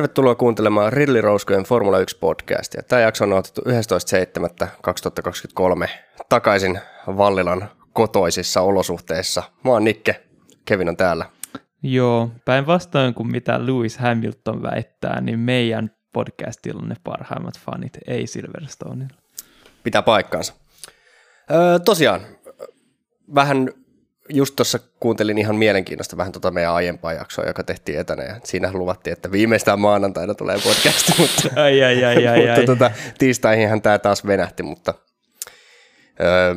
Tervetuloa kuuntelemaan Ridley Rouskojen Formula 1 podcastia. Tämä jakso on otettu 11.7.2023 takaisin Vallilan kotoisissa olosuhteissa. Mä oon Nikke, Kevin on täällä. Joo, päinvastoin kuin mitä Lewis Hamilton väittää, niin meidän podcastilla on ne parhaimmat fanit, ei Silverstoneilla. Pitää paikkaansa. Öö, tosiaan, vähän just tuossa kuuntelin ihan mielenkiinnosta vähän tuota meidän aiempaa jaksoa, joka tehtiin etänä, ja siinä luvattiin, että viimeistään maanantaina tulee podcast, mutta, ai, ai, ai, ai, mutta ai. Tuota, tiistaihinhan tämä taas venähti, mutta öö,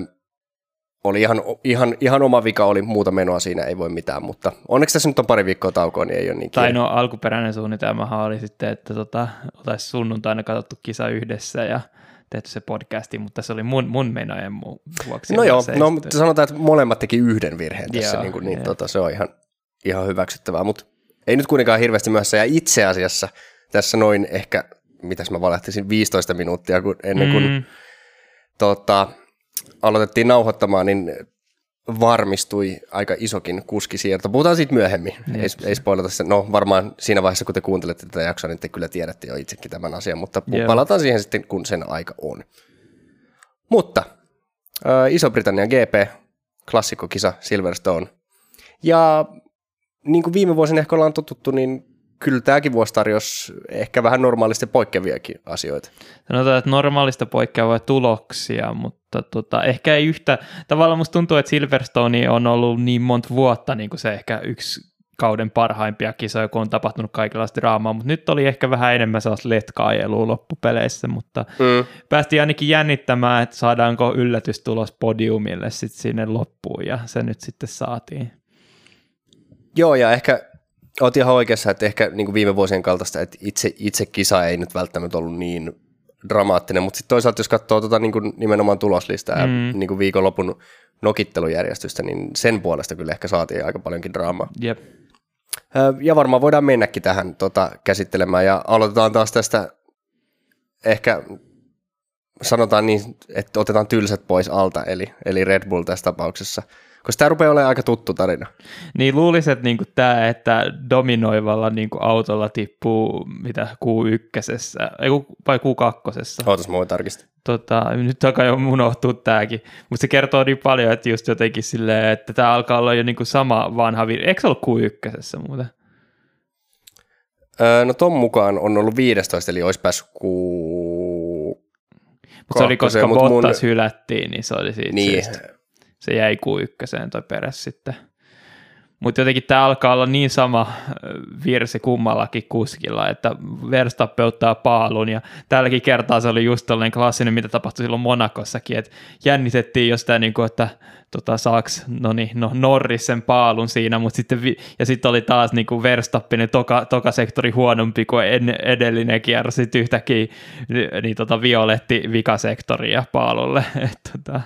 oli ihan, ihan, ihan oma vika, oli muuta menoa siinä, ei voi mitään, mutta onneksi tässä nyt on pari viikkoa taukoa, niin ei ole niin Tai no alkuperäinen suunnitelmahan oli sitten, että tota, oltaisiin sunnuntaina katsottu kisa yhdessä ja tehty se podcasti, mutta se oli mun, mun menojen mu- vuoksi. No joo, se no, mutta sanotaan, että molemmat teki yhden virheen tässä, Joo, niin, kuin, niin joo. tota, se on ihan, ihan hyväksyttävää, mutta ei nyt kuitenkaan hirveästi myöhässä, ja itse asiassa tässä noin ehkä, mitäs mä valehtisin, 15 minuuttia kun, ennen kuin Mm, tota, aloitettiin nauhoittamaan, niin varmistui aika isokin kuskisiirto. Puhutaan siitä myöhemmin, ei, Jep. ei spoilata sitä. No varmaan siinä vaiheessa, kun te kuuntelette tätä jaksoa, niin te kyllä tiedätte jo itsekin tämän asian, mutta Joo. palataan siihen sitten, kun sen aika on. Mutta äh, Iso-Britannian GP, klassikkokisa Silverstone. Ja niin kuin viime vuosina ehkä ollaan totuttu, niin kyllä tämäkin vuosi tarjosi ehkä vähän normaalisti poikkeaviakin asioita. sanotaan, että normaalista poikkeavia tuloksia, mutta tota, ehkä ei yhtä, tavallaan musta tuntuu, että Silverstone on ollut niin monta vuotta niin kuin se ehkä yksi kauden parhaimpia kisoja, kun on tapahtunut kaikenlaista draamaa, mutta nyt oli ehkä vähän enemmän sellaista letkailua loppupeleissä, mutta Mm. päästiin ainakin jännittämään, että saadaanko yllätystulos podiumille sitten sinne loppuun, ja se nyt sitten saatiin. Joo, ja ehkä oot ihan oikeassa, että ehkä niin kuin viime vuosien kaltaista, että itse, itse kisa ei nyt välttämättä ollut niin dramaattinen, mutta sitten toisaalta jos katsoo tota niin kuin nimenomaan tuloslistaa ja Mm. niin kuin viikonlopun nokittelujärjestystä, niin sen puolesta kyllä ehkä saatiin aika paljonkin draamaa. Jep. Ö, Ja varmaan voidaan mennäkin tähän tota, käsittelemään ja aloitetaan taas tästä ehkä sanotaan niin, että otetaan tylsät pois alta, eli, eli Red Bull tässä tapauksessa, koska tämä rupeaa olemaan aika tuttu tarina. Niin luulisin, että niinku tämä, että dominoivalla niinku autolla tippuu mitä Q1, ei, vai Q2. Ootas, mä voin tarkistaa. Tota, nyt alkaa jo unohtua tämäkin, mutta se kertoo niin paljon, että just jotenkin silleen, että tämä alkaa olla jo niinku sama vanha vir... Eikö se ollut Q1 muuten? Öö, no ton mukaan on ollut 15, eli olisi päässyt ku... Mutta se oli, koska mut mun- Bottas hylättiin, niin se oli siitä Niin, syystä. Se jäi Q1 toi peräs sitten. Mutta jotenkin tämä alkaa olla niin sama virsi kummallakin kuskilla, että Verstappen ottaa paalun ja tälläkin kertaa se oli just tällainen klassinen, mitä tapahtui silloin Monakossakin, että jännitettiin jo sitä, niin kuin, että tota, saaks no niin, no, Norris sen paalun siinä, mutta sitten, ja sitten oli taas niin kuin Verstappenin toka, toka sektori huonompi kuin en, edellinen kierros, sitten yhtäkkiä niin tota, violetti vikasektoria paalulle. Et, tota,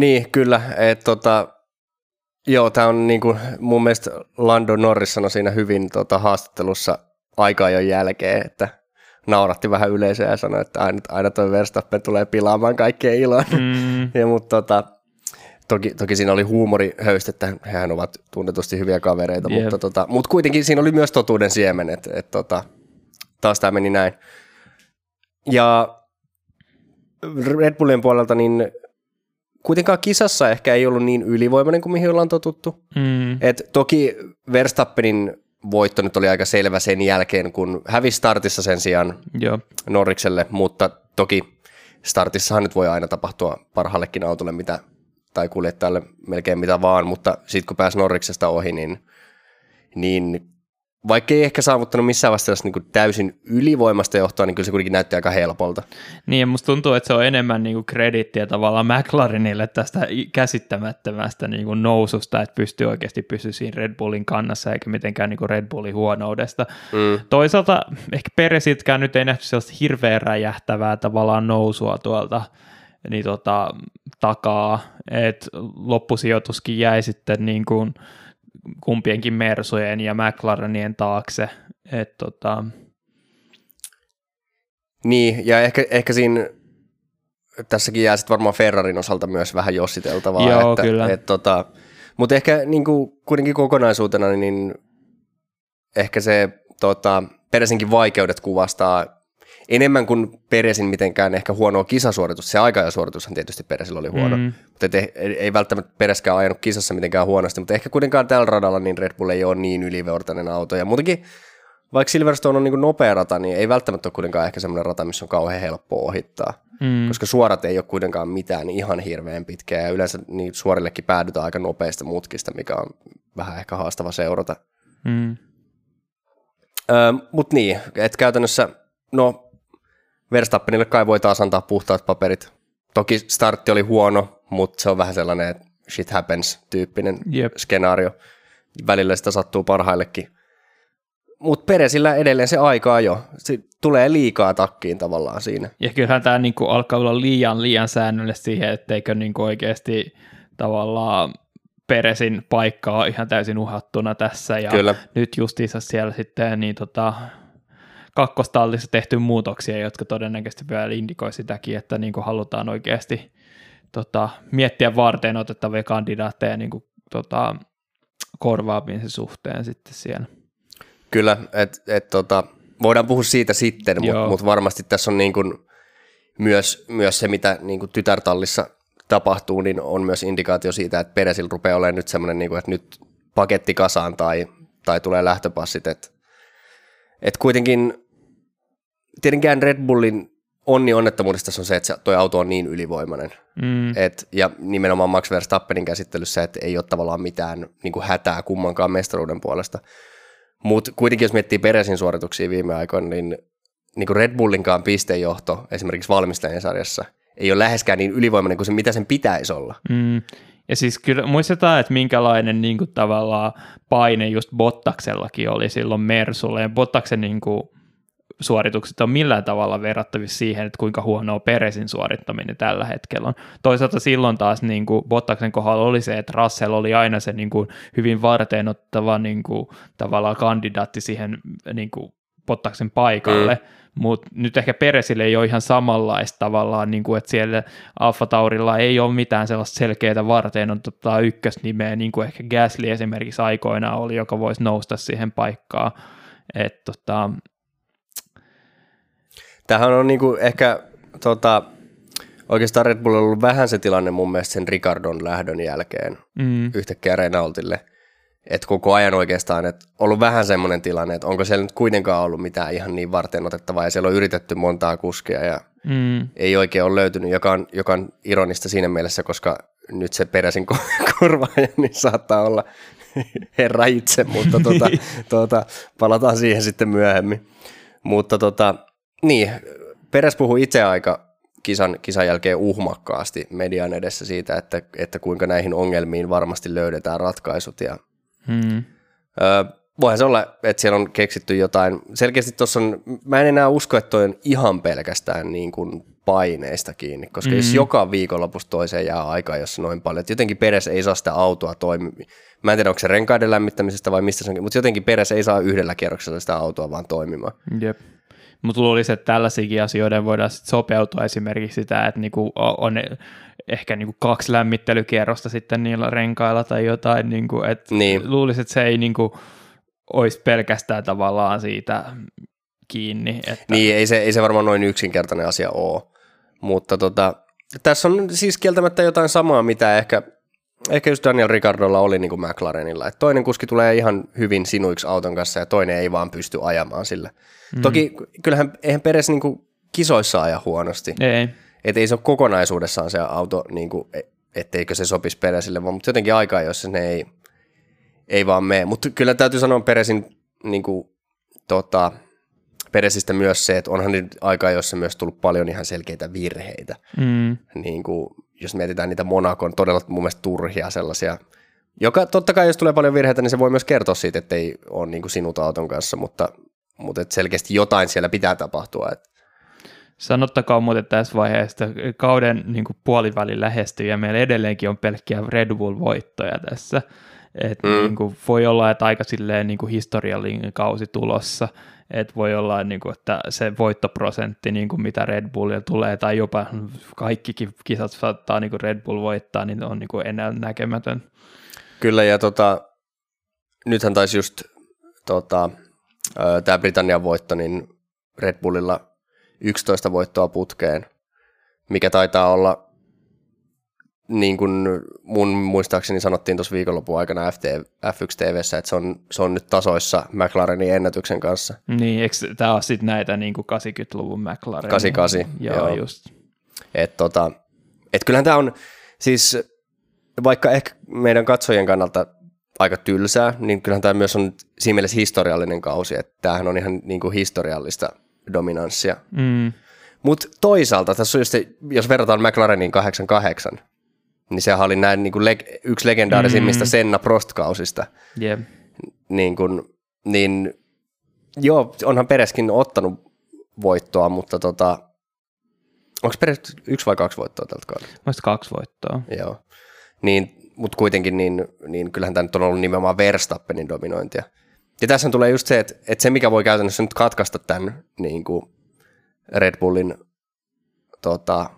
Niin, kyllä. Et, tota, joo, tämä on niinku, mun mielestä Lando Norris sanoi siinä hyvin tota, haastattelussa aika jo jälkeen, että nauratti vähän yleisöä ja sanoi, että aina, aina toi Verstappen tulee pilaamaan kaikkien ilon. mm, ja, mutta tota, toki, toki siinä oli huumorihöystä, että hehän ovat tunnetusti hyviä kavereita, Jep. mutta, tota, mutta kuitenkin siinä oli myös totuuden siemen, että et, tota, taas tämä meni näin. Ja Red Bullin puolelta niin kuitenkaan kisassa ehkä ei ollut niin ylivoimainen kuin mihin ollaan totuttu. mm, Et toki Verstappenin voitto nyt oli aika selvä sen jälkeen, kun hävisi startissa sen sijaan joo. Norrikselle, mutta toki startissahan nyt voi aina tapahtua parhaallekin autolle mitä, tai kuljettajalle melkein mitä vaan, mutta sitten kun pääsi Norriksesta ohi, niin, niin vaikka ei ehkä saavuttanut missään vaiheessa niin täysin ylivoimasta johtoa, niin kyllä se kuitenkin näytti aika helpolta. Niin, ja musta tuntuu, että se on enemmän niinku kredittiä tavallaan McLarenille tästä käsittämättömästä niinku noususta, että pystyy oikeasti pysyä siinä Red Bullin kannassa, eikä mitenkään niinku Red Bullin huonoudesta. Mm. Toisaalta ehkä Peresiltäkään nyt ei nähty sellaista hirveän räjähtävää tavallaan nousua tuolta niin tota, takaa, että loppusijoituskin jäi sitten niin kuin kumpienkin Mersujen ja McLarenien taakse, että tota, Niin, ja ehkä, ehkä siinä tässäkin jää sitten varmaan Ferrarin osalta myös vähän jossiteltavaa. Joo, että, kyllä. Et, tota, mutta ehkä niin kuin, kuitenkin kokonaisuutena niin ehkä se tota, Peresinkin vaikeudet kuvastaa enemmän kuin Peresin mitenkään ehkä huonoa kisasuoritus. Se suoritushan tietysti Peresillä oli huono, mm. mutta ei, ei välttämättä Pereskään ajanut kisassa mitenkään huonosti, mutta ehkä kuitenkaan tällä radalla niin Red Bull ei ole niin ylivertainen auto. Ja muutenkin, vaikka Silverstone on niin nopea rata, niin ei välttämättä ole kuitenkaan ehkä semmoinen rata, missä on kauhean helppo ohittaa. Mm. Koska suorat ei ole kuitenkaan mitään ihan hirveän pitkää, ja yleensä niin suorillekin päädytään aika nopeista mutkista, mikä on vähän ehkä haastava seurata. Mm. Öö, Mutta niin, että käytännössä, no Verstappenille kai voi taas antaa puhtaat paperit. Toki startti oli huono, mutta se on vähän sellainen, että shit happens tyyppinen yep. skenaario. Välillä sitä sattuu parhaillekin. Mutta Peresillä edelleen se aikaa jo. Se tulee liikaa takkiin tavallaan siinä. Ja kyllähän tämä niinku alkaa olla liian liian säännöllistä siihen, etteikö niinku oikeasti tavallaan Peresin paikka on ihan täysin uhattuna tässä. Ja Kyllä. nyt justiinsa siellä sitten niin tota, kakkostallissa tehty muutoksia, jotka todennäköisesti vielä indikoi sitäkin, että niin kuin halutaan oikeasti tota, miettiä varten otettavia kandidaatteja niin kuin, tota, korvaamisen suhteen sitten siellä. Kyllä, että et, tota, voidaan puhua siitä sitten, mutta mut varmasti tässä on niin kuin myös, myös se, mitä niin kuin tytärtallissa tapahtuu, niin on myös indikaatio siitä, että Peresil rupeaa olemaan nyt semmoinen, niin kuin, että nyt paketti kasaan tai, tai tulee lähtöpassit, että et kuitenkin tietenkään Red Bullin onni onnettomuudesta on se, että tuo auto on niin ylivoimainen. Mm. Et, ja nimenomaan Max Verstappenin käsittelyssä, että ei ole tavallaan mitään niin kuin hätää kummankaan mestaruuden puolesta. Mutta kuitenkin jos miettii Peresin suorituksia viime aikoina, niin, niin kuin Red Bullinkaan pistejohto esimerkiksi valmistajien sarjassa ei ole läheskään niin ylivoimainen kuin se, mitä sen pitäisi olla. Mm. Ja siis kyllä muistetaan, että minkälainen niin kuin, tavallaan paine just Bottaksellakin oli silloin Mersulle. Ja Bottaksen niin kuin, suoritukset on millään tavalla verrattavissa siihen, että kuinka huonoa Peresin suorittaminen tällä hetkellä on. Toisaalta silloin taas niin kuin Bottaksen kohdalla oli se, että Russell oli aina se niin kuin hyvin varteenottava niin kuin, tavallaan kandidaatti siihen niin kuin Bottaksen paikalle, mm. mutta nyt ehkä Peresille ei ole ihan samanlaista tavallaan, niin kuin, että siellä Alfa Taurilla ei ole mitään sellaista selkeää varteenottavaa ykkösnimeä, niin kuin ehkä Gasly esimerkiksi aikoinaan oli, joka voisi nousta siihen paikkaan. että tota, Tähän on niinku ehkä tota, oikeastaan Red Bull on ollut vähän se tilanne mun mielestä sen Ricardon lähdön jälkeen mm. yhtäkkiä Renaultille. Että koko ajan oikeastaan, että ollut vähän semmoinen tilanne, että onko siellä nyt kuitenkaan ollut mitään ihan niin varten otettavaa, ja siellä on yritetty montaa kuskia, ja mm. ei oikein ole löytynyt, joka on, joka on ironista siinä mielessä, koska nyt se peräsin korvaaja, niin saattaa olla herra itse, mutta tuota, tuota, palataan siihen sitten myöhemmin. Mutta tota, niin, Peres puhui itse aika kisan, kisan jälkeen uhmakkaasti median edessä siitä, että, että kuinka näihin ongelmiin varmasti löydetään ratkaisut. Ja, hmm. ö, voihan se olla, että siellä on keksitty jotain. Selkeästi tuossa on, mä en enää usko, että toi on ihan pelkästään niin kuin paineista kiinni, koska mm. jos joka viikonlopusta toiseen jää aikaa, jossa noin paljon, että jotenkin Peres ei saa sitä autoa toimia. Mä en tiedä, onko se renkaiden lämmittämisestä vai mistä se on, mutta jotenkin Peres ei saa yhdellä kierroksella sitä autoa vaan toimimaan. Jep. Mutta luulisin, että tällaisiakin asioiden voidaan sit sopeutua esimerkiksi sitä, että niinku on ehkä niinku kaksi lämmittelykierrosta sitten niillä renkailla tai jotain. Niinku, et niin. Luulisin, että se ei niinku olisi pelkästään tavallaan siitä kiinni. Että... Niin, ei se, ei se varmaan noin yksinkertainen asia ole. Mutta tota, tässä on siis kieltämättä jotain samaa, mitä ehkä ehkä just Daniel Ricardolla oli niin kuin McLarenilla, että toinen kuski tulee ihan hyvin sinuiksi auton kanssa ja toinen ei vaan pysty ajamaan sillä. Mm. Toki kyllähän eihän Peres niin kuin kisoissa aja huonosti. Ei. Et ei se ole kokonaisuudessaan se auto, niin kuin, e, etteikö se sopisi Peresille, vaan mutta jotenkin aikaa, jos ne ei, ei vaan mene. Mutta kyllä täytyy sanoa Peresin niin kuin, tota, Peresistä myös se, että onhan nyt aikaa, jossa myös tullut paljon ihan selkeitä virheitä. Mm. Niin kuin, jos mietitään niitä Monakon todella mun mielestä turhia sellaisia, joka totta kai jos tulee paljon virheitä, niin se voi myös kertoa siitä, että ei ole niin kuin sinut auton kanssa, mutta, mutta et selkeästi jotain siellä pitää tapahtua. Että. Sanottakaa muuten tässä vaiheessa, kauden niin kuin puoliväli lähestyy ja meillä edelleenkin on pelkkiä Red Bull-voittoja tässä. Et mm. niin kuin voi olla, että aika silleen niin kuin historiallinen kausi tulossa, että voi olla, niin kuin, että se voittoprosentti, niin kuin mitä Red Bullilla tulee, tai jopa kaikkikin kisat saattaa niin kuin Red Bull voittaa, niin on niin kuin enää näkemätön. Kyllä, ja tota, nythän taisi just tota, tämä Britannian voitto, niin Red Bullilla 11 voittoa putkeen, mikä taitaa olla, niin kuin mun muistaakseni sanottiin tuossa viikonlopun aikana FT, F1 TVssä, että se on, se on nyt tasoissa McLarenin ennätyksen kanssa. Niin, eikö tämä ole sitten näitä niin kuin 80-luvun McLaren? 88, joo, joo. just. Et tota, et kyllähän tämä on, siis vaikka ehkä meidän katsojien kannalta aika tylsää, niin kyllähän tämä myös on siinä mielessä historiallinen kausi, että tämähän on ihan niin kuin historiallista dominanssia. Mm. Mutta toisaalta, tässä on just, jos verrataan McLarenin 88, niin sehän oli näin niin kuin leg- yksi legendaarisimmista Mm. Senna Prost-kausista. Jep. Niin, kuin, niin joo, onhan Pereskin ottanut voittoa, mutta tota, onko Peres yksi vai kaksi voittoa tältä kaudelta? Mielestäni kaksi voittoa. Joo. Niin, mutta kuitenkin niin, niin kyllähän tämä nyt on ollut nimenomaan Verstappenin dominointia. Ja tässä tulee just se, että, että se mikä voi käytännössä nyt katkaista tämän niin kuin Red Bullin tota,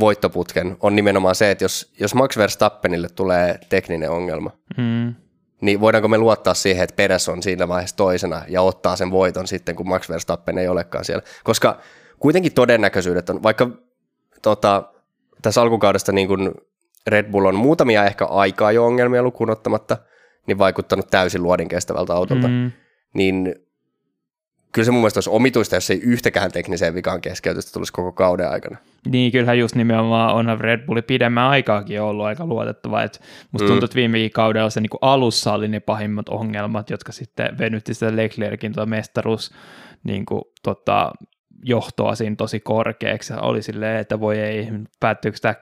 voittoputken, on nimenomaan se, että jos, jos Max Verstappenille tulee tekninen ongelma, Mm. niin voidaanko me luottaa siihen, että Peres on siinä vaiheessa toisena ja ottaa sen voiton sitten, kun Max Verstappen ei olekaan siellä. Koska kuitenkin todennäköisyydet on, vaikka tota, tässä alkukaudesta niin kuin Red Bull on muutamia ehkä aikaa jo ongelmia lukuun ottamatta, niin vaikuttanut täysin luodin kestävältä autolta, mm. Niin kyllä se mun mielestä olisi omituista, jos ei yhtäkään tekniseen vikaan keskeytystä tulisi koko kauden aikana. Niin, kyllähän just nimenomaan on Red Bulli pidemmän aikaakin ollut aika luotettava. Et musta Mm. tuntuu, että viime kaudella se niinku alussa oli ne pahimmat ongelmat, jotka sitten venytti sitä Leclerkin tuo mestaruus niinku, tota, johtoa siinä tosi korkeaksi. Oli silleen, että voi ei, päättyykö tämä,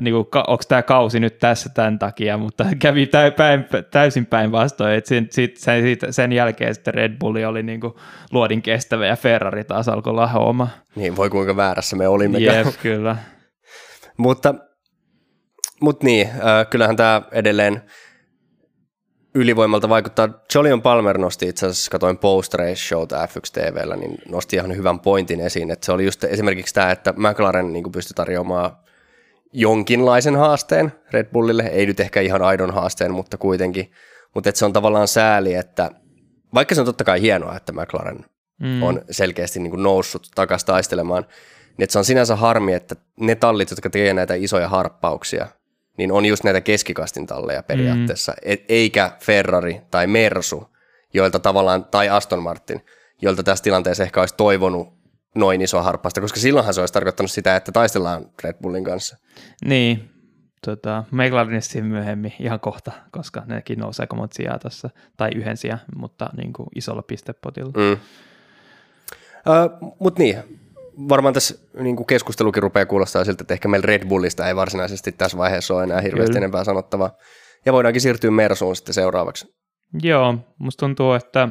niinku, onko tämä kausi nyt tässä tämän takia, mutta kävi päin, täysin päinvastoin. Et sen, sen, sen jälkeen sitten Red Bulli oli niinku luodin kestävä ja Ferrari taas alkoi lahoamaan. Niin voi kuinka väärässä me olimme. Jep, kyllä. Mutta, mutta niin, äh, kyllähän tämä edelleen ylivoimalta vaikuttaa. Jolion Palmer nosti itse asiassa, katoin Post Race Showta F1 TVllä, niin nosti ihan hyvän pointin esiin, että se oli just esimerkiksi tämä, että McLaren niin pystyi tarjoamaan jonkinlaisen haasteen Red Bullille, ei nyt ehkä ihan aidon haasteen, mutta kuitenkin, mutta että se on tavallaan sääli, että vaikka se on totta kai hienoa, että McLaren Mm. on selkeästi niin kuin noussut takaisin taistelemaan, niin että se on sinänsä harmi, että ne tallit, jotka tekee näitä isoja harppauksia, niin on just näitä keskikastin talleja periaatteessa, mm. Et, eikä Ferrari tai Mersu, joilta tavallaan, tai Aston Martin, joilta tässä tilanteessa ehkä olisi toivonut noin iso harppausta, koska silloinhan se olisi tarkoittanut sitä, että taistellaan Red Bullin kanssa. Niin, tota, McLarenissa myöhemmin ihan kohta, koska nekin nousee aika monta sijaa tässä, tai yhden sijaan, mutta niin kuin isolla pistepotilla. Mm. Uh, Mutta niin, varmaan tässä niin kuin keskustelukin rupeaa kuulostaa siltä, että ehkä meillä Red Bullista ei varsinaisesti tässä vaiheessa ole enää hirveästi Kyllä. enempää sanottavaa. Ja voidaankin siirtyä Mersuun sitten seuraavaksi. Joo, musta tuntuu, että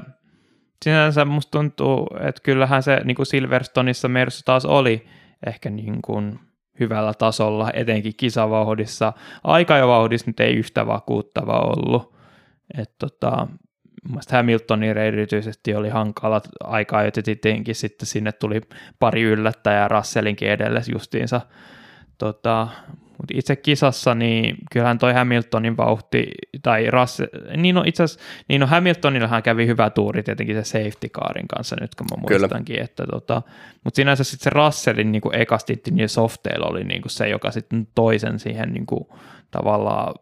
sinänsä musta tuntuu, että kyllähän se niin kuin Silverstoneissa Mersu taas oli ehkä niin kuin hyvällä tasolla, etenkin kisavauhdissa. Aikajovauhdissa nyt ei yhtä vakuuttava ollut. Et tota, mun mielestä Hamiltonin erityisesti oli hankala aikaa, joten tietenkin sitten sinne tuli pari yllättäjää Russellinkin edelle justiinsa. Tota, mutta itse kisassa, niin kyllähän toi Hamiltonin vauhti, tai Russell, niin no itse asiassa, niin no Hamiltonillahan kävi hyvä tuuri tietenkin se safety carin kanssa nyt, kun mä Kyllä. muistankin, että tota, mutta sinänsä sitten se Russellin niin ekasti niin softeilla oli niin se, joka sitten toisen siihen niin kuin, tavallaan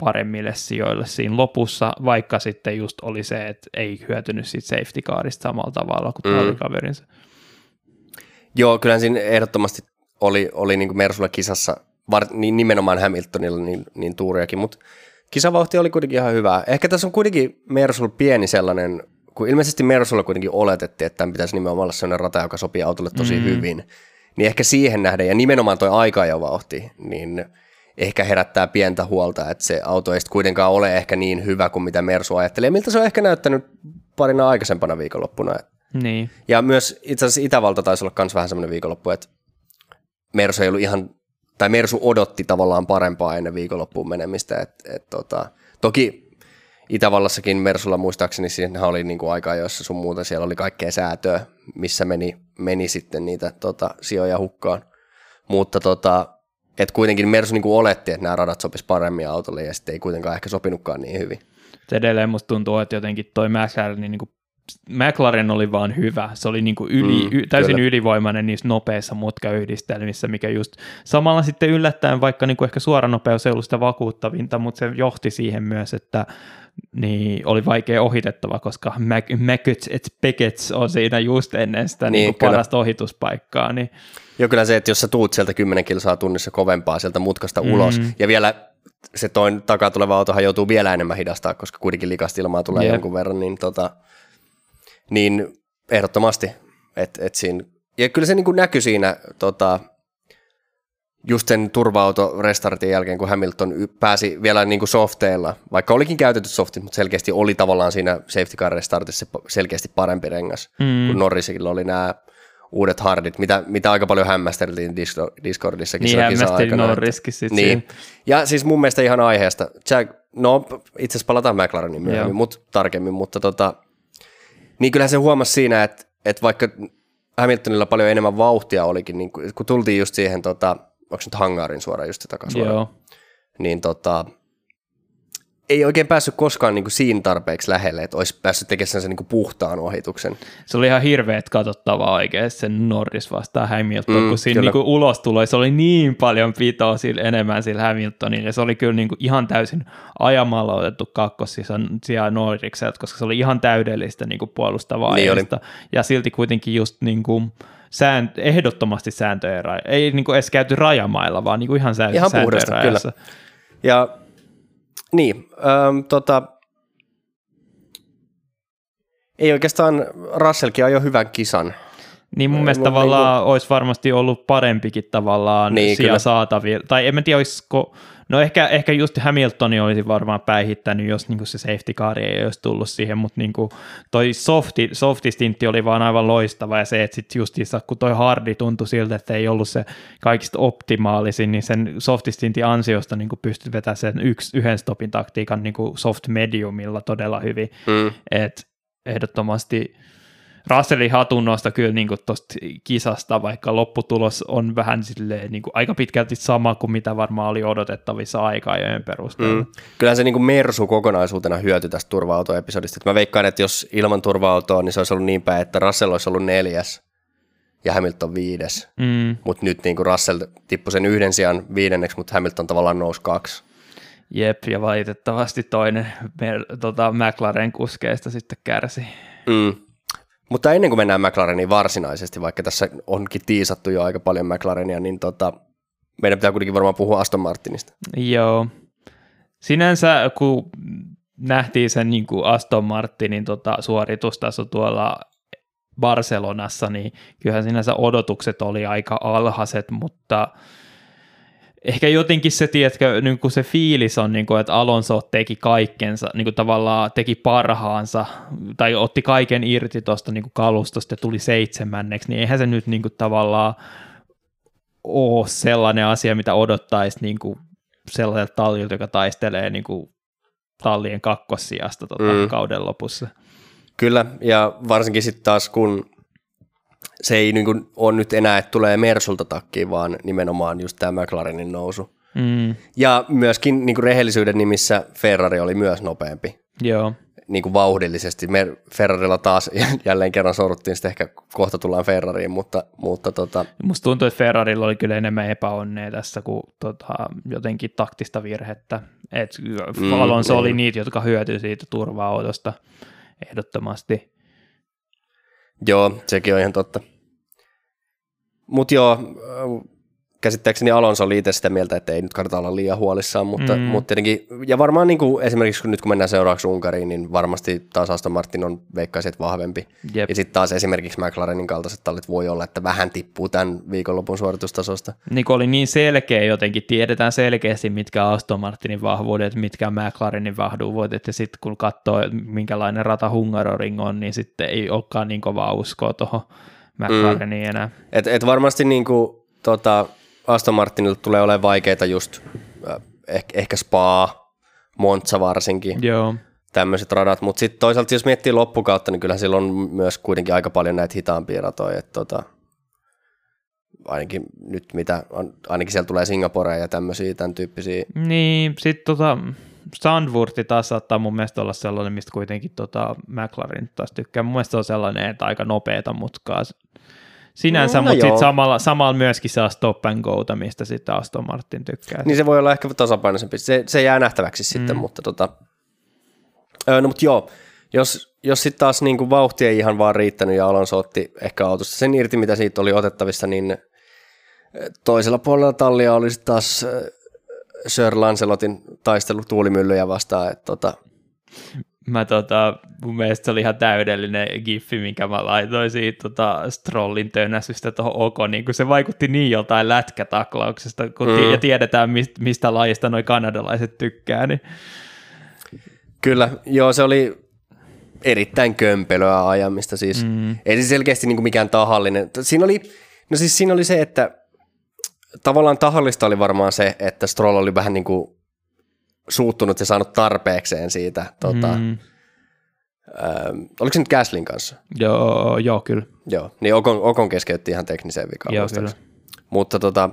paremmille sijoille siinä lopussa, vaikka sitten just oli se, että ei hyötynyt siitä safety carista samalla tavalla kuin Mm. tallikaverinsa. Joo, kyllähän siinä ehdottomasti oli, oli niin kuin Mersulla kisassa, var, niin nimenomaan Hamiltonilla niin, niin tuuriakin, mutta kisavauhti oli kuitenkin ihan hyvää. Ehkä tässä on kuitenkin Mersulla pieni sellainen, kun ilmeisesti Mersulla kuitenkin oletettiin, että tämän pitäisi nimenomaan olla sellainen rata, joka sopii autolle tosi mm. hyvin, niin ehkä siihen nähden, ja nimenomaan tuo aika-ajovauhti, niin ehkä herättää pientä huolta, että se auto ei kuitenkaan ole ehkä niin hyvä kuin mitä Mersu ajattelee, miltä se on ehkä näyttänyt parina aikaisempana viikonloppuna. Niin, Ja myös itse asiassa Itävalta taisi olla myös vähän semmoinen viikonloppu, että Mersu ei ollut ihan, tai Mersu odotti tavallaan parempaa ennen viikonloppuun menemistä. Et, et, tota, toki Itävallassakin Mersulla muistaakseni siinä oli niinku aikaa, joissa sun muuta siellä oli kaikkea säätöä, missä meni, meni sitten niitä tota, sijoja hukkaan. Mutta tota, Et kuitenkin Mersu niin kuin oletti, että nämä radat sopis paremmin autolle ja sitten ei kuitenkaan ehkä sopinutkaan niin hyvin. Edelleen musta tuntuu, että jotenkin toi McLaren, niin kuin McLaren oli vaan hyvä. Se oli niin kuin yli, mm, y, täysin kyllä. ylivoimainen niissä nopeissa mutkayhdistelmissä, mikä just samalla sitten yllättäen, vaikka niin kuin ehkä suoranopeus ei ollut sitä vakuuttavinta, mutta se johti siihen myös, että niin oli vaikea ohitettava, koska Mäköts et Pekets on siinä just ennen sitä niin, niin parasta ohituspaikkaa. Niin. Joo, kyllä se, että jos sä tuut sieltä 10 kilsaa tunnissa kovempaa sieltä mutkasta mm. ulos, ja vielä se toin takaa tuleva autohan joutuu vielä enemmän hidastaa, koska kuitenkin likasta ilmaa tulee yep. jonkun verran, niin, tota, niin ehdottomasti. Et, et siinä, ja kyllä se niin kuin näkyi siinä tota, just sen turva-auto restartin jälkeen, kun Hamilton pääsi vielä niin kuin softeilla, vaikka olikin käytetty softit, mutta selkeästi oli tavallaan siinä safety car restartissa selkeästi parempi rengas, mm. kun Norrisilla oli nämä uudet hardit, mitä, mitä aika paljon hämmästeltiin Discordissakin. Niin hämmästelin Norriskin sitten. Niin. Ja siis mun mielestä ihan aiheesta. Jack, no itse asiassa palataan McLarenin myöhemmin, mut, tarkemmin, mutta tota, niin kyllähän se huomasi siinä, että, että vaikka Hamiltonilla paljon enemmän vauhtia olikin, niin kun tultiin just siihen tota, onko nyt hangaarin suoraan just takaisin Joo. Niin tota, ei oikein päässyt koskaan niin kuin siinä tarpeeksi lähelle, että olisi päässyt tekemään sen niin kuin puhtaan ohituksen. Se oli ihan hirveet katsottavaa oikein sen Norris vastaan Hamilton, mm, kun siinä niin kuin ulos tuli, se oli niin paljon pitoa sillä, enemmän sillä Hamiltonilla, se oli kyllä niin kuin ihan täysin ajamalla otettu kakkosisija Norrikselta, koska se oli ihan täydellistä niin kuin puolustavaa niin ja silti kuitenkin just niin kuin, säänt- ehdottomasti sääntöjen raja. Ei niin kuin edes käyty rajamailla, vaan niin kuin ihan, sään- ihan puhdasta, kyllä. Ja niin, ähm, tota, ei oikeastaan Russellkin ajo hyvän kisan. Niin mun mielestä tavallaan niin kuin... olisi varmasti ollut parempikin tavallaan niin, siellä saatavilla. Tai en mä tiedä, olisiko No ehkä, ehkä just Hamiltoni olisi varmaan päihittänyt, jos niin se safety car ei olisi tullut siihen, mutta niin toi softi, softistintti oli vaan aivan loistava ja se, että sitten justiinsa kun toi hardi tuntui siltä, että ei ollut se kaikista optimaalisin, niin sen softistintin ansiosta niin pystyt vetämään sen yksi, yhden stopin taktiikan niin soft mediumilla todella hyvin, mm. että ehdottomasti Russellin hatunnosta kyllä niin tuosta kisasta, vaikka lopputulos on vähän silleen, niin kuin aika pitkälti sama kuin mitä varmaan oli odotettavissa aika-ajojen perusteella. Mm. Kyllähän se niin kuin Mersu kokonaisuutena hyöty tästä turva-autoepisodista. Mä veikkaan, että jos ilman turva-autoa, niin se olisi ollut niin päin, että Russell olisi ollut neljäs ja Hamilton viides. Mm. Mutta nyt niin kuin Russell tippui sen yhden sijaan viidenneksi, mutta Hamilton tavallaan nousi kaksi. Jep, ja valitettavasti toinen tota, McLaren kuskeista sitten kärsi. Mm. Mutta ennen kuin mennään McLareniin varsinaisesti, vaikka tässä onkin tiisattu jo aika paljon McLarenia, niin tota, meidän pitää kuitenkin varmaan puhua Aston Martinista. Joo. Sinänsä, kun nähtiin sen niin kuin Aston Martinin tota, suoritustaso tuolla Barcelonassa, niin kyllähän sinänsä odotukset oli aika alhaiset, mutta – ehkä jotenkin se, tiedätkö, niin kuin se fiilis on, niin kuin, että Alonso teki kaikkensa, niin kuin tavallaan teki parhaansa, tai otti kaiken irti tuosta niin kalustosta ja tuli seitsemänneksi, niin eihän se nyt niin kuin, tavallaan ole sellainen asia, mitä odottaisi niin kuin sellaiselta tallilta, joka taistelee niin kuin, tallien kakkossijasta tota, mm. kauden lopussa. Kyllä, ja varsinkin sitten taas kun se ei niin kuin ole nyt enää, että tulee Mersulta takkiin, vaan nimenomaan just tämä McLarenin nousu. Mm. Ja myöskin niin kuin rehellisyyden nimissä Ferrari oli myös nopeampi. Joo. Niin kuin vauhdillisesti. Me Ferrarilla taas jälleen kerran sorruttiin, sitten ehkä kohta tullaan Ferrariin, mutta, mutta tota... Musta tuntuu, että Ferrarilla oli kyllä enemmän epäonnea tässä kuin tota, jotenkin taktista virhettä. Et mm, Alonso niin. oli niitä, jotka hyötyi siitä turva-autosta ehdottomasti. Joo, sekin on ihan totta. Mutta joo, käsittääkseni Alonso oli itse sitä mieltä, että ei nyt kannata olla liian huolissaan, mutta, mm. mutta tietenkin, ja varmaan niin kuin esimerkiksi kun nyt kun mennään seuraavaksi Unkariin, niin varmasti taas Aston Martin on veikkaiset vahvempi. Jep. Ja sitten taas esimerkiksi McLarenin kaltaiset tallit voi olla, että vähän tippuu tämän viikonlopun suoritustasosta. Niin oli niin selkeä jotenkin, tiedetään selkeästi mitkä Aston Martinin vahvuudet, mitkä McLarenin vahvuudet, ja sitten kun katsoo minkälainen rata Hungaroring on, niin sitten ei olekaan niin kovaa uskoa tuohon McLareniin mm. enää. Et, et varmasti niin kuin, tota, Aston Martinille tulee olemaan vaikeita just äh, ehkä, ehkä Spa, Monza varsinkin. Joo. Tämmöiset radat, mutta sitten toisaalta jos miettii loppukautta, niin kyllähän sillä on myös kuitenkin aika paljon näitä hitaampia ratoja. Että tota, ainakin nyt mitä, on, ainakin siellä tulee Singaporea ja tämmöisiä, tämän tyyppisiä. Niin, sitten tota, Sandwurti taas saattaa mun mielestä olla sellainen, mistä kuitenkin tota McLaren taas tykkää. Mun mielestä se on sellainen, että aika nopeata mutkaa sinänsä, no, no mutta sitten samalla, samalla myöskin saa stop and go, mistä sitten Aston Martin tykkää. Niin se voi olla ehkä tasapainoisempi. Se, se jää nähtäväksi mm. sitten, mutta tota, no mutta joo, jos, jos sitten taas niin kuin vauhti ei ihan vaan riittänyt ja Alonso otti ehkä autosta sen irti, mitä siitä oli otettavissa, niin toisella puolella tallia oli sitten taas Sir Lancelotin taistelu tuulimyllyjä vastaan. Että tota... Mä tota, mun mielestä se oli ihan täydellinen giffi, minkä mä laitoin siitä tota, Strollin tönäsystä tuohon OK, niin kun se vaikutti niin joltain lätkätaklauksesta, kun mm. ja tiedetään mistä, mistä lajista noi kanadalaiset tykkää. Niin... Kyllä, joo se oli erittäin kömpelöä ajamista siis. Mm. Ei se selkeästi niin kuin mikään tahallinen. Siinä oli, no siis siinä oli se, että tavallaan tahallista oli varmaan se, että Stroll oli vähän niin kuin suuttunut ja saanut tarpeekseen siitä. Tota, mm. ähm, oliko se nyt Gaslin kanssa? Joo, joo kyllä. Joo, niin Okon, Okon keskeytti ihan tekniseen vikaan. Joo, kyllä. Mutta tota,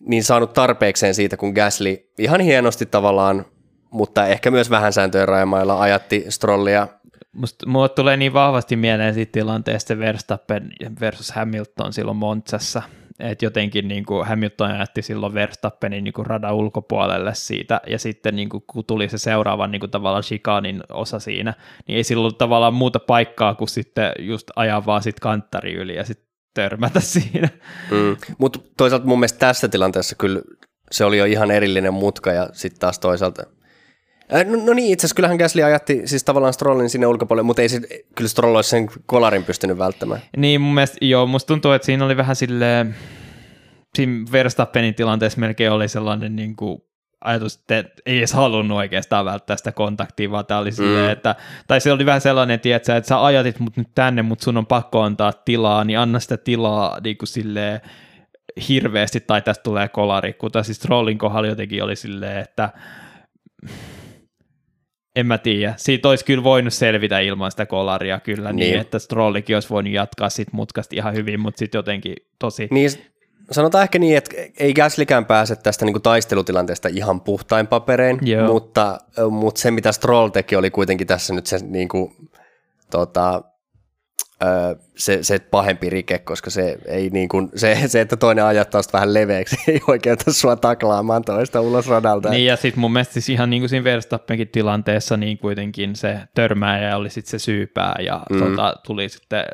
niin saanut tarpeekseen siitä, kun Gasly ihan hienosti tavallaan, mutta ehkä myös vähän sääntöjen rajamailla ajatti Strollia. Musta, mulle tulee niin vahvasti mieleen siitä tilanteesta Verstappen versus Hamilton silloin Montsassa – että jotenkin niin kuin Hamilton jätti silloin Verstappenin niin kuin radan ulkopuolelle siitä, ja sitten niin kuin, kun tuli se seuraavan niin kuin tavallaan chikanin osa siinä, niin ei silloin tavallaan muuta paikkaa kuin sitten just ajaa vaan sit kanttari yli ja sitten törmätä siinä. Mm. Mutta toisaalta mun mielestä tässä tilanteessa kyllä se oli jo ihan erillinen mutka, ja sitten taas toisaalta no, no niin, itse asiassa kyllähän Gasly ajatti siis tavallaan Strollin sinne ulkopuolelle, mutta ei se, kyllä Stroll olisi sen kolarin pystynyt välttämään. Niin, mun mielestä, joo, musta tuntuu, että siinä oli vähän silleen, siinä Verstappenin tilanteessa melkein oli sellainen niin kuin ajatus, että ei edes halunnut oikeastaan välttää sitä kontaktia, vaan tämä oli silleen, mm. että, tai se oli vähän sellainen, tietsä, että sä ajatit mut nyt tänne, mutta sun on pakko antaa tilaa, niin anna sitä tilaa niin kuin silleen hirveästi, tai tästä tulee kolari, kuten siis Trollin kohdalla jotenkin oli silleen, että en mä tiedä. Siitä olisi kyllä voinut selvitä ilman sitä kolaria kyllä niin, niin että Strollikin olisi voinut jatkaa sit mutkasti ihan hyvin, mutta sitten jotenkin tosi... Niin, sanotaan ehkä niin, että ei Gaslikään pääse tästä niinku taistelutilanteesta ihan puhtain paperein, mutta, mutta se mitä Stroll teki oli kuitenkin tässä nyt se niinku, tota, se, se pahempi rike, koska se, ei niin kuin, se, se, että toinen ajattaa vähän leveäksi, ei oikeuta sua taklaamaan toista ulos radalta. Niin ja sitten mun mielestä siis ihan niin kuin siinä Verstappenkin tilanteessa niin kuitenkin se törmääjä oli sitten se syypää ja mm. tota, tuli sitten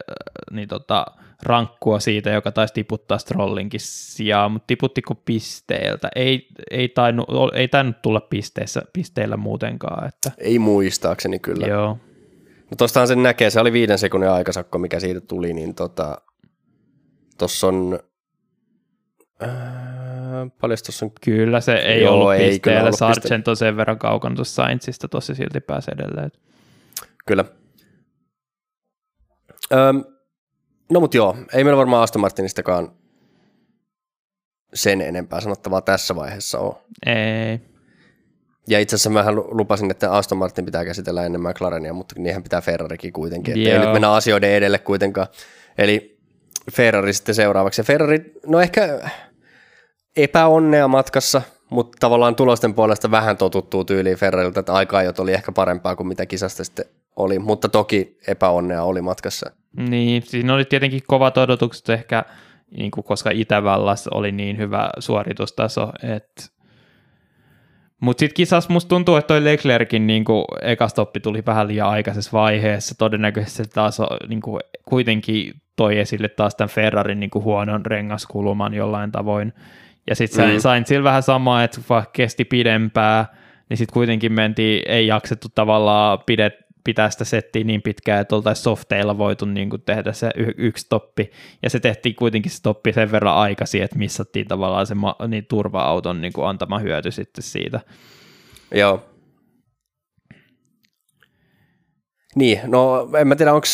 niin tota, rankkua siitä, joka taisi tiputtaa Strollinkin sijaan, mutta tiputtiko pisteeltä? Ei, ei, tainnut, ei tainnut tulla pisteissä, pisteillä muutenkaan. Että... Ei muistaakseni kyllä. Joo. No tostahan sen näkee, se oli viiden sekunnin aikasakko, mikä siitä tuli, niin tota, tossa on, äh, paljon tossa on? Kyllä se ei Joo, ollut ei pisteellä, Sargent on sen verran kaukana tuossa Sainzista, tossa silti pääsee edelleen. Kyllä. Öm, no mut joo, ei meillä varmaan Aston Martinistakaan sen enempää sanottavaa tässä vaiheessa ole. Ei. Ja itse asiassa mähän lupasin, että Aston Martin pitää käsitellä ennen McLarenia, mutta niinhän pitää Ferrarikin kuitenkin. Että ei nyt mennä asioiden edelle kuitenkaan. Eli Ferrari sitten seuraavaksi. Ja Ferrari, no ehkä epäonnea matkassa, mutta tavallaan tulosten puolesta vähän totuttuu tyyliin Ferrarilta, että aika oli ehkä parempaa kuin mitä kisasta sitten oli, mutta toki epäonnea oli matkassa. Niin, siinä oli tietenkin kovat odotukset ehkä, niin kuin koska Itävallassa oli niin hyvä suoritustaso, että mutta sitten kisassa musta tuntuu, että toi Leclerkin niin eka stoppi tuli vähän liian aikaisessa vaiheessa. Todennäköisesti se taas niin kuin, kuitenkin toi esille taas tämän Ferrarin niin kuin, huonon rengaskuluman jollain tavoin. Ja sitten mm. sain sillä vähän samaa, että vaikka kesti pidempää, niin sitten kuitenkin mentiin, ei jaksettu tavallaan pidet, pitää sitä settiä niin pitkään, että oltaisiin softeilla voitu niin kuin tehdä se y- yksi stoppi, ja se tehtiin kuitenkin se stoppi sen verran aikaisin, että missattiin tavallaan se ma- niin turva-auton niin kuin antama hyöty sitten siitä. Joo. Niin, no en mä tiedä, onko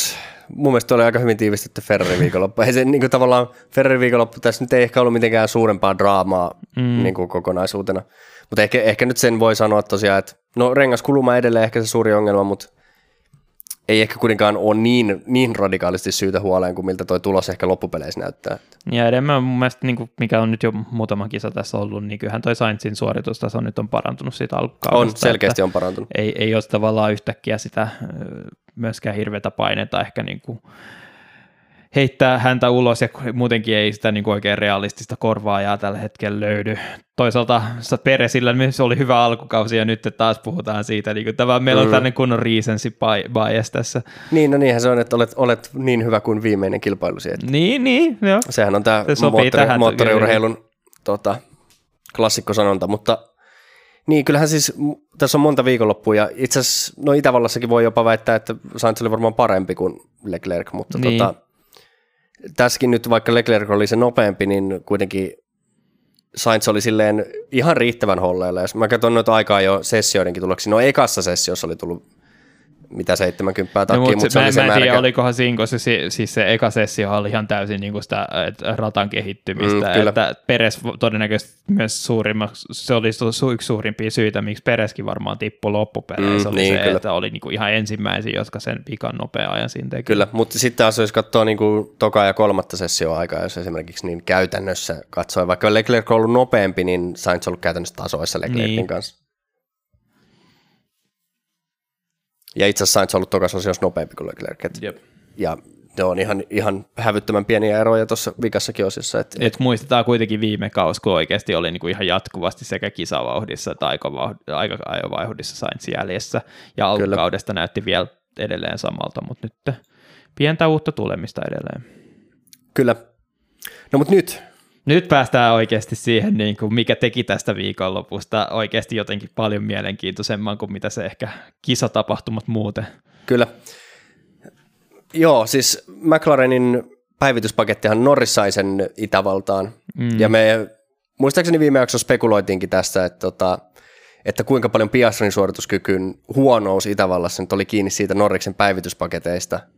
mun mielestä oli aika hyvin tiivistetty Ferrari viikonloppu. Ei se niin kuin, tavallaan Ferrari viikonloppu tässä nyt ei ehkä ollut mitenkään suurempaa draamaa mm. niin kuin, kokonaisuutena. Mutta ehkä, ehkä nyt sen voi sanoa tosiaan, että no rengaskuluma edelleen ehkä se suuri ongelma, mutta ei ehkä kuitenkaan ole niin, niin radikaalisti syytä huoleen kuin miltä toi tulos ehkä loppupeleissä näyttää. Ja enemmän mun mielestä, niin kuin mikä on nyt jo muutama kisa tässä ollut, niin kyllähän toi Sainzin suoritustaso nyt on parantunut siitä alkukaudesta. On, selkeästi on parantunut. Ei, ei ole tavallaan yhtäkkiä sitä myöskään hirveätä painetta ehkä niin kuin heittää häntä ulos ja muutenkin ei sitä niin kuin oikein realistista korvaajaa tällä hetkellä löydy. Toisaalta Peresillä myös oli hyvä alkukausi ja nyt taas puhutaan siitä, niin kuin tämä, meillä on mm. tänne kunnon recency bias tässä. Niin, no niinhän se on, että olet, olet niin hyvä kuin viimeinen kilpailusi. Että niin, niin, joo. Sehän on tämä se moottori, moottoriurheilun tota, klassikkosanonta, mutta niin, kyllähän siis tässä on monta viikonloppua ja itse asiassa, no Itävallassakin voi jopa väittää, että Sainz oli varmaan parempi kuin Leclerc, mutta niin. tota, tässäkin nyt vaikka Leclerc oli se nopeampi, niin kuitenkin Sainz oli silleen ihan riittävän holleilla. Jos mä katson noita aikaa jo sessioidenkin tuloksia, no ekassa sessiossa oli tullut mitä 70 takkiin, no, mutta, se, se oli se mä en tiedä, olikohan siinä, koska se, siis se eka sessio oli ihan täysin niin kuin sitä että ratan kehittymistä, mm, että Peres todennäköisesti myös suurimmaksi, se oli yksi suurimpia syitä, miksi Pereskin varmaan tippui loppupeleissä, mm, oli niin, se, kyllä. että oli niin kuin ihan ensimmäisiä, jotka sen pikan nopea ajan siinä teki. Kyllä, mutta sitten taas jos katsoo niin kuin toka ja kolmatta sessioa aikaa, jos esimerkiksi niin käytännössä katsoo, vaikka Leclerc on ollut nopeampi, niin Sainz on ollut käytännössä tasoissa Leclercin niin. kanssa. Ja itse asiassa Sainz on ollut tokas osiossa nopeampi kuin Leclerc. Jep. Ja ne on ihan, ihan hävyttömän pieniä eroja tuossa vikassakin osiossa. Et, et muistetaan kuitenkin viime kaus, kun oikeasti oli niinku ihan jatkuvasti sekä kisavauhdissa että aika ajovauhdissa Sainz jäljessä. Ja alkukaudesta näytti vielä edelleen samalta, mutta nyt pientä uutta tulemista edelleen. Kyllä. No mutta nyt nyt päästään oikeasti siihen, niin kuin mikä teki tästä viikonlopusta oikeasti jotenkin paljon mielenkiintoisemman kuin mitä se ehkä kisatapahtumat muuten. Kyllä. Joo, siis McLarenin päivityspakettihan Norris sai sen Itävaltaan. Mm. Ja me muistaakseni viime jaksossa spekuloitiinkin tässä, että, tota, että kuinka paljon Piastrin suorituskykyyn huonous Itävallassa nyt oli kiinni siitä Norriksen päivityspaketeista –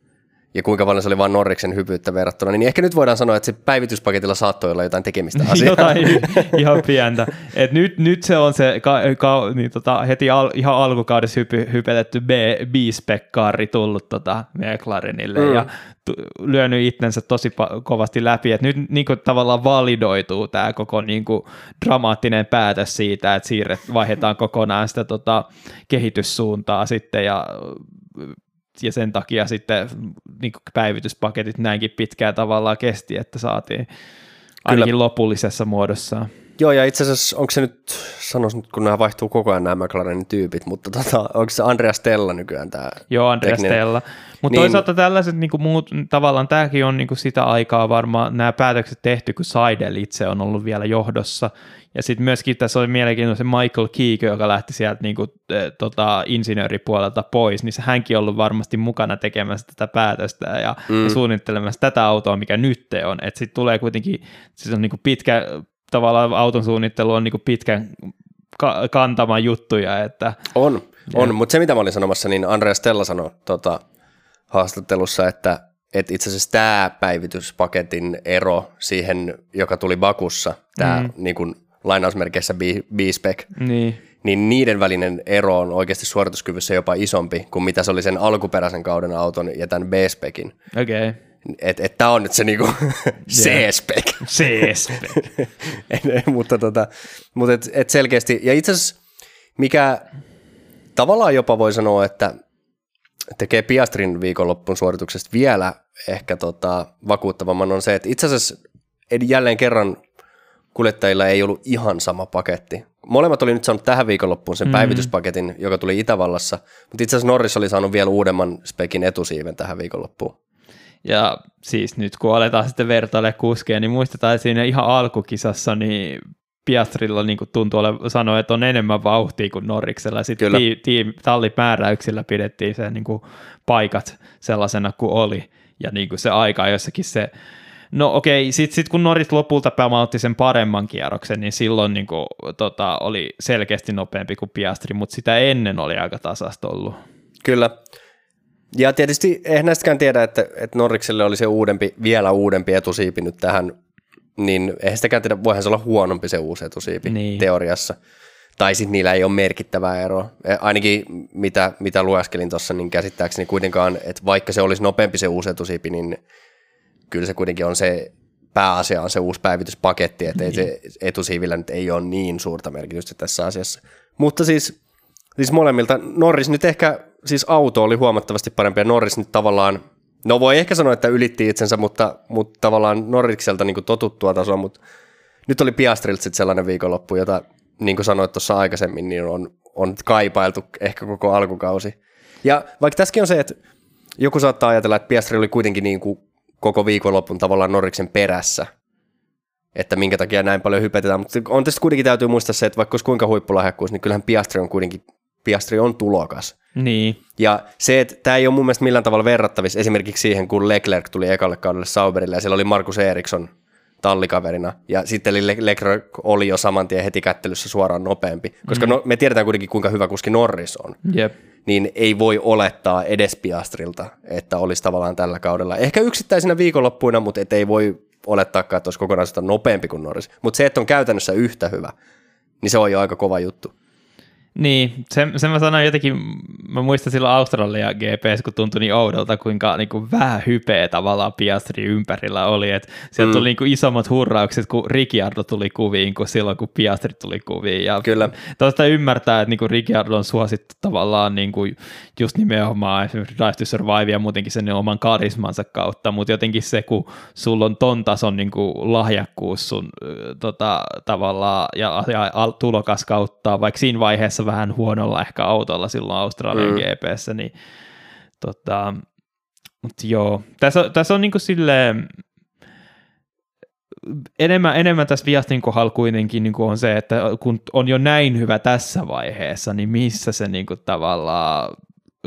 ja kuinka paljon se oli vain Norriksen hypyyttä verrattuna, niin ehkä nyt voidaan sanoa, että se päivityspaketilla saattoi olla jotain tekemistä asiaa. jotain ihan pientä. Et nyt, nyt se on se ka, ka, niin tota, heti al, ihan alkukaudessa hypy, hypetetty B, B-spekkaari tullut tota McLarenille mm. ja t- lyönyt itsensä tosi pa- kovasti läpi, että nyt niin kuin, tavallaan validoituu tämä koko niin kuin, dramaattinen päätös siitä, että siirret, vaihdetaan kokonaan sitä tota, kehityssuuntaa sitten ja ja sen takia sitten niin päivityspaketit näinkin pitkään tavallaan kesti, että saatiin ainakin Kyllä. lopullisessa muodossa. Joo, ja itse asiassa onko se nyt, sanoisin nyt, kun nämä vaihtuu koko ajan nämä McLarenin tyypit, mutta tota, onko se Andreas Stella nykyään tämä Joo, Andreas tekninen? Stella. Mutta niin, toisaalta tällaiset niin muut, tavallaan tämäkin on niin sitä aikaa varmaan nämä päätökset tehty, kun Seidel itse on ollut vielä johdossa, ja sitten myöskin tässä oli mielenkiintoinen se Michael Keegan, joka lähti sieltä niin kuin, e, tota, insinööripuolelta pois, niin se hänkin on ollut varmasti mukana tekemässä tätä päätöstä ja, mm. ja suunnittelemassa tätä autoa, mikä nyt on. Että sitten tulee kuitenkin, siis on niin kuin pitkä, tavallaan auton suunnittelu on niin kuin pitkän ka- kantama juttuja. Että, on, on. mutta se mitä mä olin sanomassa, niin Andreas Stella sanoi tota, haastattelussa, että että itse asiassa tämä päivityspaketin ero siihen, joka tuli Bakussa, tämä mm. niin kuin lainausmerkeissä B-spec, niin. niin niiden välinen ero on oikeasti suorituskyvyssä jopa isompi kuin mitä se oli sen alkuperäisen kauden auton ja tämän B-specin. Okei. Okay. Että et tämä on nyt se niinku C-spec. C-spec. mutta tota, mutta et, et selkeästi, ja itse asiassa mikä tavallaan jopa voi sanoa, että tekee Piastrin viikonloppun suorituksesta vielä ehkä tota, vakuuttavamman on se, että itse asiassa jälleen kerran kuljettajilla ei ollut ihan sama paketti. Molemmat oli nyt saanut tähän viikonloppuun sen mm. päivityspaketin, joka tuli Itävallassa, mutta itse asiassa Norris oli saanut vielä uudemman spekin etusiiven tähän viikonloppuun. Ja siis nyt kun aletaan sitten vertailla kuskeja, niin muistetaan, siinä ihan alkukisassa niin Piastrilla niin tuntuu ole, sanoa, että on enemmän vauhtia kuin Norriksella. Sitten ti, ti, tallipääräyksillä pidettiin se niin kuin paikat sellaisena kuin oli. Ja niin kuin se aika jossakin se No okei, sitten sit kun Norris lopulta päämautti sen paremman kierroksen, niin silloin niin kuin, tota, oli selkeästi nopeampi kuin Piastri, mutta sitä ennen oli aika tasasta ollut. Kyllä. Ja tietysti eihän näistäkään tiedä, että, että Norrikselle oli se uudempi, vielä uudempi etusiipi nyt tähän, niin eihän sitäkään tiedä, voihan se olla huonompi se uusi etusiipi niin. teoriassa. tai sitten niillä ei ole merkittävää eroa. E, ainakin mitä, mitä lueskelin tuossa, niin käsittääkseni kuitenkaan, että vaikka se olisi nopeampi se uusi etusiipi, niin kyllä se kuitenkin on se pääasia on se uusi päivityspaketti, että niin. se etusiivillä nyt ei ole niin suurta merkitystä tässä asiassa. Mutta siis, siis molemmilta, Norris nyt ehkä, siis auto oli huomattavasti parempi ja Norris nyt tavallaan, no voi ehkä sanoa, että ylitti itsensä, mutta, mutta tavallaan Norrikselta niin totuttua tasoa, mutta nyt oli Piastrilta sitten sellainen viikonloppu, jota niin kuin sanoit tuossa aikaisemmin, niin on, on kaipailtu ehkä koko alkukausi. Ja vaikka tässäkin on se, että joku saattaa ajatella, että Piastri oli kuitenkin niin kuin koko viikonloppun tavallaan Norriksen perässä, että minkä takia näin paljon hypetetään, mutta on tästä kuitenkin täytyy muistaa se, että vaikka olisi kuinka huippulahjakkuus, niin kyllähän Piastri on kuitenkin, Piastri on tulokas. Niin. Ja se, että tämä ei ole mun mielestä millään tavalla verrattavissa esimerkiksi siihen, kun Leclerc tuli ekalle kaudelle Sauberille ja siellä oli Markus Eriksson tallikaverina, ja sitten Leclerc oli jo saman tien heti kättelyssä suoraan nopeampi, koska mm. no, me tiedetään kuitenkin, kuinka hyvä kuski Norris on. Yep. Niin ei voi olettaa edes Piastrilta, että olisi tavallaan tällä kaudella. Ehkä yksittäisinä viikonloppuina, mutta et ei voi olettaa, että olisi kokonaisuutta nopeampi kuin Norris. Mutta se, että on käytännössä yhtä hyvä, niin se on jo aika kova juttu. Niin, sen, sen mä sanoin jotenkin, mä muistan silloin Australia GPS, kun tuntui niin oudolta, kuinka niin kuin vähän hypeä tavallaan Piastri ympärillä oli, että sieltä mm. tuli niin kuin isommat hurraukset, kun Ricciardo tuli kuviin, kuin silloin, kun Piastri tuli kuviin. Ja Kyllä. Tuosta ymmärtää, että niin kuin Ricciardo on suosittu tavallaan niin kuin just nimenomaan esimerkiksi Drive to Survive ja muutenkin sen oman karismansa kautta, mutta jotenkin se, kun sulla on ton tason niin kuin lahjakkuus sun tota, tavallaan ja, ja tulokas kautta, vaikka siinä vaiheessa vähän huonolla ehkä autolla silloin Australian mm. GPssä, niin tota, mutta joo, tässä, tässä on niinku silleen, enemmän, enemmän tässä viastin kohdalla kuitenkin niin kuin on se, että kun on jo näin hyvä tässä vaiheessa, niin missä se niin kuin tavallaan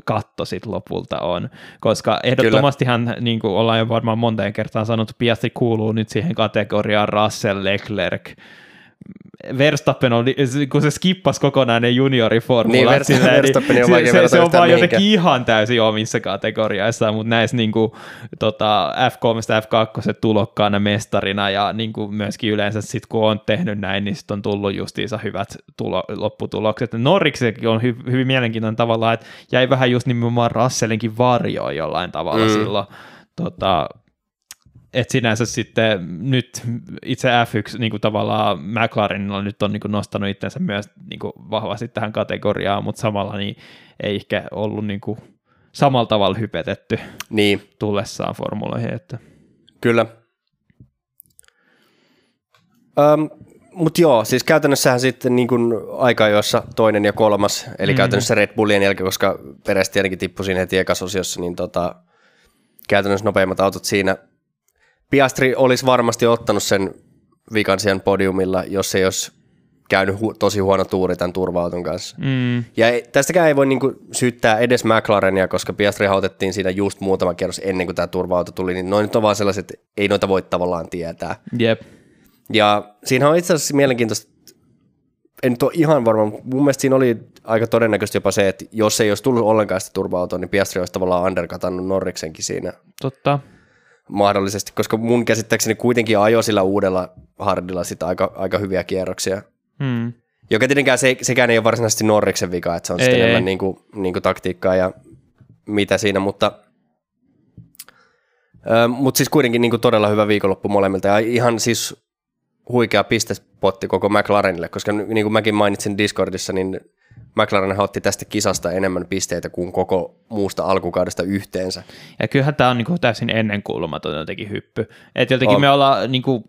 katto sit lopulta on, koska ehdottomastihan, niin kuin ollaan jo varmaan monteen kertaan sanottu, Piastri kuuluu nyt siihen kategoriaan Russell, Leclerc, Verstappen on, kun se skippasi kokonaan ne junioriformulat, niin, Verstappen, niin, Verstappen on se, se, on vaan jotenkin ihan täysin omissa kategoriaissa, mutta näissä niin kuin, tota, F3 F2 tulokkaana mestarina ja niin kuin myöskin yleensä sit kun on tehnyt näin, niin sit on tullut justiinsa hyvät tulo, lopputulokset. Norriksekin on hy, hyvin mielenkiintoinen tavalla, että jäi vähän just nimenomaan Russellinkin varjoon jollain tavalla mm. silloin tota, et sinänsä sitten nyt itse F1 niin kuin tavallaan McLarenilla nyt on niin kuin nostanut itsensä myös niin kuin vahvasti tähän kategoriaan, mutta samalla niin ei ehkä ollut niin kuin samalla tavalla hypetetty niin. tullessaan formuloihin. Että. Kyllä. Um, mutta joo, siis käytännössähän sitten niin kuin aika jossa toinen ja kolmas, eli mm. käytännössä Red Bullien jälkeen, koska Peres tietenkin tippui siinä heti ekasosiossa, niin tota, käytännössä nopeimmat autot siinä Piastri olisi varmasti ottanut sen vikan podiumilla, jos ei olisi käynyt hu- tosi huono tuuri tämän turva kanssa. Mm. Ja ei, tästäkään ei voi niinku syyttää edes McLarenia, koska Piastri otettiin siinä just muutama kerros ennen kuin tämä turva tuli, niin noin nyt on vaan sellaiset, että ei noita voi tavallaan tietää. Jep. Ja siinä on itse asiassa mielenkiintoista, en nyt ole ihan varma, mutta mun mielestä siinä oli aika todennäköisesti jopa se, että jos ei olisi tullut ollenkaan sitä turva niin Piastri olisi tavallaan undercutannut Norriksenkin siinä. Totta mahdollisesti, koska mun käsittääkseni kuitenkin ajoi sillä uudella hardilla sitä aika, aika hyviä kierroksia. Hmm. Joka tietenkään se, sekään ei ole varsinaisesti Norriksen vika, että se on ei, sitten ei. enemmän niin kuin, niin kuin taktiikkaa ja mitä siinä, mutta, äh, mutta siis kuitenkin niin kuin todella hyvä viikonloppu molemmilta ja ihan siis huikea pistespotti koko McLarenille, koska niin kuin mäkin mainitsin Discordissa, niin McLaren otti tästä kisasta enemmän pisteitä kuin koko muusta alkukaudesta yhteensä. Ja kyllähän tämä on niinku täysin ennenkuulumaton jotenkin hyppy. Että jotenkin on. me ollaan niinku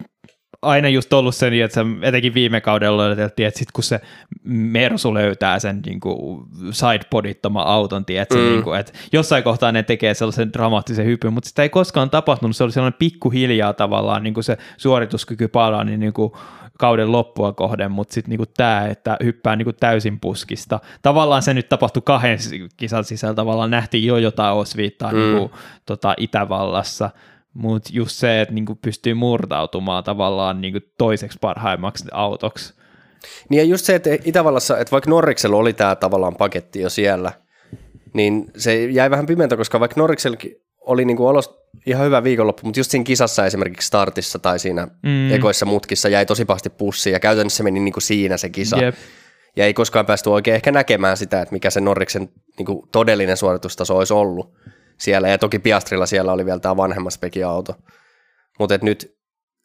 aina just ollut sen, että etenkin viime kaudella että sitten kun se Mersu löytää sen niin kuin sidepodittoman auton, tiedät, mm. niin kuin, että jossain kohtaa ne tekee sellaisen dramaattisen hypyn, mutta sitä ei koskaan tapahtunut, se oli sellainen pikkuhiljaa tavallaan niin kuin se suorituskyky palaa niin, niin kuin kauden loppua kohden, mutta sitten niinku tämä, että hyppää niinku täysin puskista. Tavallaan se nyt tapahtui kahden kisan sisällä, tavallaan nähtiin jo jotain osviittaa mm. niinku, tota, Itävallassa, mutta just se, että niinku pystyy murtautumaan tavallaan niinku toiseksi parhaimmaksi autoksi. Niin ja just se, että Itävallassa, että vaikka Norriksella oli tämä tavallaan paketti jo siellä, niin se jäi vähän pimentä, koska vaikka Norriksellakin oli niinku olos ihan hyvä viikonloppu, mutta just siinä kisassa esimerkiksi startissa tai siinä mm. ekoissa mutkissa jäi tosi pahasti pussiin ja käytännössä meni niinku siinä se kisa. Yep. Ja ei koskaan päästy oikein ehkä näkemään sitä, että mikä se Norriksen niin kuin todellinen suoritustaso olisi ollut siellä. Ja toki Piastrilla siellä oli vielä tämä vanhemma spekiauto. Mutta nyt,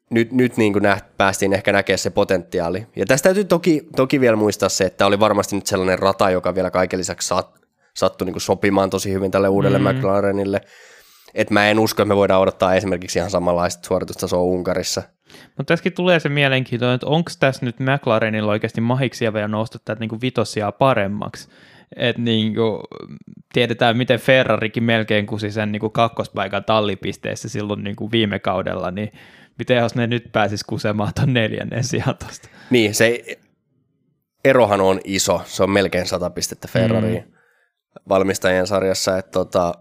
nyt, nyt niin kuin näht, päästiin ehkä näkemään se potentiaali. Ja tästä täytyy toki, toki vielä muistaa se, että oli varmasti nyt sellainen rata, joka vielä kaiken lisäksi sat, sattui niin kuin sopimaan tosi hyvin tälle uudelle mm. McLarenille. Että mä en usko, että me voidaan odottaa esimerkiksi ihan samanlaista suoritustasoa Unkarissa. Mutta tässäkin tulee se mielenkiintoinen, että onko tässä nyt McLarenilla oikeasti mahiksia vielä nousta tätä niin vitosia paremmaksi. Että niin kuin, tiedetään, miten Ferrarikin melkein kusi sen niin kuin kakkospaikan tallipisteessä silloin niin kuin viime kaudella, niin miten jos ne nyt pääsis kusemaan tuon neljännen sijaan tosta. Niin, se erohan on iso, se on melkein 100 pistettä Ferrariin mm. valmistajien sarjassa, että tota,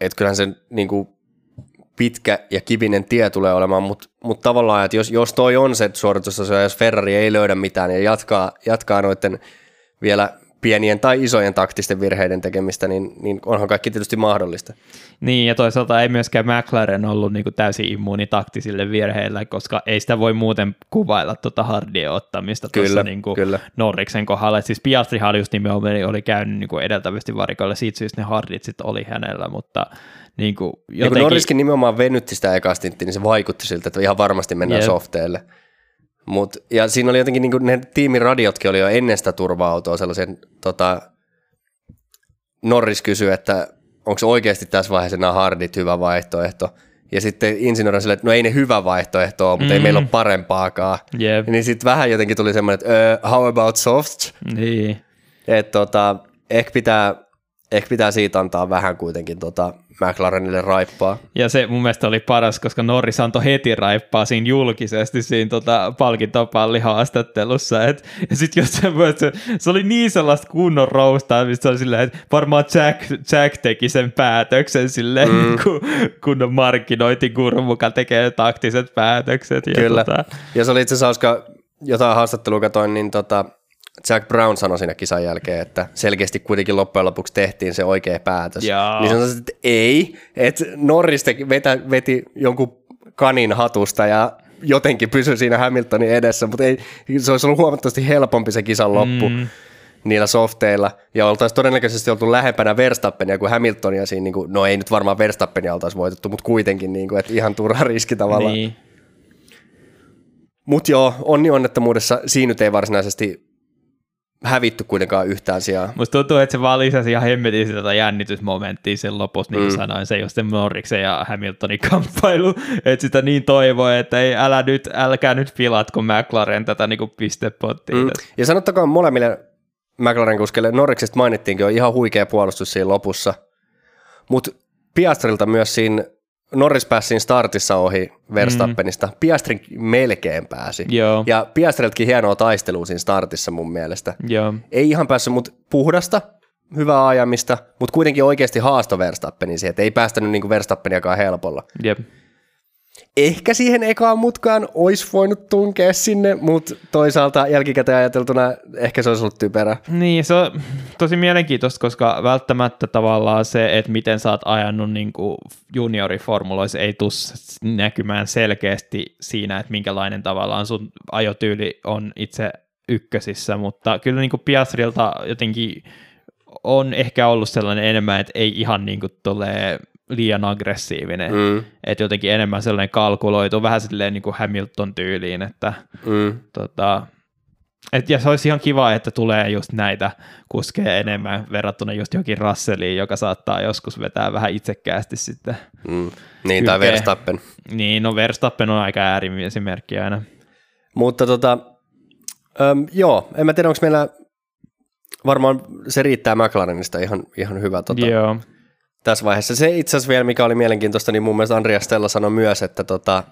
et kyllähän se niin kuin, pitkä ja kivinen tie tulee olemaan, mutta mut tavallaan, että jos, jos toi on se suoritustaso, jos Ferrari ei löydä mitään ja jatkaa, jatkaa noiden vielä pienien tai isojen taktisten virheiden tekemistä, niin, niin onhan kaikki tietysti mahdollista. Niin, ja toisaalta ei myöskään McLaren ollut niin kuin täysin immuuni taktisille virheille, koska ei sitä voi muuten kuvailla tuota hardien ottamista tuossa niin kuin kyllä. Norriksen kohdalla. Et siis Piastrihan just nimenomaan oli käynyt niin kuin edeltävästi varikoilla, siitä syystä ne hardit sitten oli hänellä, mutta niin kuin jotenkin... Ja kun Norriskin nimenomaan venytti sitä ekasti, niin se vaikutti siltä, että ihan varmasti mennään yep. softeille. Mut, ja siinä oli jotenkin, niin ne tiimiradiotkin oli jo ennen sitä turva-autoa sellaisen, tota, Norris kysyi, että onko oikeasti tässä vaiheessa nämä hardit hyvä vaihtoehto. Ja sitten insinööri sille, että no ei ne hyvä vaihtoehto ole, mutta mm. ei meillä ole parempaakaan. Yep. Niin sitten vähän jotenkin tuli semmoinen, että uh, how about soft? Niin. Että tota, ehkä pitää, ehkä pitää siitä antaa vähän kuitenkin tota, McLarenille raippaa. Ja se mun mielestä oli paras, koska Norris antoi heti raippaa siinä julkisesti siinä tota, palkintopallihaastattelussa. Et, ja sitten jos se, se, se, oli niin sellaista kunnon roustaa, mistä se oli silleen, että varmaan Jack, Jack teki sen päätöksen silleen, mm. kun kunnon markkinointiguru mukaan tekee taktiset päätökset. Ja Kyllä. Tota... Ja se oli itse asiassa hauska, jotain haastattelua katoin, niin tota, Jack Brown sanoi siinä kisan jälkeen, että selkeästi kuitenkin loppujen lopuksi tehtiin se oikea päätös. Jaa. Niin sanoisin, että ei, että Norris teki, vetä, veti jonkun kanin hatusta ja jotenkin pysyi siinä Hamiltonin edessä, mutta ei, se olisi ollut huomattavasti helpompi se kisan loppu mm. niillä softeilla, ja oltaisiin todennäköisesti oltu lähempänä Verstappenia kuin Hamiltonia siinä, niin kuin, no ei nyt varmaan Verstappenia oltaisi voitettu, mutta kuitenkin, niin kuin, että ihan turha riski tavallaan. Niin. Mutta joo, onni onnettomuudessa siinä nyt ei varsinaisesti hävitty kuitenkaan yhtään sijaa. Musta tuntuu, että se vaan lisäsi ihan hemmetin sitä jännitysmomenttia sen lopussa, niin kuin mm. sanoin, se just se Norriksen ja Hamiltonin kamppailu, että sitä niin toivoi, että ei, älä nyt, älkää nyt filatko McLaren tätä niin kuin pistepottia. Mm. Ja sanottakoon molemmille McLaren kuskelle, Norriksesta mainittiinkin jo ihan huikea puolustus siinä lopussa, mutta Piastrilta myös siinä Norris pääsi startissa ohi Verstappenista. Mm. Piastri melkein pääsi. Joo. Ja Piastriltakin hienoa taistelua siinä startissa mun mielestä. Joo. Ei ihan päässyt, mutta puhdasta, hyvää ajamista, mutta kuitenkin oikeasti haasto Verstappenin siihen, että ei päästänyt niin Verstappeniakaan helpolla. Jep ehkä siihen ekaan mutkaan olisi voinut tunkea sinne, mutta toisaalta jälkikäteen ajateltuna ehkä se olisi ollut typerä. Niin, se on tosi mielenkiintoista, koska välttämättä tavallaan se, että miten sä oot ajanut niin junioriformuloissa, ei tule näkymään selkeästi siinä, että minkälainen tavallaan sun ajotyyli on itse ykkösissä, mutta kyllä niin kuin Piastrilta jotenkin on ehkä ollut sellainen enemmän, että ei ihan niin kuin tulee liian aggressiivinen, mm. että jotenkin enemmän sellainen kalkuloitu, vähän silleen niin kuin Hamilton-tyyliin, että mm. tota, et, ja se olisi ihan kiva, että tulee just näitä kuskeja enemmän verrattuna just johonkin Russelliin, joka saattaa joskus vetää vähän itsekkäästi sitten. Mm. Niin, tai Verstappen. Niin, no Verstappen on aika äärimmäisimerkki aina. Mutta tota, äm, joo, en mä tiedä, onko meillä, varmaan se riittää McLarenista ihan, ihan hyvä tota, joo tässä vaiheessa. Se itse asiassa vielä, mikä oli mielenkiintoista, niin mun mielestä Andreas Stella sanoi myös, että, tota,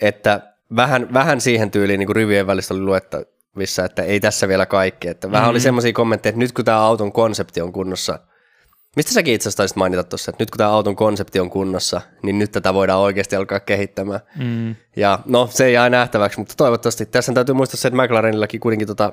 että vähän, vähän siihen tyyliin niin kuin rivien välistä oli luettavissa, että ei tässä vielä kaikki. Että vähän mm-hmm. oli semmoisia kommentteja, että nyt kun tämä auton konsepti on kunnossa, mistä säkin itse asiassa taisit mainita tuossa, että nyt kun tämä auton konsepti on kunnossa, niin nyt tätä voidaan oikeasti alkaa kehittämään. Mm. Ja no, se jää nähtäväksi, mutta toivottavasti. Tässä täytyy muistaa se, että McLarenillakin kuitenkin tota,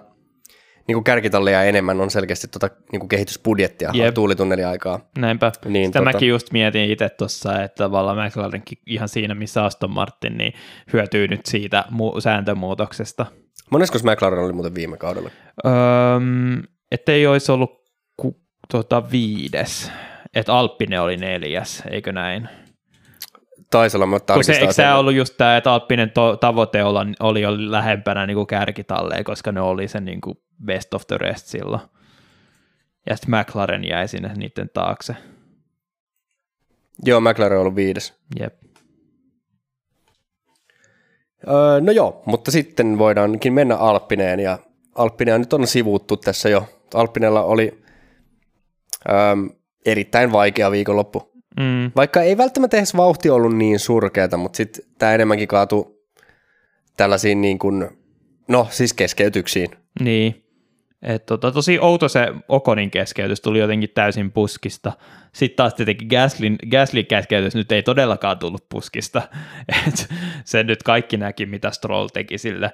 niin kuin kärkitallia enemmän on selkeästi tuota, niin kuin kehitysbudjettia yep. tuulitunneliaikaa. Näinpä. Niin, Sitä tota... mäkin just mietin itse tuossa, että tavallaan McLarenkin ihan siinä, missä Aston Martin, niin hyötyy nyt siitä mu- sääntömuutoksesta. Monesko McLaren oli muuten viime kaudella? Öm, ettei olisi ollut ku, tota, viides, että Alppinen oli neljäs, eikö näin? Taisi olla, mutta Kun se, eikö se ollut just tämä, että Alppinen to, tavoite olla, oli jo lähempänä niin kuin kärkitalleen, koska ne oli se niin kuin best of the rest silloin. Ja sitten McLaren jäi sinne niiden taakse. Joo, McLaren on ollut viides. Jep. Öö, no joo, mutta sitten voidaankin mennä Alppineen, ja Alppinea nyt on sivuuttu tässä jo. Alppinella oli öö, erittäin vaikea viikonloppu. Mm. Vaikka ei välttämättä edes vauhti ollut niin surkeata, mutta sitten tämä enemmänkin kaatui tällaisiin niin kuin, no siis keskeytyksiin. Niin. Et tota, tosi outo se Okonin keskeytys tuli jotenkin täysin puskista. Sitten taas tietenkin Gaslin, Gaslin keskeytys nyt ei todellakaan tullut puskista. Et se nyt kaikki näki, mitä Stroll teki sille.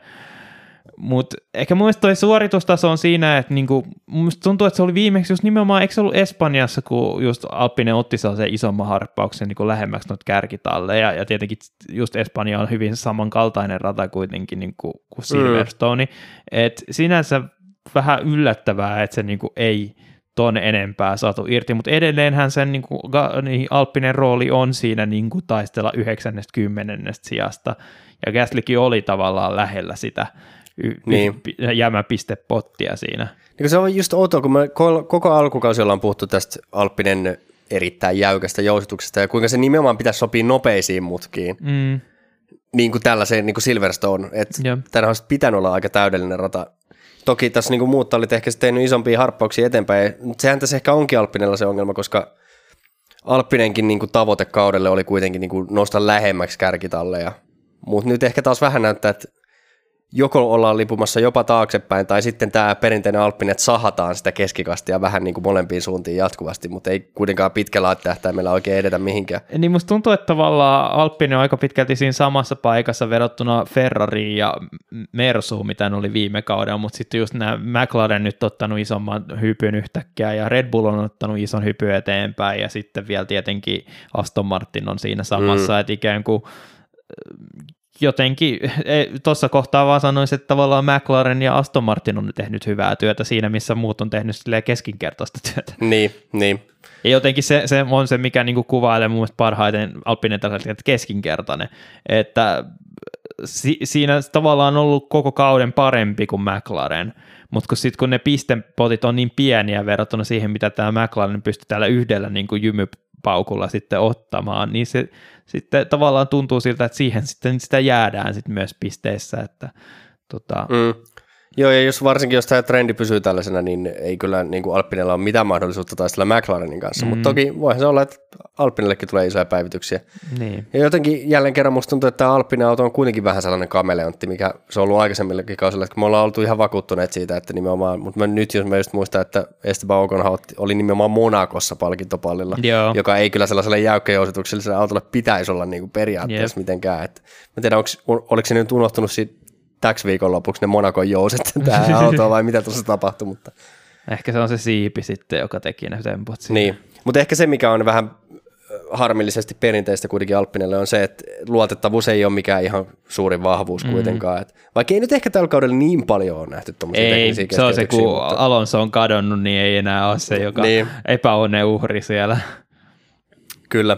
Mutta ehkä mun mielestä toi suoritustaso on siinä, että niinku, mun tuntuu, että se oli viimeksi just nimenomaan, eikö se ollut Espanjassa, kun just Alpine otti sellaisen isomman harppauksen niinku lähemmäksi noita kärkitalle, ja, tietenkin just Espanja on hyvin samankaltainen rata kuitenkin niinku, kuin Silverstone, mm. että sinänsä vähän yllättävää, että se niinku ei ton enempää saatu irti, mutta edelleenhän sen niinku, niin Alppinen rooli on siinä niinku taistella 90 sijasta, ja Gaslykin oli tavallaan lähellä sitä y- niin. jämäpistepottia siinä. Niin se on just outoa, kun me koko alkukausi ollaan puhuttu tästä Alppinen erittäin jäykästä jousituksesta ja kuinka se nimenomaan pitäisi sopia nopeisiin mutkiin. Mm. Niin kuin tällaiseen niin kuin Silverstone, että olisi pitänyt olla aika täydellinen rata. Toki tässä niin kuin muut olit ehkä tehnyt isompia harppauksia eteenpäin. Sehän tässä ehkä onkin Alppinella se ongelma, koska Alppinenkin niin kuin tavoite kaudelle oli kuitenkin niin kuin nousta lähemmäksi kärkitalleja. Mutta nyt ehkä taas vähän näyttää, että joko ollaan lipumassa jopa taaksepäin, tai sitten tämä perinteinen alppinen, että sahataan sitä keskikastia vähän niin kuin molempiin suuntiin jatkuvasti, mutta ei kuitenkaan pitkällä tähtäimellä oikein edetä mihinkään. Niin musta tuntuu, että tavallaan Alppinen on aika pitkälti siinä samassa paikassa verrattuna Ferrariin ja Mersuun, mitä ne oli viime kaudella, mutta sitten just nämä McLaren nyt ottanut isomman hypyn yhtäkkiä, ja Red Bull on ottanut ison hypyn eteenpäin, ja sitten vielä tietenkin Aston Martin on siinä samassa, mm. että ikään kuin jotenkin tuossa kohtaa vaan sanoisin, että tavallaan McLaren ja Aston Martin on tehnyt hyvää työtä siinä, missä muut on tehnyt keskinkertaista työtä. Niin, niin. Ja jotenkin se, se on se, mikä niinku kuvailee mun mielestä parhaiten Alpinen että keskinkertainen, että si, siinä tavallaan on ollut koko kauden parempi kuin McLaren, mutta kun sitten kun ne pistepotit on niin pieniä verrattuna siihen, mitä tämä McLaren pystyy täällä yhdellä niin kuin jymypaukulla sitten ottamaan, niin se sitten tavallaan tuntuu siltä, että siihen sitten sitä jäädään sitten myös pisteissä, että tota... mm. Joo, ja jos varsinkin jos tämä trendi pysyy tällaisena, niin ei kyllä niin kuin Alpinella ole mitään mahdollisuutta taistella McLarenin kanssa, mm. mutta toki voihan se olla, että Alpinellekin tulee isoja päivityksiä. Niin. Ja jotenkin jälleen kerran musta tuntuu, että tämä Alpinen auto on kuitenkin vähän sellainen kameleontti, mikä se on ollut aikaisemmillakin kausilla, että me ollaan oltu ihan vakuuttuneet siitä, että nimenomaan, mutta mä nyt jos mä just muistan, että Esteban Ocon oli nimenomaan Monakossa palkintopallilla, Joo. joka ei kyllä sellaiselle jäykkäjousitukselliselle autolle pitäisi olla niin kuin periaatteessa yep. mitenkään. Että, mä tiedän, onko, oliko se nyt unohtunut siitä täksi lopuksi ne Monakon jouset tähän autoon vai mitä tuossa tapahtui, mutta... Ehkä se on se siipi sitten, joka teki ne tempot. Niin, mutta ehkä se, mikä on vähän harmillisesti perinteistä kuitenkin Alppinelle on se, että luotettavuus ei ole mikään ihan suurin vahvuus mm. kuitenkaan. Et vaikka ei nyt ehkä tällä kaudella niin paljon ole nähty tuommoisia Ei, se on se, kun mutta... Alonso on kadonnut, niin ei enää ole se, joka niin. epäonne uhri siellä. Kyllä.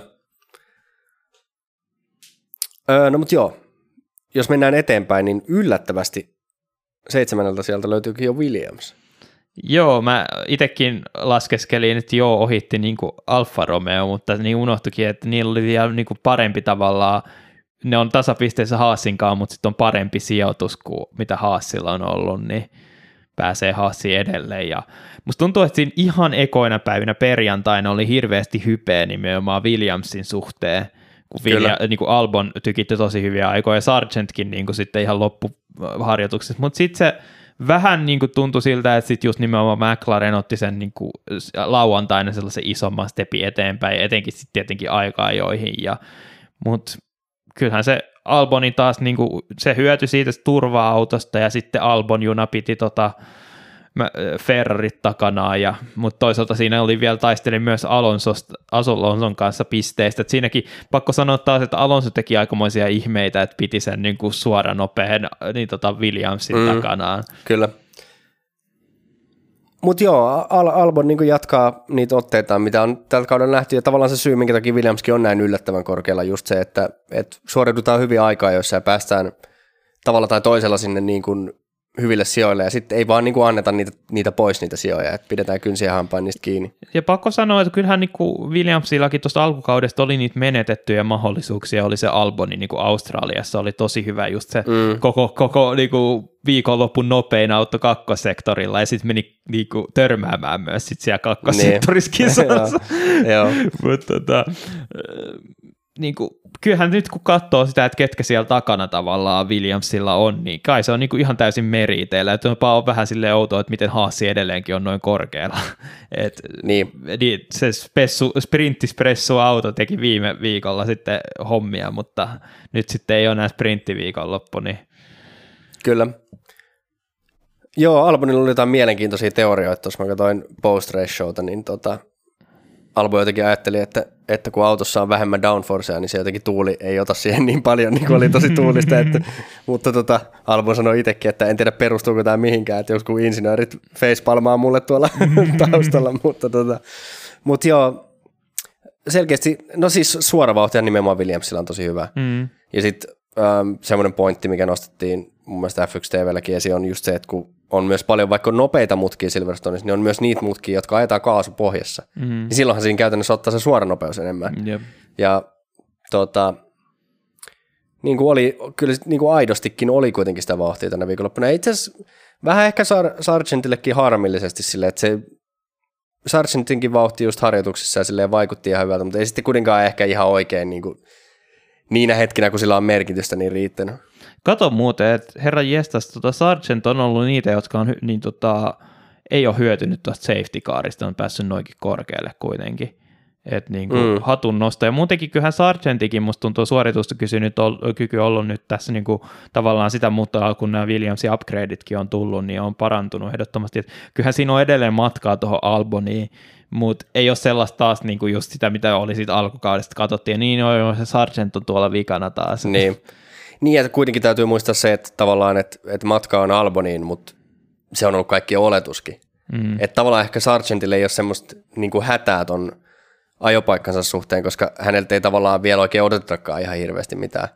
Öö, no mutta joo, jos mennään eteenpäin, niin yllättävästi seitsemäneltä sieltä löytyykin jo Williams. Joo, mä itsekin laskeskelin, että joo, ohitti niin kuin Alfa Romeo, mutta niin unohtuikin, että niillä oli vielä niin kuin parempi tavallaan, ne on tasapisteessä Haasinkaan, mutta sitten on parempi sijoitus kuin mitä Haasilla on ollut, niin pääsee Haasi edelleen. Ja musta tuntuu, että siinä ihan ekoina päivinä perjantaina oli hirveästi hypeä nimenomaan Williamsin suhteen, kun Vilja, niin kuin Albon tykitti tosi hyviä aikoja, ja Sargentkin niin kuin sitten ihan loppuharjoituksessa, mutta sitten se vähän niin kuin tuntui siltä, että sitten just nimenomaan McLaren otti sen niin kuin lauantaina sellaisen isomman stepi eteenpäin, etenkin sitten tietenkin aika joihin ja mutta kyllähän se Albonin taas, niin kuin, se hyötyi siitä turva-autosta ja sitten Albon juna piti tota, Ferrarit takanaan, ja, mutta toisaalta siinä oli vielä taistelin myös Alonsosta, Alonson kanssa pisteistä, että siinäkin pakko sanoa taas, että Alonso teki aikamoisia ihmeitä, että piti sen niin kuin suora nopean niin tota Williamsin mm, takanaan. Kyllä. mutta joo, Al- Albon niin jatkaa niitä otteita, mitä on tällä kaudella nähty, ja tavallaan se syy, minkä takia Williamskin on näin yllättävän korkealla, just se, että, että suoriudutaan hyvin aikaa, jossa päästään tavalla tai toisella sinne niin kuin hyville sijoille ja sitten ei vaan niin kuin anneta niitä, niitä pois niitä sijoja, että pidetään kynsiä hampaan niistä kiinni. Ja pakko sanoa, että kyllähän niin kuin Williamsillakin tuosta alkukaudesta oli niitä menetettyjä mahdollisuuksia, oli se Alboni niin kuin Australiassa, oli tosi hyvä just se mm. koko, koko niin kuin viikonlopun nopein auto kakkosektorilla ja sitten meni niin kuin, törmäämään myös sit siellä kakkossektorissa niin. Mutta tota, niin kuin, kyllähän nyt kun katsoo sitä, että ketkä siellä takana tavallaan Williamsilla on, niin kai se on niin kuin ihan täysin meriteillä. Että on vähän sille outoa, että miten Haassi edelleenkin on noin korkealla. Et, niin. niin. Se spessu, sprinttispressu-auto teki viime viikolla sitten hommia, mutta nyt sitten ei ole enää sprinttiviikonloppu. Niin... Kyllä. Joo, Albonilla oli jotain mielenkiintoisia teorioita, jos mä katsoin post race niin tota, Albo jotenkin ajatteli, että, että kun autossa on vähemmän downforcea, niin se jotenkin tuuli ei ota siihen niin paljon, niin kuin oli tosi tuulista. Että, mutta tota, Albo sanoi itsekin, että en tiedä perustuuko tämä mihinkään, että joskus insinöörit facepalmaa mulle tuolla taustalla, mutta tota, mutta joo, selkeästi, no siis suora vauhtia nimenomaan Williamsilla on tosi hyvä. Mm. Ja sitten ähm, semmoinen pointti, mikä nostettiin mun mielestä F1 TVlläkin esiin, on just se, että kun on myös paljon vaikka nopeita mutkia Silverstoneissa, niin on myös niitä mutkia, jotka ajetaan kaasupohjassa. Mm. Niin silloinhan siinä käytännössä ottaa se suora nopeus enemmän. Yep. Ja tota, niin kuin oli, kyllä niin kuin aidostikin oli kuitenkin sitä vauhtia tänä viikonloppuna. Itse asiassa vähän ehkä Sar- Sargentillekin harmillisesti sille, että se Sargentinkin vauhti just harjoituksissa ja silleen vaikutti ihan hyvältä, mutta ei sitten kuitenkaan ehkä ihan oikein niin kuin, niinä hetkinä, kun sillä on merkitystä, niin riittänyt. Kato muuten, että herra jestas, tota Sargent on ollut niitä, jotka on, niin tota, ei ole hyötynyt tuosta safety carista, on päässyt noinkin korkealle kuitenkin. Et niin kuin mm. hatun nosto. Ja muutenkin kyllähän Sargentikin musta tuntuu suoritusta kysynyt, kyky ollut nyt tässä niin kuin, tavallaan sitä muuttaa, kun nämä Williamsin upgradeitkin on tullut, niin on parantunut ehdottomasti. Et kyllähän siinä on edelleen matkaa tuohon Alboniin, mutta ei ole sellaista taas niin kuin just sitä, mitä oli siitä alkukaudesta katsottiin. Niin on se Sargent on tuolla vikana taas. Niin. Niin, että kuitenkin täytyy muistaa se, että tavallaan, että, että matka on Alboniin, mutta se on ollut kaikki oletuskin. Mm. Että tavallaan ehkä Sargentille ei ole semmoista niin kuin hätää ton ajopaikkansa suhteen, koska häneltä ei tavallaan vielä oikein odotetakaan ihan hirveästi mitään.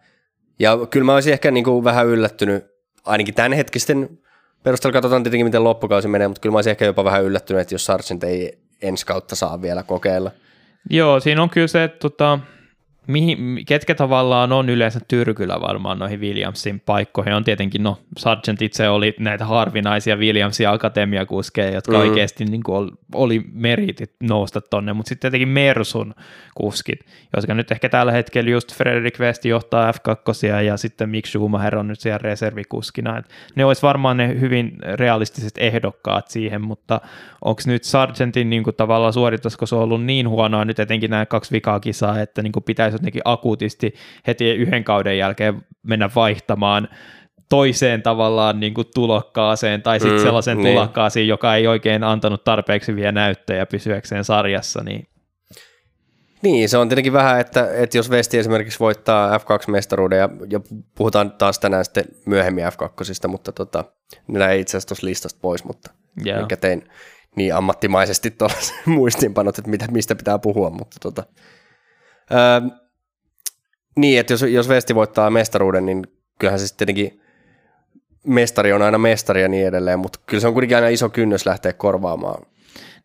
Ja kyllä mä olisin ehkä niin kuin vähän yllättynyt, ainakin tämänhetkisten perusteella katsotaan tietenkin, miten loppukausi menee, mutta kyllä mä olisin ehkä jopa vähän yllättynyt, että jos Sargent ei ensi kautta saa vielä kokeilla. Joo, siinä on kyllä se, että tota, mihin, ketkä tavallaan on yleensä tyrkyllä varmaan noihin Williamsin paikkoihin, on tietenkin, no Sargent itse oli näitä harvinaisia Williamsin akatemiakuskeja, jotka mm. oikeasti niin kuin oli meritit nousta tonne, mutta sitten tietenkin Mersun kuskit, jotka nyt ehkä tällä hetkellä just Fredrik West johtaa F2 ja sitten Mick Schumacher on nyt siellä reservikuskina, Et ne olisi varmaan ne hyvin realistiset ehdokkaat siihen, mutta onko nyt Sargentin niin kuin tavallaan suoritusko se on ollut niin huonoa nyt etenkin nämä kaksi vikaa kisaa, että niin kuin pitäisi jotenkin akuutisti heti yhden kauden jälkeen mennä vaihtamaan toiseen tavallaan niin kuin tulokkaaseen tai sitten mm, sellaisen niin. tulokkaasiin, joka ei oikein antanut tarpeeksi vielä näyttöjä pysyäkseen sarjassa, niin niin, se on tietenkin vähän, että, että jos Vesti esimerkiksi voittaa F2-mestaruuden, ja, ja puhutaan taas tänään sitten myöhemmin F2, mutta tota, nämä ei itse asiassa tuossa listasta pois, mutta yeah. minkä tein niin ammattimaisesti tuolla muistiinpanot, että mitä, mistä pitää puhua, mutta tota, ää, niin, että jos, jos Vesti voittaa mestaruuden, niin kyllähän se sitten tietenkin mestari on aina mestari ja niin edelleen, mutta kyllä se on kuitenkin aina iso kynnys lähteä korvaamaan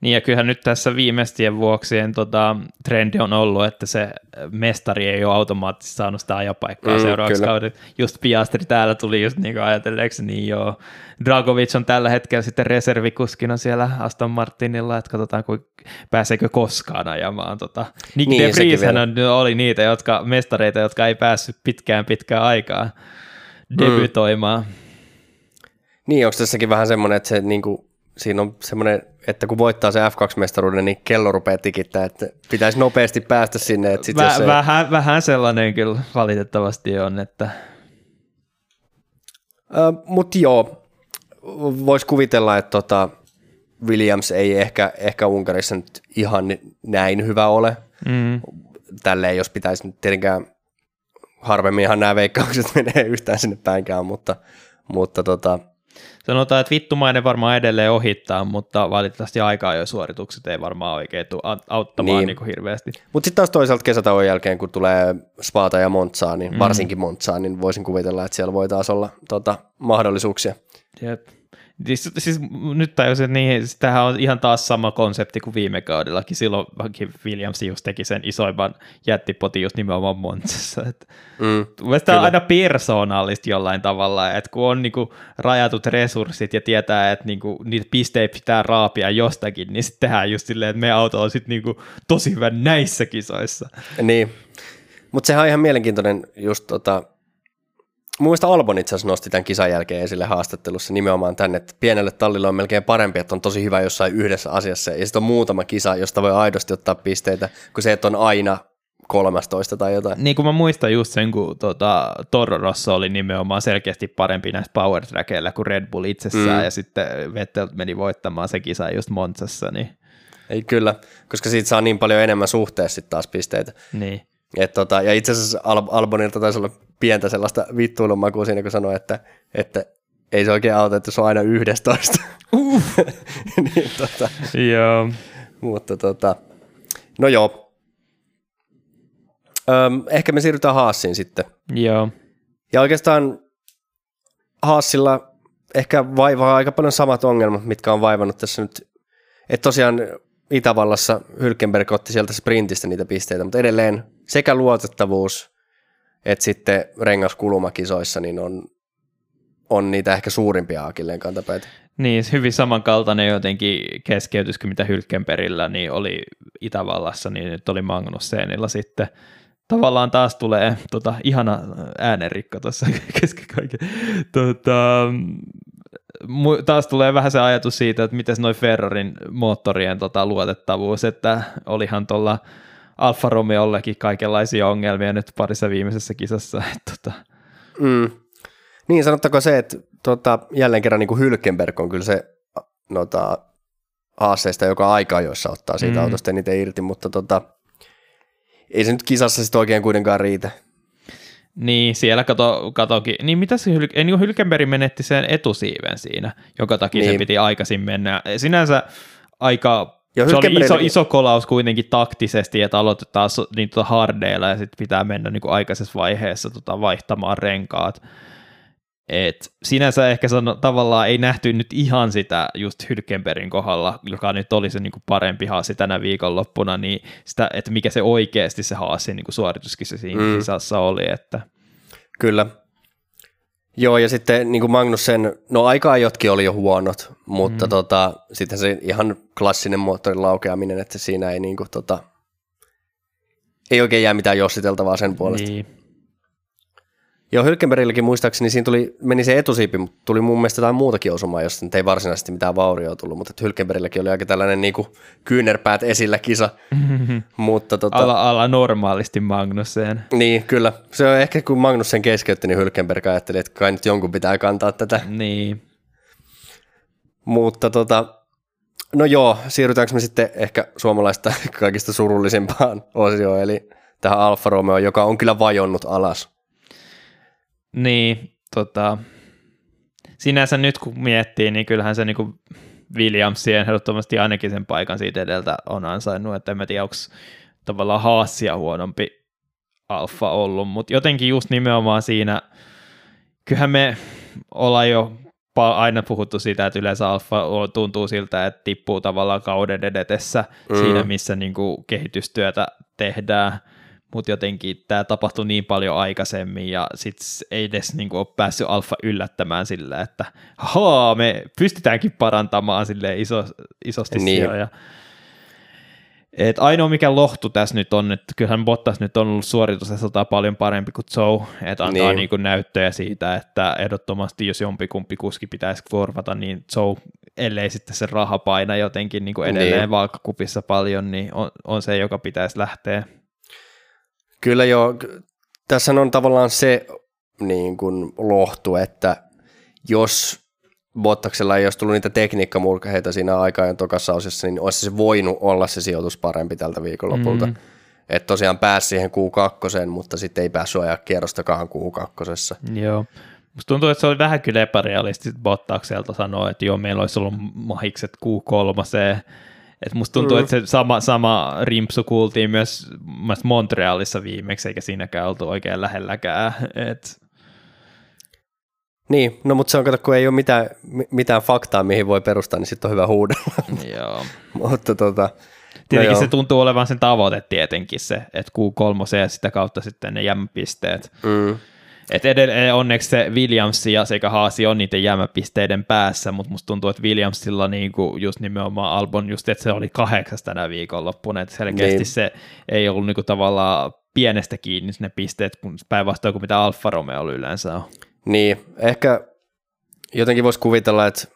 niin ja kyllähän nyt tässä viimeistien vuoksien tota, trendi on ollut, että se mestari ei ole automaattisesti saanut sitä ajopaikkaa mm, seuraavaksi kaudet. Just Piastri täällä tuli just niin kuin ajatelleeksi, niin joo. Dragovic on tällä hetkellä sitten reservikuskina siellä Aston Martinilla, että katsotaan, kuin pääseekö koskaan ajamaan. Tota. Nick niin, de oli niitä jotka, mestareita, jotka ei päässyt pitkään pitkään aikaa mm. debytoimaan. Mm. Niin, onko tässäkin vähän semmoinen, että se niin kuin siinä on semmoinen, että kun voittaa se F2-mestaruuden, niin kello rupeaa tikittää, että pitäisi nopeasti päästä sinne. Että sit Väh, se... vähän, vähän sellainen kyllä valitettavasti on, että... Mutta joo, voisi kuvitella, että tota Williams ei ehkä, ehkä Unkarissa nyt ihan näin hyvä ole. Mm. Tälleen, jos pitäisi nyt tietenkään, harvemminhan nämä veikkaukset menee yhtään sinne päinkään, mutta, mutta tota, Sanotaan, että vittumainen varmaan edelleen ohittaa, mutta valitettavasti aikaa jo suoritukset ei varmaan oikein tule auttamaan niin. Niin hirveästi. Mutta sitten taas toisaalta kesätauon jälkeen, kun tulee Spaata ja Montsaa, niin mm. varsinkin Montsaa, niin voisin kuvitella, että siellä voi taas olla tota, mahdollisuuksia. Jep. Siis, siis nyt tajusin, että niin, siis tämähän on ihan taas sama konsepti kuin viime kaudellakin. Silloin Williams just teki sen isoimman jättipotin just nimenomaan Montsassa. Mm, tämä on aina persoonallista jollain tavalla, että kun on niinku rajatut resurssit ja tietää, että niinku, niitä pisteitä pitää raapia jostakin, niin sitten tehdään just silleen, että meidän auto on sitten niinku tosi hyvä näissä kisoissa. Niin, mutta sehän on ihan mielenkiintoinen just tota, Muista Albon itse asiassa nosti tämän kisan jälkeen esille haastattelussa nimenomaan tänne, että pienelle tallille on melkein parempi, että on tosi hyvä jossain yhdessä asiassa, ja sitten on muutama kisa, josta voi aidosti ottaa pisteitä, kuin se, että on aina 13 tai jotain. Niin kuin mä muistan just sen, kun tuota, Toro Rosso oli nimenomaan selkeästi parempi näistä power trackeilla kuin Red Bull itsessään, mm. ja sitten Vettel meni voittamaan se kisa just Montsassa. Niin. Ei kyllä, koska siitä saa niin paljon enemmän suhteessa sitten taas pisteitä. Niin. Et tota, ja itse asiassa Al- Albonilta taisi olla pientä sellaista vittuilun makua siinä, kun sanoi, että, että ei se oikein auta, että se on aina 11. Uh. niin, tota, joo. Mutta tota, no joo. Öm, ehkä me siirrytään Haassiin sitten. Joo. Ja oikeastaan Haassilla ehkä vaivaa aika paljon samat ongelmat, mitkä on vaivannut tässä nyt. Että tosiaan Itävallassa Hylkenberg otti sieltä sprintistä niitä pisteitä, mutta edelleen sekä luotettavuus että sitten rengaskulumakisoissa niin on, on niitä ehkä suurimpia akilleen kantapäitä. Niin, hyvin samankaltainen jotenkin keskeytys kuin mitä Hylkenperillä niin oli Itävallassa, niin nyt oli Magnussenilla sitten. Tavallaan taas tulee tota, ihana äänenrikko tuossa kesken kaiken. Tota, taas tulee vähän se ajatus siitä, että miten noin Ferrarin moottorien tota, luotettavuus, että olihan tuolla Alfa Romeollekin kaikenlaisia ongelmia nyt parissa viimeisessä kisassa. Tota. Mm. Niin, sanottako se, että tota, jälleen kerran niin kuin Hylkenberg on kyllä se nota, haasteista, joka aika joissa ottaa siitä mm. autosta eniten irti, mutta tota, ei se nyt kisassa sitten oikein kuitenkaan riitä. Niin, siellä kato, katokin. Niin mitä se Hyl- niin Hylkenberg menetti sen etusiiven siinä, joka takia niin. se piti aikaisin mennä. Sinänsä aika ja se oli iso, iso kolaus kuitenkin taktisesti, että aloitetaan niin tuota hardeilla ja sitten pitää mennä niin kuin aikaisessa vaiheessa tota vaihtamaan renkaat. Et sinänsä ehkä sano, tavallaan ei nähty nyt ihan sitä just Hylkenbergin kohdalla, joka nyt oli se niin kuin parempi haasi tänä viikonloppuna, niin sitä, että mikä se oikeasti se haasi niin kuin suorituskissa siinä mm. kisassa oli. Että. Kyllä, Joo, ja sitten niin kuin Magnussen, no aika jotkin oli jo huonot, mutta mm. tota, sitten se ihan klassinen moottorin laukeaminen, että siinä ei, niin kuin, tota, ei oikein jää mitään jossiteltavaa sen puolesta. Niin. Joo, Hylkenbergilläkin muistaakseni siinä tuli, meni se etusiipi, mutta tuli mun mielestä jotain muutakin osumaa, josta ei varsinaisesti mitään vaurioa tullut, mutta Hylkenbergilläkin oli aika tällainen niin kuin kyynärpäät esillä kisa. mutta tota, alla, alla normaalisti Magnussen. Niin, kyllä. Se on ehkä kun Magnussen keskeytti, niin Hylkenberg ajatteli, että kai nyt jonkun pitää kantaa tätä. Niin. Mutta tota, no joo, siirrytäänkö me sitten ehkä suomalaista kaikista surullisimpaan osioon, eli tähän Alfa Romeo, joka on kyllä vajonnut alas. Niin, tota, sinänsä nyt kun miettii, niin kyllähän se niin Williamsien ehdottomasti ainakin sen paikan siitä edeltä on ansainnut, että en mä tiedä, onko tavallaan Haasia huonompi alfa ollut, mutta jotenkin just nimenomaan siinä, kyllähän me ollaan jo aina puhuttu siitä, että yleensä alfa tuntuu siltä, että tippuu tavallaan kauden edetessä mm. siinä, missä niin kuin kehitystyötä tehdään, mutta jotenkin tämä tapahtui niin paljon aikaisemmin ja sitten ei edes niin kuin, ole päässyt alfa yllättämään sillä, että haa, me pystytäänkin parantamaan sille iso, isosti niin. siellä. Et ainoa mikä lohtu tässä nyt on, että kyllähän Bottas nyt on ollut suoritusasaltaan paljon parempi kuin Joe, että antaa niin. Niin näyttöjä siitä, että ehdottomasti jos jompikumpi kuski pitäisi korvata, niin Joe, ellei sitten se raha paina jotenkin niin kuin edelleen niin. valkakupissa paljon, niin on, on se, joka pitäisi lähteä Kyllä joo, tässä on tavallaan se niin kuin lohtu, että jos Bottaksella ei olisi tullut niitä tekniikkamurkaheita siinä aikaan tokassa osassa, niin olisi se voinut olla se sijoitus parempi tältä viikonlopulta. Mm. Että tosiaan pääsi siihen Q2, mutta sitten ei päässyt ajaa kierrostakaan Q2. Joo, Musta tuntuu, että se oli vähän kyllä epärealistista Bottakselta sanoa, että joo, meillä olisi ollut mahikset Q3, et musta tuntuu, mm. että se sama, sama rimpsu kuultiin myös Montrealissa viimeksi, eikä siinäkään oltu oikein lähelläkään. Et... Niin, no mutta se on kato, kun ei ole mitään, mitään faktaa, mihin voi perustaa, niin sitten on hyvä huudella. Joo. mutta tota, Tietenkin no se tuntuu olevan sen tavoite tietenkin se, että Q3 ja sitä kautta sitten ne jämpisteet. Mm. Et edelleen onneksi se Williams ja sekä Haasi on niiden jäämäpisteiden päässä, mutta musta tuntuu, että Williamsilla niinku just nimenomaan Albon just, että se oli kahdeksas tänä viikonloppuna, että selkeästi niin. se ei ollut niinku tavallaan pienestä kiinni ne pisteet, kun päinvastoin kuin mitä Alfa Romeo yleensä on. Niin, ehkä jotenkin voisi kuvitella, että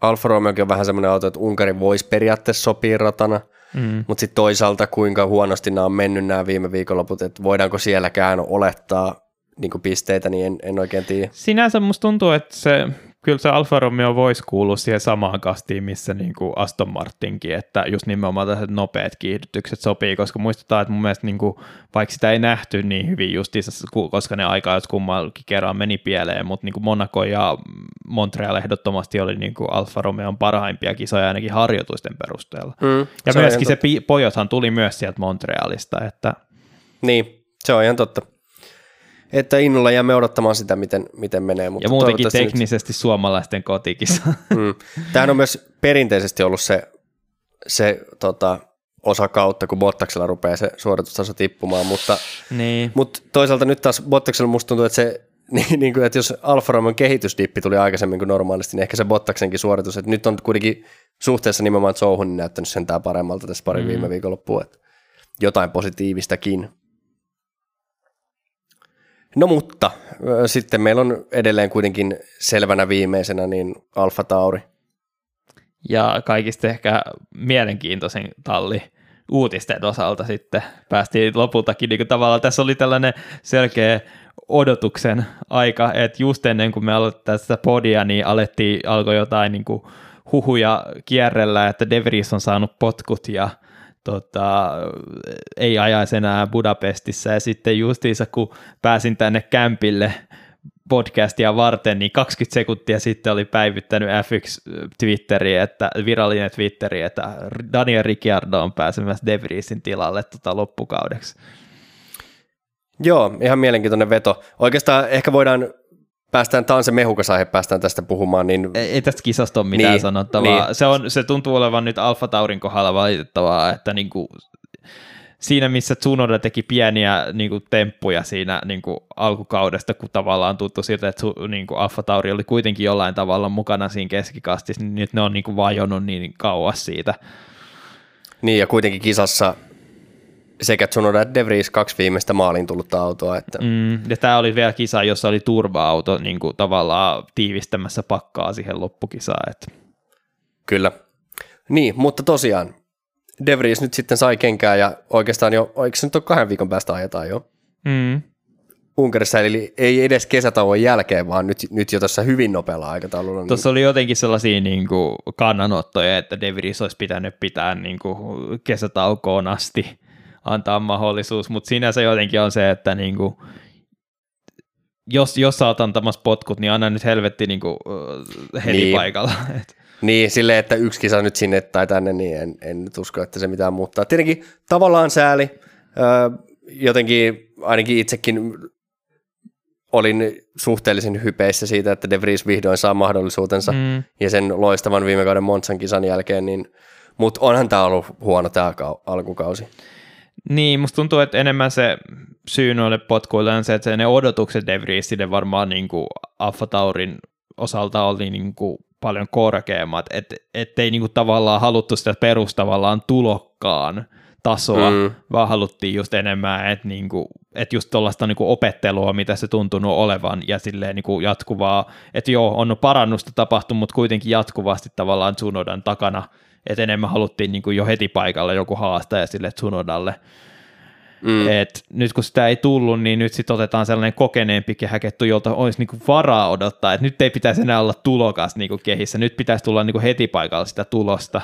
Alfa Romeokin on vähän semmoinen auto, että Unkari voisi periaatteessa sopia ratana, mm. mutta sitten toisaalta kuinka huonosti nämä on mennyt nämä viime viikonloput, että voidaanko sielläkään olettaa niin pisteitä, niin en, en oikein tiedä. Sinänsä musta tuntuu, että se, kyllä se Alfa Romeo voisi kuulua siihen samaan kastiin, missä niin kuin Aston Martinkin, että just nimenomaan tällaiset nopeat kiihdytykset sopii, koska muistetaan, että mun mielestä niin kuin, vaikka sitä ei nähty niin hyvin justiinsa, koska ne aikaa jos kummallakin kerran meni pieleen, mutta niin kuin Monaco ja Montreal ehdottomasti oli niin kuin Alfa Romeon parhaimpia kisoja ainakin harjoitusten perusteella. Mm, ja se myöskin se pojothan tuli myös sieltä Montrealista, että niin, se on ihan totta että innolla jäämme odottamaan sitä, miten, miten menee. Mutta ja muutenkin teknisesti nyt... suomalaisten kotikissa. Mm. Tämähän on myös perinteisesti ollut se, se tota, osa kautta, kun Bottaksella rupeaa se suoritustaso tippumaan, mutta, niin. mutta toisaalta nyt taas Bottaksella musta tuntuu, että se niin, niin kuin, että jos Alfa Romeon kehitysdippi tuli aikaisemmin kuin normaalisti, niin ehkä se Bottaksenkin suoritus, että nyt on kuitenkin suhteessa nimenomaan Zouhun niin näyttänyt sentään paremmalta tässä pari mm. viime viikonloppua, että jotain positiivistakin. No mutta sitten meillä on edelleen kuitenkin selvänä viimeisenä niin Alfa Tauri. Ja kaikista ehkä mielenkiintoisin talli uutisten osalta sitten päästiin lopultakin, niin kuin tavallaan tässä oli tällainen selkeä odotuksen aika, että just ennen kuin me aloitettiin tästä podia, niin alettiin, alkoi jotain niin kuin huhuja kierrellä, että De Vries on saanut potkut ja tota, ei ajaisi enää Budapestissa ja sitten justiinsa kun pääsin tänne kämpille podcastia varten, niin 20 sekuntia sitten oli päivittänyt F1 Twitteri, että virallinen Twitteri, että Daniel Ricciardo on pääsemässä De Vriesin tilalle tota loppukaudeksi. Joo, ihan mielenkiintoinen veto. Oikeastaan ehkä voidaan päästään, tämä on se mehukas aihe, päästään tästä puhumaan. Niin... Ei, ei tästä kisasta ole mitään niin, sanottavaa. Niin. Se, on, se tuntuu olevan nyt Alfa Taurin kohdalla valitettavaa, että niin kuin, siinä missä Tsunoda teki pieniä niin kuin, temppuja siinä niin kuin, alkukaudesta, kun tavallaan tuntui siltä, että niin kuin, Alfa Tauri oli kuitenkin jollain tavalla mukana siinä keskikastissa, niin nyt ne on niin kuin, vajonnut niin kauas siitä. Niin, ja kuitenkin kisassa sekä Tsunoda että De Vries kaksi viimeistä maalin tullutta autoa. Että. Mm, ja tämä oli vielä kisa, jossa oli turva-auto niin kuin tavallaan tiivistämässä pakkaa siihen loppukisaan. Että. Kyllä. Niin, mutta tosiaan De Vries nyt sitten sai kenkää ja oikeastaan jo, eikö se nyt ole kahden viikon päästä ajetaan jo? Mm. Unkarissa, eli ei edes kesätauon jälkeen, vaan nyt, nyt jo tässä hyvin nopealla aikataululla. Niin- Tuossa oli jotenkin sellaisia niin kuin, kannanottoja, että De Vries olisi pitänyt pitää niin kuin, kesätaukoon asti antaa mahdollisuus, mutta sinänsä jotenkin on se, että niin kuin, jos, jos sä oot antamassa potkut, niin anna nyt helvetti niin kuin, heti niin. paikalla. Niin, silleen, että yksi kisa nyt sinne tai tänne, niin en, en nyt usko, että se mitään muuttaa. Tietenkin tavallaan sääli, jotenkin ainakin itsekin olin suhteellisen hypeissä siitä, että De Vries vihdoin saa mahdollisuutensa mm. ja sen loistavan viime kauden Monsan kisan jälkeen, niin, mutta onhan tämä ollut huono tämä alkukausi. Niin, musta tuntuu, että enemmän se syy noille potkuille on se, että ne odotukset De Vriesille varmaan niin kuin Alfa Taurin osalta oli niin kuin paljon korkeammat, että ettei niin kuin tavallaan haluttu sitä perustavallaan tulokkaan tasoa, mm. vaan haluttiin just enemmän, että, niin kuin, että just tuollaista niin opettelua, mitä se tuntunut olevan, ja silleen niin kuin jatkuvaa, että joo, on parannusta tapahtunut, mutta kuitenkin jatkuvasti tavallaan Tsunodan takana että enemmän haluttiin niin kuin jo heti paikalla joku haastaja sille Tsunodalle. Mm. Et nyt kun sitä ei tullut, niin nyt sitten otetaan sellainen kokeneempi kehäkettu, jolta olisi niinku varaa odottaa, että nyt ei pitäisi enää olla tulokas niinku kehissä, nyt pitäisi tulla niinku heti paikalla sitä tulosta.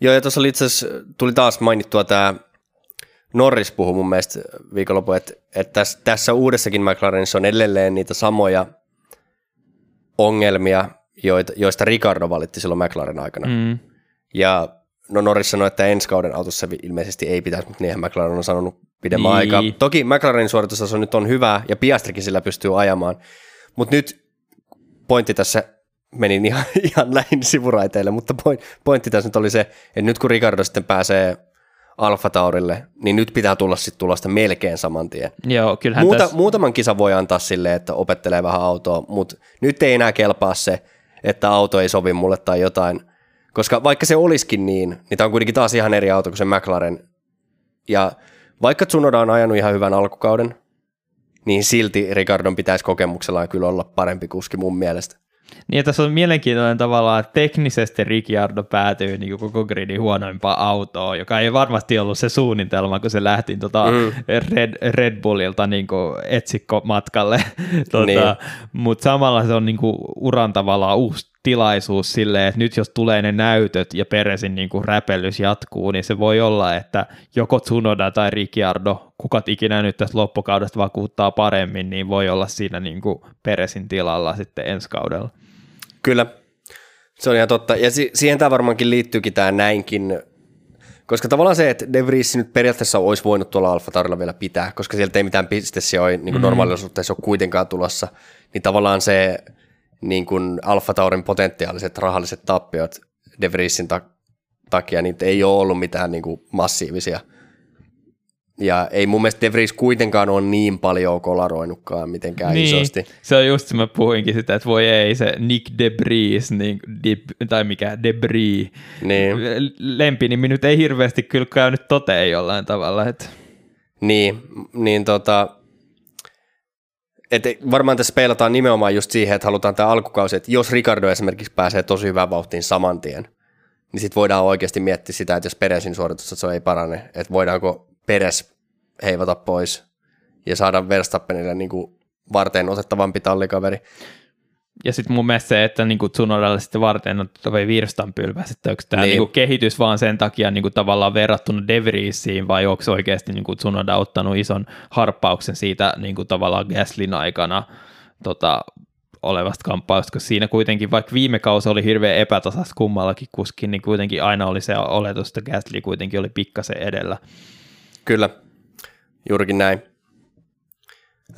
Joo, ja tuossa itse tuli taas mainittua tämä Norris puhui mun mielestä viikonloppu, että, että tässä, tässä uudessakin McLarenissa on edelleen niitä samoja ongelmia, joita, joista Ricardo valitti silloin McLaren aikana. Mm. Ja no Norris sanoi, että ensi kauden autossa ilmeisesti ei pitäisi, mutta niinhän McLaren on sanonut pidemmän Niin. aikaa. Toki McLarenin suoritustaso nyt on hyvä ja Piastrikin sillä pystyy ajamaan, mutta nyt pointti tässä menin ihan, ihan lähin sivuraiteille, mutta point, pointti tässä nyt oli se, että nyt kun Ricardo sitten pääsee Alfa Taurille, niin nyt pitää tulla sitten tulosta melkein saman tien. Joo, kyllähän Muuta, tässä... Muutaman kisan voi antaa silleen, että opettelee vähän autoa, mutta nyt ei enää kelpaa se, että auto ei sovi mulle tai jotain. Koska vaikka se olisikin niin, niin tämä on kuitenkin taas ihan eri auto kuin se McLaren. Ja vaikka Tsunoda on ajanut ihan hyvän alkukauden, niin silti Ricardon pitäisi kokemuksellaan kyllä olla parempi kuski mun mielestä. Niin, tässä on mielenkiintoinen tavallaan, että teknisesti Ricciardo päätyy niin koko gridin huonoimpaan autoon, joka ei varmasti ollut se suunnitelma, kun se lähti tota Mm. Red, Red Bullilta niin etsikkomatkalle. tota, Niin. Mutta samalla se on niin kuin uran tavallaan uusi tilaisuus silleen, että nyt jos tulee ne näytöt ja Peresin niin kuin räpellys jatkuu, niin se voi olla, että joko Tsunoda tai Ricciardo, kuka ikinä nyt tästä loppukaudesta vakuuttaa paremmin, niin voi olla siinä niin kuin Peresin tilalla sitten ensi kaudella. Kyllä, se on ihan totta. Ja si- siihen tämä varmaankin liittyykin tämä näinkin, koska tavallaan se, että De Vries nyt periaatteessa olisi voinut tuolla Alfa vielä pitää, koska sieltä ei mitään pistesijoja niin kuin normaaliolosuhteissa ole kuitenkaan tulossa, niin tavallaan se niin kuin Alfa Taurin potentiaaliset rahalliset tappiot De Vriesin ta- takia, niitä ei ole ollut mitään niin kuin massiivisia. Ja ei mun mielestä De Vries kuitenkaan ole niin paljon kolaroinutkaan mitenkään niin. isosti. Se on just se, mä puhuinkin sitä, että voi ei, se Nick Debris, niin, Deb- tai mikä, Debris, Niin. lempinimi nyt ei hirveästi kyllä käynyt toteen jollain tavalla. Että. Niin, niin tota, et varmaan tässä peilataan nimenomaan just siihen, että halutaan tämä alkukausi, että jos Ricardo esimerkiksi pääsee tosi hyvään vauhtiin saman tien, niin sitten voidaan oikeasti miettiä sitä, että jos Peresin suoritustaso ei parane, että voidaanko Peres heivata pois ja saada Verstappenille niin kuin varten otettavampi tallikaveri. Ja sitten mun mielestä se, että niinku Tsunodalle sitten varten on toi virstanpylväs, että onko tämä Niin. niinku kehitys vaan sen takia niinku tavallaan verrattuna De Vriesiin, vai onko oikeasti niinku Tsunoda ottanut ison harppauksen siitä niinku tavallaan Gaslin aikana tota, olevasta kamppausta, koska siinä kuitenkin, vaikka viime kausi oli hirveän epätasasta kummallakin kuskin, niin kuitenkin aina oli se oletus, että Gasly kuitenkin oli pikkasen edellä. Kyllä, juurikin näin.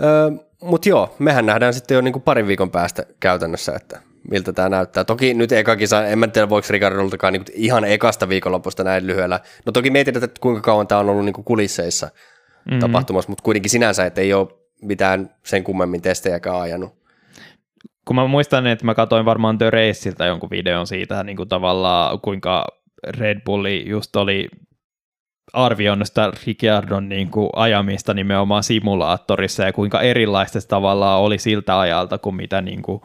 Öö, Mutta joo, mehän nähdään sitten jo niinku parin viikon päästä käytännössä, että miltä tämä näyttää. Toki nyt eka kisa, en mä tiedä voiko Ricardoltakaan niinku ihan ekasta viikonlopusta näin lyhyellä. No toki mietin, että kuinka kauan tämä on ollut niinku kulisseissa mm-hmm. tapahtumassa, mutta kuitenkin sinänsä, että ei ole mitään sen kummemmin testejäkään ajanut. kun mä muistan, että mä katsoin varmaan The Raceilta jonkun videon siitä, niin kuin tavallaan kuinka Red Bulli just oli arvioinut sitä Ricciardon niin kuin ajamista nimenomaan simulaattorissa ja kuinka erilaista se tavallaan oli siltä ajalta kuin mitä niin kuin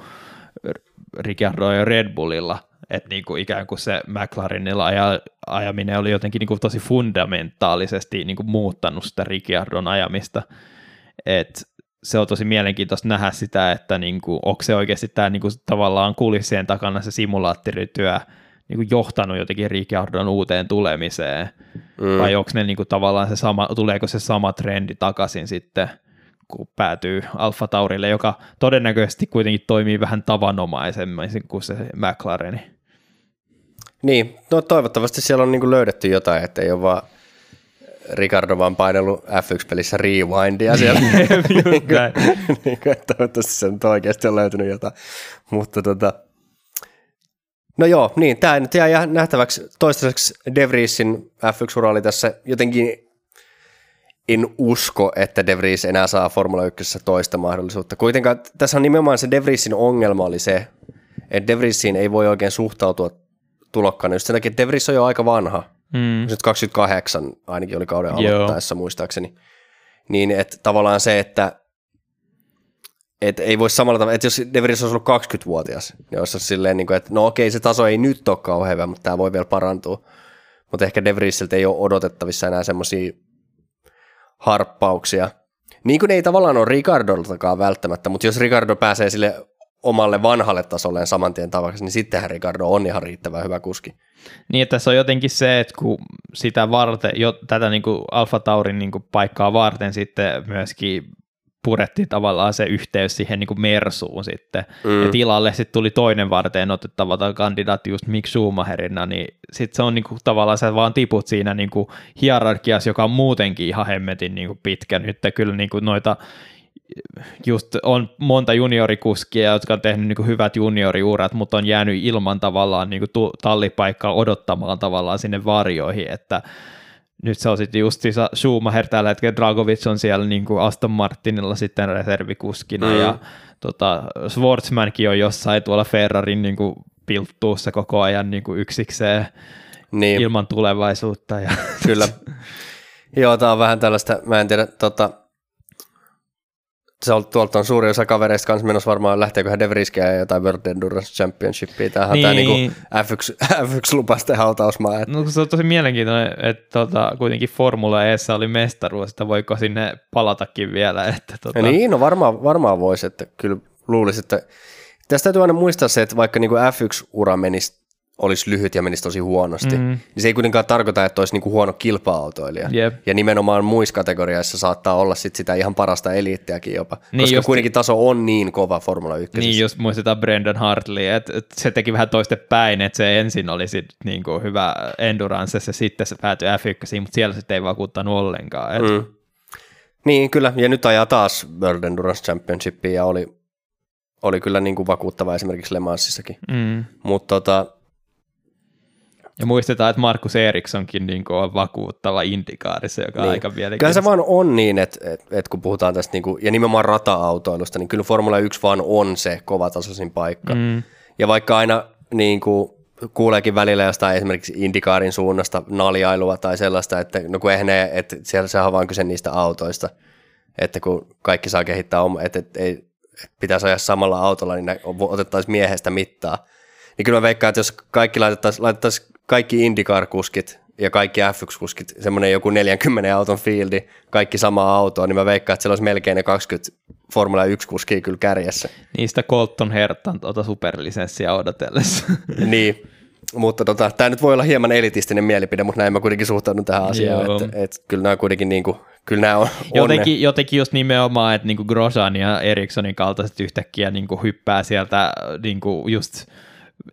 Ricciardo ja Red Bullilla. Että niin kuin ikään kuin se McLarenilla aja, ajaminen oli jotenkin niin kuin tosi fundamentaalisesti niin kuin muuttanut sitä Ricciardon ajamista. Et se on tosi mielenkiintoista nähdä sitä, että niin kuin, onko se oikeasti tämä niin kuin, tavallaan kulissien takana se simulaattorityö niin kuin, johtanut jotenkin Ricciardon uuteen tulemiseen, mm. vai onko ne niin kuin, tavallaan se sama, tuleeko se sama trendi takaisin sitten, kun päätyy Alfa Taurille, joka todennäköisesti kuitenkin toimii vähän tavanomaisemmin kuin se McLareni. Niin, no toivottavasti siellä on niinku löydetty jotain, että ei ole vaan Ricardo vaan painellut F1-pelissä rewindia siellä. Just näin. niin kuin, toivottavasti se nyt oikeasti on löytynyt jotain. Mutta tota, no joo, niin, tämä nyt jää nähtäväksi. Toistaiseksi De Vriesin F1-ura oli tässä jotenkin, en usko, että De Vries enää saa Formula 1 toista mahdollisuutta. Kuitenkaan tässä on nimenomaan se De Vriesin ongelma oli se, että De Vriesiin ei voi oikein suhtautua tulokkaana, just sen takia, että De Vries on jo aika vanha. Mm. Nyt 28 ainakin oli kauden Joo. aloittaessa muistaakseni. Niin, että tavallaan se, että et ei voi samalla tavalla, että jos De Vries olisi ollut 20-vuotias, niin olisi silleen, niin kuin, että no okei, se taso ei nyt ole kauhean hyvä, mutta tämä voi vielä parantua. Mutta ehkä De Vriesiltä ei ole odotettavissa enää semmoisia harppauksia. Niin kuin ei tavallaan ole Ricardoltakaan välttämättä, mutta jos Ricardo pääsee sille omalle vanhalle tasolleen saman tien tavaksi, niin sittenhän Ricardo on ihan riittävän hyvä kuski. Niin, että tässä on jotenkin se, että kun sitä varten, jo tätä niin kuin Alfa Taurin niin kuin paikkaa varten sitten myöskin purettiin tavallaan se yhteys siihen niin kuin Mersuun sitten. Mm. Ja tilalle sitten tuli toinen varten otettava kandidaatti just Mick Schumacherina, niin sitten se on niin kuin, tavallaan sä vaan tiput siinä niin kuin hierarkiassa, joka on muutenkin ihan hemmetin niin kuin pitkä. Nyt kyllä niin kuin noita just on monta juniorikuskia, jotka on tehnyt niin hyvät junioriurat, mutta on jäänyt ilman tavallaan niin kuin tallipaikkaa odottamaan tavallaan sinne varjoihin, että nyt se on sitten just Schumacher tällä hetkellä, Dragovic on siellä niin kuin Aston Martinilla sitten reservikuskina mm. ja tota, Schwarzmankin on jossain tuolla Ferrarin niin kuin pilttuussa koko ajan niin kuin yksikseen niin. ilman tulevaisuutta. Ja Kyllä. Joo, tämä on vähän tällaista, mä en tiedä, tota, se on, tuolta on suuri osa kavereista kanssa menossa varmaan, lähteekö De Vrieskeä ja jotain World Endurance Championshipia. Tämähän niin. on tämä niin F1, F1-lupasten hautausmaa. Että... No, se on tosi mielenkiintoinen, että tota, kuitenkin Formula E oli mestaruus, että voiko sinne palatakin vielä. Että, tota... niin, no varmaan, varmaan voisi, että kyllä luulisin, että Tästä täytyy aina muistaa se, että vaikka niin kuin F1-ura menisi olisi lyhyt ja menisi tosi huonosti, mm. niin se ei kuitenkaan tarkoita, että olisi niinku huono kilpa-autoilija. Yep. Ja nimenomaan muissa kategoriaissa saattaa olla sit sitä ihan parasta eliittiäkin jopa, niin koska just, kuitenkin taso on niin kova Formula 1. Niin just muistetaan Brendan Hartley, että et se teki vähän toiste päin, että se ensin oli sit niinku hyvä endurance ja sitten se päätyi F1, mutta siellä sitten ei vakuuttanut ollenkaan. Et. Mm. Niin kyllä, ja nyt ajaa taas World Endurance Championshipia ja oli, oli kyllä niin kuin vakuuttava esimerkiksi Le Mansissakin. Mm. Mutta tota, ja muistetaan, että Markus Erikssonkin niin on vakuuttava indikaarissa, joka niin. on aika mielenkiintoista. Kyllä se vaan on niin, että, että, että kun puhutaan tästä niin kuin, ja nimenomaan rata-autoilusta, niin kyllä Formula 1 vaan on se kovatasoisin paikka. Mm. Ja vaikka aina niin kuin, kuuleekin välillä jostain esimerkiksi Indikaarin suunnasta naljailua tai sellaista, että no kun ne, että siellä se on vaan kyse niistä autoista, että kun kaikki saa kehittää oma, että, että ei pitäisi ajaa samalla autolla, niin otettaisiin miehestä mittaa. Niin kyllä mä veikkaan, että jos kaikki laitettaisiin, laitettaisiin kaikki IndyCar-kuskit ja kaikki F1-kuskit, semmoinen joku 40 auton fieldi, kaikki sama auto, niin mä veikkaan, että siellä olisi melkein ne 20 Formula 1-kuskia kyllä kärjessä. Niistä Colton Hertan tuota superlisenssiä odotellessa. niin, mutta tota, tämä nyt voi olla hieman elitistinen mielipide, mutta näin mä kuitenkin suhtaudun tähän asiaan, että et, kyllä nämä kuitenkin niin kuin, kyllä nämä on, jotenkin, jotenkin just nimenomaan, että niin kuin Grosjean ja Erikssonin kaltaiset yhtäkkiä niin kuin hyppää sieltä niin kuin just –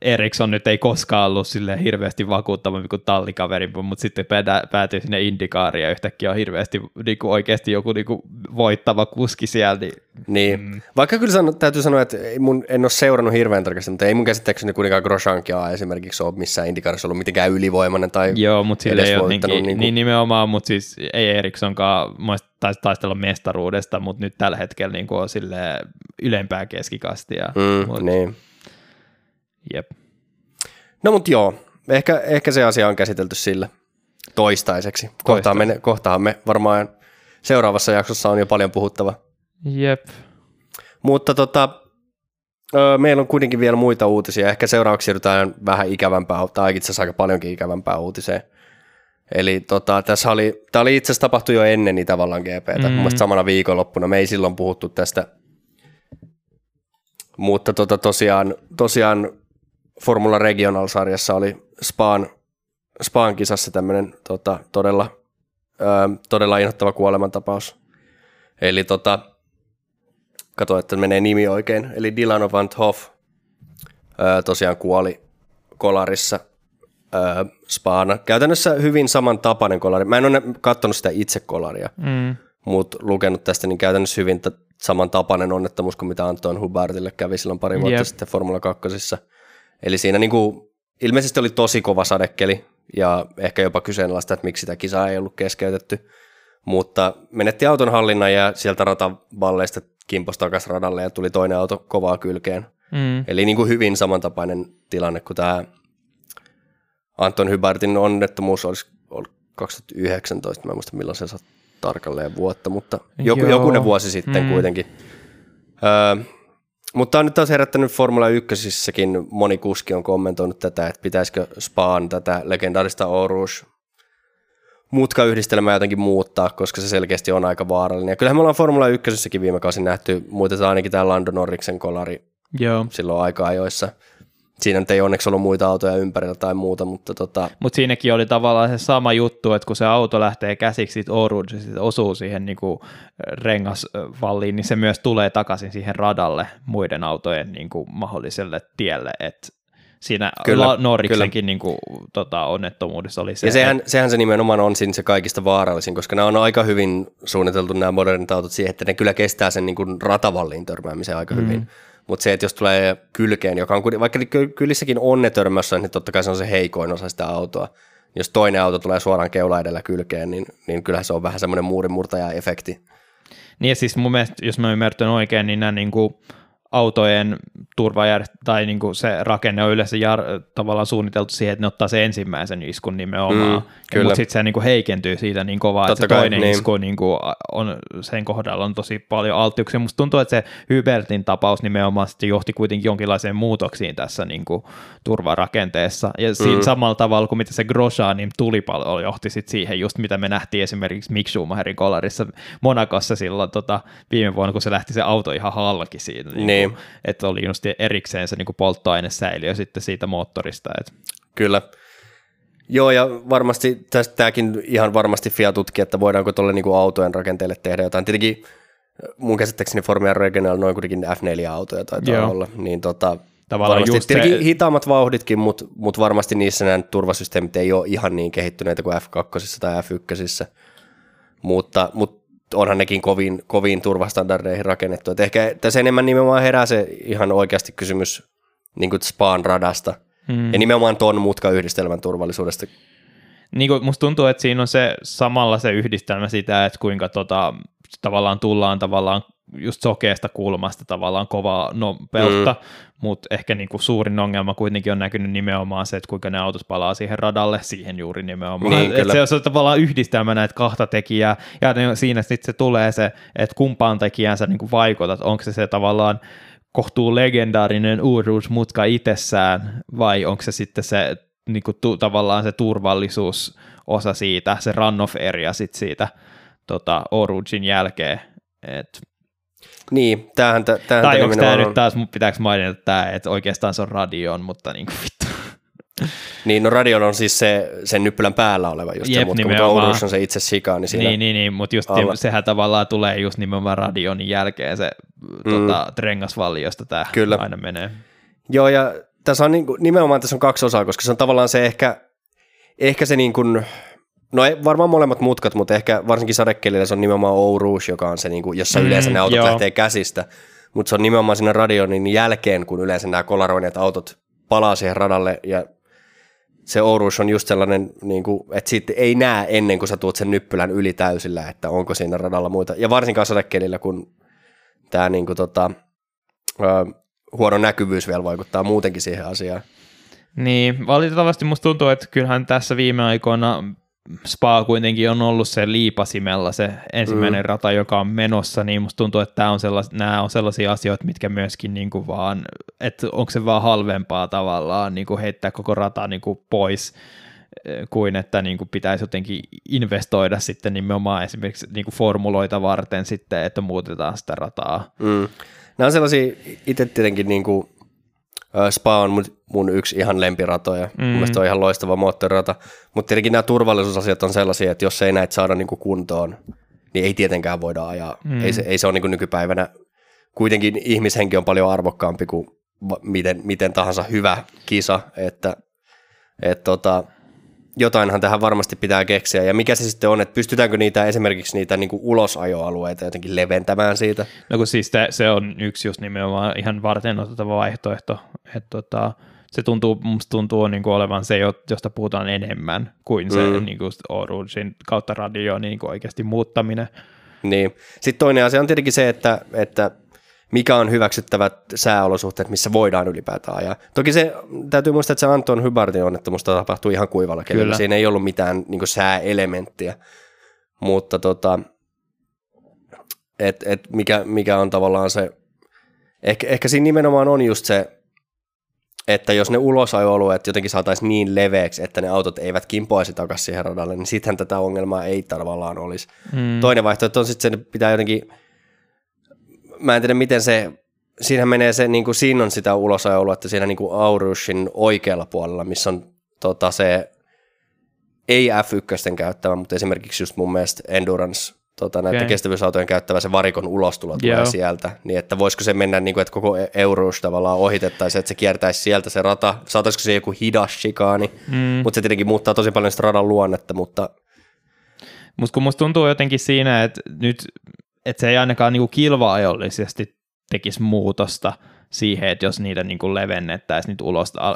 Eriksson nyt ei koskaan ollut sille hirveästi vakuuttavampi kuin tallikaveri, mutta sitten päätyy sinne Indikaariin ja yhtäkkiä on hirveästi niin kuin oikeasti joku niin kuin voittava kuski siellä. Niin, niin. Mm. vaikka kyllä sano, täytyy sanoa, että mun, en ole seurannut hirveän tarkasti, mutta ei mun käsittääkseni kuitenkaan Grosjeankia esimerkiksi ole missään Indikaarissa ollut mitenkään ylivoimainen tai Joo, mutta sille ei ole niin, niin, kuin... niin nimenomaan, mutta siis ei Erikssonkaan taisi taistella mestaruudesta, mutta nyt tällä hetkellä niin kuin on sille ylempää keskikastia. Mm, mut, niin. Jep. No mutta joo, ehkä, ehkä se asia on käsitelty sillä toistaiseksi. Kohtaan me, kohtaan me varmaan seuraavassa jaksossa on jo paljon puhuttava. Jep. Mutta tota, meillä on kuitenkin vielä muita uutisia. Ehkä seuraavaksi siirrytään vähän ikävämpää, tai itse asiassa aika paljonkin ikävämpää uutiseen. Eli tota, tässä oli, tämä oli itse asiassa tapahtui jo ennen niin tavallaan GPtä, mm. samana viikonloppuna. Me ei silloin puhuttu tästä, mutta tota, tosiaan, tosiaan Formula Regional-sarjassa oli Spaan, Spaan kisassa tämmöinen tota, todella, ö, todella inhottava kuolemantapaus. Eli tota, kato, että menee nimi oikein. Eli Dylan Van Hoff ö, tosiaan kuoli kolarissa ö, Spaana. Käytännössä hyvin samantapainen kolari. Mä en ole katsonut sitä itse kolaria, mm. mutta lukenut tästä, niin käytännössä hyvin t- samantapainen onnettomuus kuin mitä Anton Hubertille kävi silloin pari vuotta yep. sitten Formula 2. Eli siinä niin kuin, ilmeisesti oli tosi kova sadekeli ja ehkä jopa kyseenalaista, että miksi sitä kisaa ei ollut keskeytetty. Mutta menetti auton hallinnan ja sieltä ratavalleista kimposi takaisin radalle ja tuli toinen auto kovaa kylkeen. Mm. Eli niin kuin hyvin samantapainen tilanne kuin tämä Anton Hybertin onnettomuus olisi ollut 2019, mä en muista milloin se tarkalleen vuotta, mutta joku, jokunen vuosi sitten mm. kuitenkin. Öö, mutta on nyt taas herättänyt Formula 1 moni kuski on kommentoinut tätä, että pitäisikö Spaan tätä legendaarista Oruus mutkayhdistelmää jotenkin muuttaa, koska se selkeästi on aika vaarallinen. Ja kyllähän me ollaan Formula 1 viime kausi nähty, muutetaan ainakin tämä Lando Norriksen kolari Joo. silloin aika ajoissa. Siinä nyt ei onneksi ollut muita autoja ympärillä tai muuta, mutta tota, Mutta siinäkin oli tavallaan se sama juttu, että kun se auto lähtee käsiksi siitä Oruge, sit osuu siihen niinku rengasvalliin, niin se myös tulee takaisin siihen radalle muiden autojen niinku mahdolliselle tielle, että siinä Kyllä, La- Norriksenkin niinku, tota, onnettomuudessa oli se. ja sehän, sehän se nimenomaan on siinä se kaikista vaarallisin, koska nämä on aika hyvin suunniteltu nämä modernit autot siihen, että ne kyllä kestää sen niin kuin ratavalliin törmäämisen aika hyvin. Mutta se, että jos tulee kylkeen, joka on, vaikka ky- kylissäkin on ne törmässä, niin totta kai se on se heikoin osa sitä autoa. Jos toinen auto tulee suoraan keula edellä kylkeen, niin, niin kyllähän se on vähän semmoinen muurinmurtaja-efekti. Niin ja siis mun mielestä, jos mä ymmärrän oikein, niin nämä niinku autojen turvajärjestelmä tai niinku se rakenne on yleensä jar- tavallaan suunniteltu siihen, että ne ottaa sen ensimmäisen iskun nimenomaan, Mm, mutta sitten se niinku heikentyy siitä niin kovaa, Totta että se kai, toinen niin. isku niinku on, sen kohdalla on tosi paljon alttiuksia. Musta tuntuu, että se Hybertin tapaus nimenomaan sitten johti kuitenkin jonkinlaiseen muutoksiin tässä niinku turvarakenteessa, ja siinä Mm. samalla tavalla kuin mitä se Grosjeanin tulipalo johti sit siihen, just mitä me nähtiin esimerkiksi Mick Schumacherin kolarissa Monakossa silloin tota, viime vuonna, kun se lähti se auto ihan halki siinä. Niin Niin. Kuin, että oli just erikseen se niin kuin polttoainesäiliö sitten siitä moottorista. Et. Kyllä. Joo, ja varmasti tämäkin ihan varmasti FIA tutki, että voidaanko tuolle niinku autojen rakenteelle tehdä jotain. Tietenkin mun käsittääkseni Formula Regional noin kuitenkin F4-autoja taitaa Joo. olla, niin tota, Tavallaan varmasti just se- tietenkin hitaammat vauhditkin, mutta mut varmasti niissä nämä turvasysteemit ei ole ihan niin kehittyneitä kuin F2 tai F1. Mutta, mutta onhan nekin kovin, kovin turvastandardeihin rakennettu. Et ehkä tässä enemmän nimenomaan herää se ihan oikeasti kysymys niin kuin Spaan radasta. Mm. Ja nimenomaan ton mutkayhdistelmän turvallisuudesta. Niin kuin musta tuntuu, että siinä on se samalla se yhdistelmä sitä, että kuinka tota, tavallaan tullaan tavallaan just sokeasta kulmasta tavallaan kovaa nopeutta, mm. mutta ehkä niinku suurin ongelma kuitenkin on näkynyt nimenomaan se, että kuinka ne autot palaa siihen radalle, siihen juuri nimenomaan. Niin, Et kyllä. se, on tavallaan yhdistelmä näitä kahta tekijää, ja ne, siinä sitten se tulee se, että kumpaan tekijään sä niinku vaikutat, onko se se tavallaan kohtuu legendaarinen Urus-mutka itsessään, vai onko se sitten se niinku, tu, tavallaan se turvallisuusosa siitä, se run-off area sit siitä tota, Origin jälkeen, et Niin, tämähän, tämähän tai onko tämä nimenomaan nyt on. taas, pitääkö mainita tämä, että oikeastaan se on radioon, mutta niin kuin vittu. Niin, no radion on siis se, sen nyppylän päällä oleva just se Jep, mutka, mutta nimenomaan. Ourus on se itse sika, niin siinä Niin, niin, niin, mutta just alla. sehän tavallaan tulee just nimenomaan radionin jälkeen se mm. tota, rengasvalli, josta tämä Kyllä. aina menee. Joo, ja tässä on niin kuin, nimenomaan tässä on kaksi osaa, koska se on tavallaan se ehkä, ehkä se niin kuin, no ei, varmaan molemmat mutkat, mutta ehkä varsinkin sadekelillä se on nimenomaan Ourouge, joka on se, niin kuin, jossa Mm, yleensä ne autot joo. lähtee käsistä, mutta se on nimenomaan siinä radionin jälkeen, kun yleensä nämä kolaroineet autot palaa siihen radalle ja se Ourouge on just sellainen, niin kuin, että siitä ei näe ennen kuin sä tuut sen nyppylän yli täysillä, että onko siinä radalla muita. Ja varsinkaan sadekelillä, kun tämä niin kuin, tota, ö, huono näkyvyys vielä vaikuttaa muutenkin siihen asiaan. Niin, valitettavasti musta tuntuu, että kyllähän tässä viime aikoina Spa kuitenkin on ollut se liipasimella se ensimmäinen mm. rata, joka on menossa, niin musta tuntuu, että tää on sellais, nämä on sellaisia asioita, mitkä myöskin niin kuin vaan, että onko se vaan halvempaa tavallaan niin kuin heittää koko rata niin kuin pois eh, kuin että niin kuin pitäisi jotenkin investoida sitten nimenomaan esimerkiksi niin kuin formuloita varten sitten, että muutetaan sitä rataa. Mm. Nämä on sellaisia, itse tietenkin niin kuin, Spa on mun, mun yksi ihan lempiratoja. Mm. Mun mielestä on ihan loistava moottorirata. Mutta tietenkin nämä turvallisuusasiat on sellaisia, että jos ei näitä saada niin kuin kuntoon, niin ei tietenkään voida ajaa. Mm. Ei, se, ei se ole niin kuin nykypäivänä. Kuitenkin ihmishenki on paljon arvokkaampi kuin miten, miten tahansa hyvä kisa, että et tota, jotainhan tähän varmasti pitää keksiä. Ja mikä se sitten on, että pystytäänkö niitä esimerkiksi niitä niin kuin ulosajoalueita jotenkin leventämään siitä? No kun siis te, se on yksi just nimenomaan ihan varten otettava vaihtoehto, että tota, se tuntuu, musta tuntuu niin kuin olevan se, jo- josta puhutaan enemmän kuin se Mm. niin kuin kautta radio niin kuin oikeasti muuttaminen. Niin. Sitten toinen asia on tietenkin se, että, että mikä on hyväksyttävät sääolosuhteet, missä voidaan ylipäätään ajaa. Toki se, täytyy muistaa, että se Anton Hybartin onnettomuus tapahtui ihan kuivalla kelillä. Siinä ei ollut mitään niin sääelementtiä, mutta tota, et, et mikä, mikä on tavallaan se, ehkä, ehkä siinä nimenomaan on just se, että jos ne ulosajoalueet jotenkin saataisiin niin leveäksi, että ne autot eivät kimpoisi takaisin siihen radalle, niin sittenhän tätä ongelmaa ei tavallaan olisi. Mm. Toinen vaihtoehto on sitten että pitää jotenkin, mä en tiedä miten se siinähän menee se, niin kuin, siinä on sitä ulosajolua, että siinä niin kuin Aurushin oikealla puolella, missä on tota, se ei F1 käyttävä, mutta esimerkiksi just mun mielestä Endurance, tota, näiden okay. kestävyysautojen käyttävä se varikon ulostulo tulee Joo. sieltä, niin että voisiko se mennä niin kuin, että koko Eurus tavallaan ohitettaisiin, että se kiertäisi sieltä se rata, saataisiko se joku hidas shikaani, mm. mutta se tietenkin muuttaa tosi paljon sitä radan luonnetta, mutta mutta kun musta tuntuu jotenkin siinä, että nyt että se ei ainakaan niinku kilvaajollisesti tekisi muutosta siihen, että jos niitä niinku levennettäisiin nyt ulos a,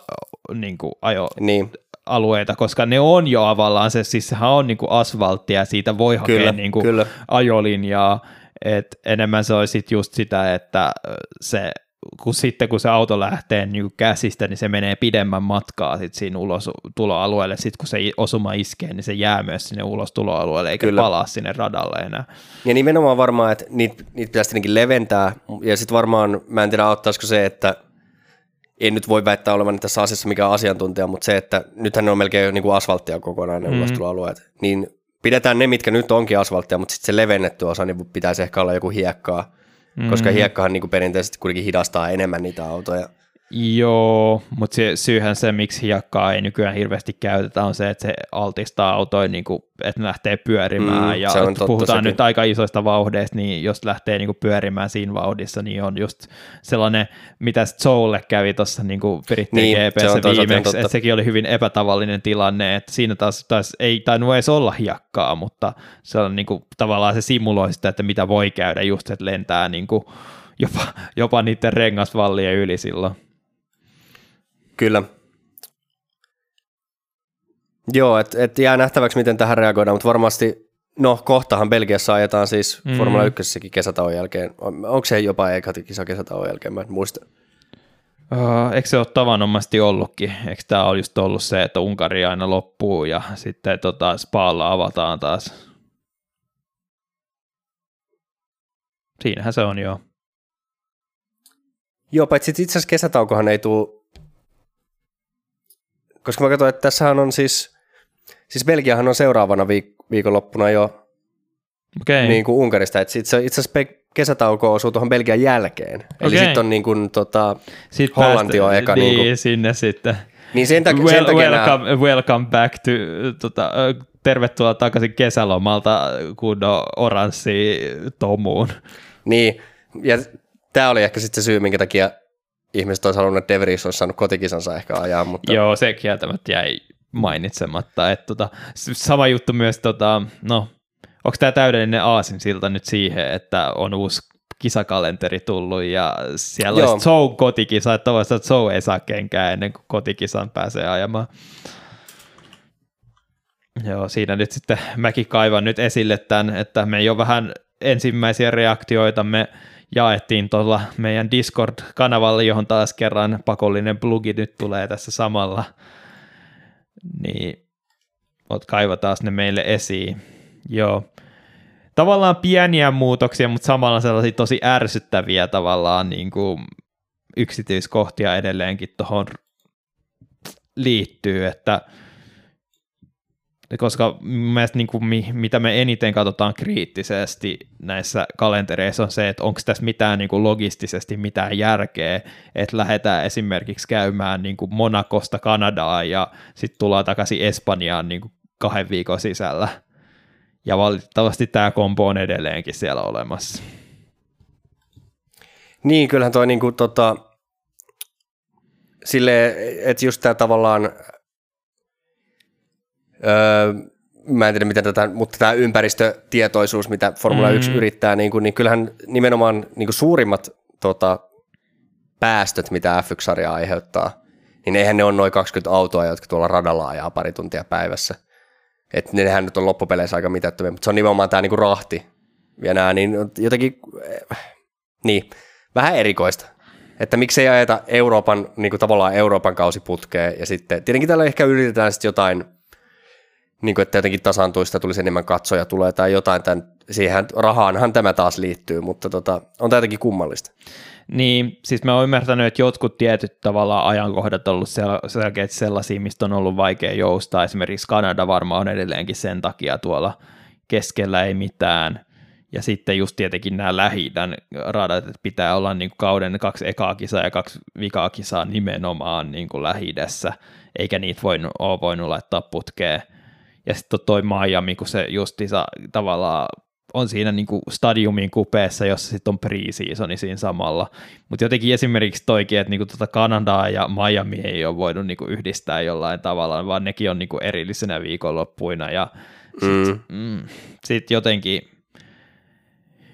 niinku ajo, niin alueita, koska ne on jo avallaan se, siis sehän on niinku asfalttia ja siitä voi hakea kyllä, niinku kyllä. ajolinjaa, että enemmän se olisi just sitä, että se kun sitten kun se auto lähtee niin käsistä, niin se menee pidemmän matkaa sit siinä ulos tuloalueelle. Sitten kun se osuma iskee, niin se jää myös sinne ulos tuloalueelle, eikä Kyllä. palaa sinne radalle enää. Ja nimenomaan varmaan, että niitä, niitä pitäisi tietenkin leventää. Ja sitten varmaan, mä en tiedä auttaisiko se, että en nyt voi väittää olevan tässä asiassa mikä asiantuntija, mutta se, että nythän ne on melkein niin kuin asfalttia kokonaan ne mm. ulostuloalueet, niin pidetään ne, mitkä nyt onkin asfalttia, mutta sitten se levennetty osa, niin pitäisi ehkä olla joku hiekkaa, mm. koska hiekkahan niin kuin perinteisesti kuitenkin hidastaa enemmän niitä autoja. Joo, mutta se, syyhän se, miksi hiekkaa ei nykyään hirveästi käytetä, on se, että se altistaa autoja, niin kuin, että lähtee pyörimään. Mm, ja se on totta, puhutaan sekin. nyt aika isoista vauhdeista, niin jos lähtee niin kuin, pyörimään siinä vauhdissa, niin on just sellainen, mitä Soulle kävi tuossa niin Britteen niin, GPssä se viimeksi, että sekin oli hyvin epätavallinen tilanne, että siinä taas, taas ei tainnut edes olla hiekkaa, mutta se on niin kuin, tavallaan se simuloi sitä, että mitä voi käydä just, että lentää niin kuin, jopa, jopa niiden rengasvallien yli silloin. Kyllä. Joo, että et jää nähtäväksi, miten tähän reagoidaan, mutta varmasti, no kohtahan Belgiassa ajetaan siis mm. Formula 1 kesätauon jälkeen. Onko se jopa eka kisa kesätauon jälkeen, mä en muista. Uh, eikö se ole tavanomaisesti ollutkin? Eikö tämä ole just ollut se, että Unkari aina loppuu ja sitten tota, Spaalla avataan taas? Siinähän se on jo. Joo, paitsi itse asiassa kesätaukohan ei tule koska mä katsoin, että tässähän on siis, siis Belgiahan on seuraavana viik- viikonloppuna jo okay. niin kuin Unkarista, että itse asiassa kesätauko osuu tuohon Belgian jälkeen. Okay. Eli sitten on niin kuin, tota, sit Hollanti on eka. Niin, niin kuin, sinne sitten. Niin sen takia, well, sen takia welcome, nämä... welcome back to, tota, tervetuloa takaisin kesälomalta kunnon oranssi tomuun. Niin, ja tämä oli ehkä sitten se syy, minkä takia ihmiset olisi halunnut, että De Vries olisi saanut kotikisansa ehkä ajaa. Mutta... Joo, se kieltämättä jäi mainitsematta. Että tota, sama juttu myös, tota, no, onko tämä täydellinen aasinsilta nyt siihen, että on uusi kisakalenteri tullut ja siellä Joo. olisi Zou kotikisa, että että Zou ei saa kenkään ennen kuin kotikisan pääsee ajamaan. Joo, siinä nyt sitten mäkin kaivan nyt esille tämän, että me jo vähän ensimmäisiä reaktioitamme jaettiin tuolla meidän Discord-kanavalle, johon taas kerran pakollinen plugi nyt tulee tässä samalla, niin oot kaiva taas ne meille esiin. Joo. Tavallaan pieniä muutoksia, mutta samalla sellaisia tosi ärsyttäviä tavallaan niin kuin yksityiskohtia edelleenkin tuohon liittyy, että koska mielestäni niin kuin, mitä me eniten katsotaan kriittisesti näissä kalentereissa on se, että onko tässä mitään niin kuin logistisesti mitään järkeä, että lähdetään esimerkiksi käymään niin kuin Monakosta Kanadaan ja sitten tullaan takaisin Espanjaan niin kuin kahden viikon sisällä. Ja valitettavasti tämä kompo on edelleenkin siellä olemassa. Niin, kyllähän toi niin kuin, tota, sille, että just tämä tavallaan Öö, mä en tiedä miten tätä, mutta tämä ympäristötietoisuus, mitä Formula mm. 1 yrittää, niin, kuin, niin kyllähän nimenomaan niin kuin suurimmat tota, päästöt, mitä F1-sarja aiheuttaa, niin eihän ne ole noin 20 autoa, jotka tuolla radalla ajaa pari tuntia päivässä. Että nehän nyt on loppupeleissä aika mitättömiä, mutta se on nimenomaan tämä niinku rahti ja nämä, niin jotenkin, niin, vähän erikoista. Että miksei ajeta Euroopan, niin kuin tavallaan Euroopan kausiputkeen ja sitten, tietenkin täällä ehkä yritetään sitten jotain – niin kuin, että jotenkin tasaantuista tulisi enemmän katsoja tulee tai jotain, tämän, siihen rahaanhan tämä taas liittyy, mutta tota, on jotenkin kummallista. Niin, siis mä oon ymmärtänyt, että jotkut tietyt tavallaan ajankohdat on ollut selkeästi sellaisia, mistä on ollut vaikea joustaa. Esimerkiksi Kanada varmaan on edelleenkin sen takia tuolla keskellä ei mitään. Ja sitten just tietenkin nämä lähi radat, että pitää olla niin kuin kauden kaksi ekaa kisaa ja kaksi vikaa kisaa nimenomaan niin kuin lähi eikä niitä voinut, ole voinut laittaa putkeen. Ja sitten toi Miami, kun se justiinsa tavallaan on siinä niin kuin stadiumin kupeessa, jossa sitten on pre-seasoni siinä samalla. Mutta jotenkin esimerkiksi toikin, että niin kuin tuota Kanadaa ja Miami ei ole voinut niin kuin yhdistää jollain tavalla, vaan nekin on niin kuin erillisenä viikonloppuina. Ja sitten mm. mm, sit jotenkin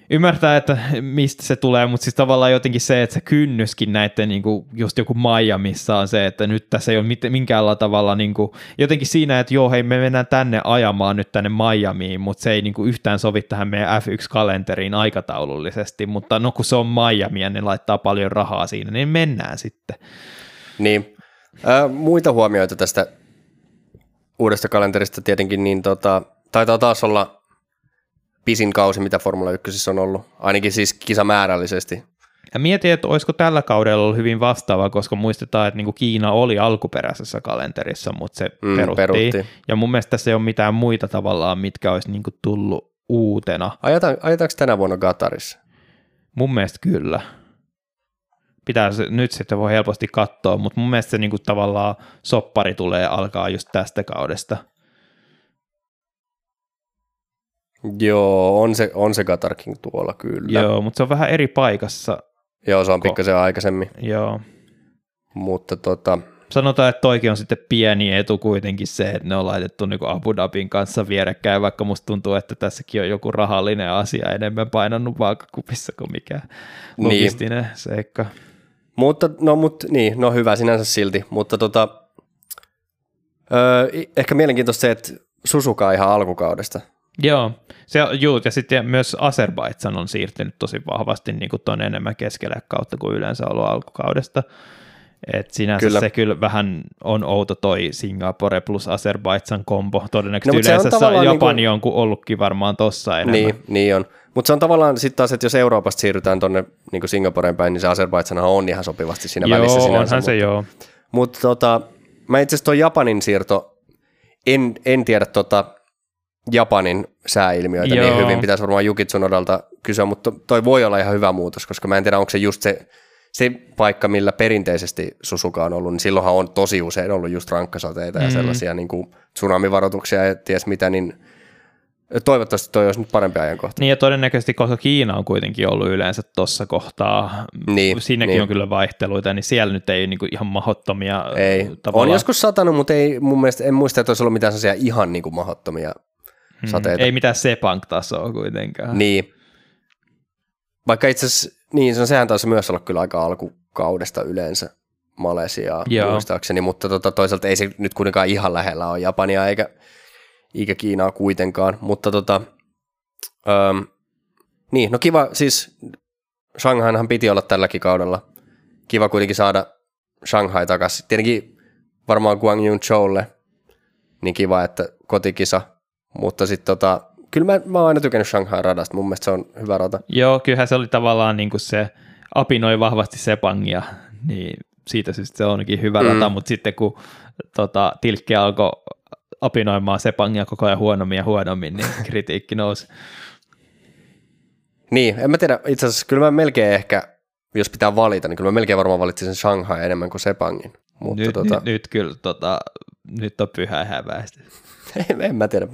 ymmärtää, että mistä se tulee, mutta siis tavallaan jotenkin se, että se kynnyskin näiden niin kuin just joku Miamiissa on se, että nyt tässä ei ole minkäänlailla tavalla niin kuin, jotenkin siinä, että joo hei me mennään tänne ajamaan nyt tänne Miamiin, mutta se ei niin kuin yhtään sovi tähän meidän F1-kalenteriin aikataulullisesti, mutta no kun se on Miami ja ne laittaa paljon rahaa siinä, niin mennään sitten. Niin. Äh, muita huomioita tästä uudesta kalenterista tietenkin, niin tota, taitaa taas olla pisin kausi, mitä Formula 1 on ollut, ainakin siis kisamäärällisesti. Ja mietin, että olisiko tällä kaudella ollut hyvin vastaava, koska muistetaan, että niin kuin Kiina oli alkuperäisessä kalenterissa, mutta se mm, peruttiin. perutti. Ja mun mielestä tässä ei ole mitään muita tavallaan, mitkä olisi niin kuin tullut uutena. Ajeta, ajetaanko tänä vuonna Qatarissa? Mun mielestä kyllä. Pitää se, nyt sitten voi helposti katsoa, mutta mun mielestä se niin kuin tavallaan soppari tulee alkaa just tästä kaudesta – Joo, on se, on se Katarkin tuolla kyllä. Joo, mutta se on vähän eri paikassa. Joo, se on pikkasen aikaisemmin. Joo. Mutta tota... Sanotaan, että toikin on sitten pieni etu kuitenkin se, että ne on laitettu niin Abu Dhabin kanssa vierekkäin, vaikka musta tuntuu, että tässäkin on joku rahallinen asia enemmän painannut vaakakupissa kuin mikä niin. logistinen niin. seikka. Mutta, no, mutta niin, no hyvä sinänsä silti, mutta tota, öö, ehkä mielenkiintoista se, että Susuka ihan alkukaudesta – Joo, se, juu, ja sitten myös Azerbaidsan on siirtynyt tosi vahvasti niin kuin tuon enemmän keskelle kautta kuin yleensä ollut alkukaudesta. Et sinänsä kyllä. se kyllä vähän on outo toi Singapore plus Azerbaidsan kombo. Todennäköisesti no, yleensä on Japani niin kuin... on ollutkin varmaan tossa enemmän. Niin, niin on. Mutta se on tavallaan sitten taas, että jos Euroopasta siirrytään tuonne niin Singaporeen päin, niin se Azerbaidsan on ihan sopivasti siinä joo, välissä sinänsä. onhan se joo. Mutta tota, mä itse asiassa tuon Japanin siirto, en, en tiedä tota, Japanin sääilmiöitä niin Joo. niin hyvin. Pitäisi varmaan Jukitsun odalta kysyä, mutta toi voi olla ihan hyvä muutos, koska mä en tiedä, onko se just se, se paikka, millä perinteisesti Susuka on ollut, niin silloinhan on tosi usein ollut just rankkasateita mm. ja sellaisia niin kuin tsunamivaroituksia ja ties mitä, niin toivottavasti toi olisi nyt parempi ajankohta. Niin ja todennäköisesti, koska Kiina on kuitenkin ollut yleensä tuossa kohtaa, niin, siinäkin niin. on kyllä vaihteluita, niin siellä nyt ei niin kuin ihan mahottomia Ei, tavallaan... on joskus satanut, mutta ei mun mielestä, en muista, että olisi ollut mitään sellaisia ihan niin kuin mahottomia. Sateita. Ei mitään Sepang-tasoa kuitenkaan. Niin. Vaikka itse asiassa, niin se sehän taisi myös olla kyllä aika alkukaudesta yleensä Malesiaa Joo. muistaakseni, mutta tota, toisaalta ei se nyt kuitenkaan ihan lähellä ole Japania eikä, eikä Kiinaa kuitenkaan, mutta tota, öm, niin, no kiva, siis Shanghainhan piti olla tälläkin kaudella. Kiva kuitenkin saada Shanghai takaisin. Tietenkin varmaan Guangzhou Choulle, niin kiva, että kotikisa mutta sitten tota, kyllä mä, mä oon aina tykännyt Shanghai radasta, mun mielestä se on hyvä rata. Joo, kyllähän se oli tavallaan niin kuin se apinoi vahvasti Sepangia, niin siitä syystä se onkin hyvä mm. rata, mutta sitten kun tota, Tilkki alkoi apinoimaan Sepangia koko ajan huonommin ja huonommin, niin kritiikki nousi. Niin, en mä tiedä, itse asiassa kyllä mä melkein ehkä, jos pitää valita, niin kyllä mä melkein varmaan valitsisin Shanghai enemmän kuin Sepangin. Mutta nyt, tota... nyt, nyt, kyllä, tota, nyt on pyhä häväistä. en mä tiedä.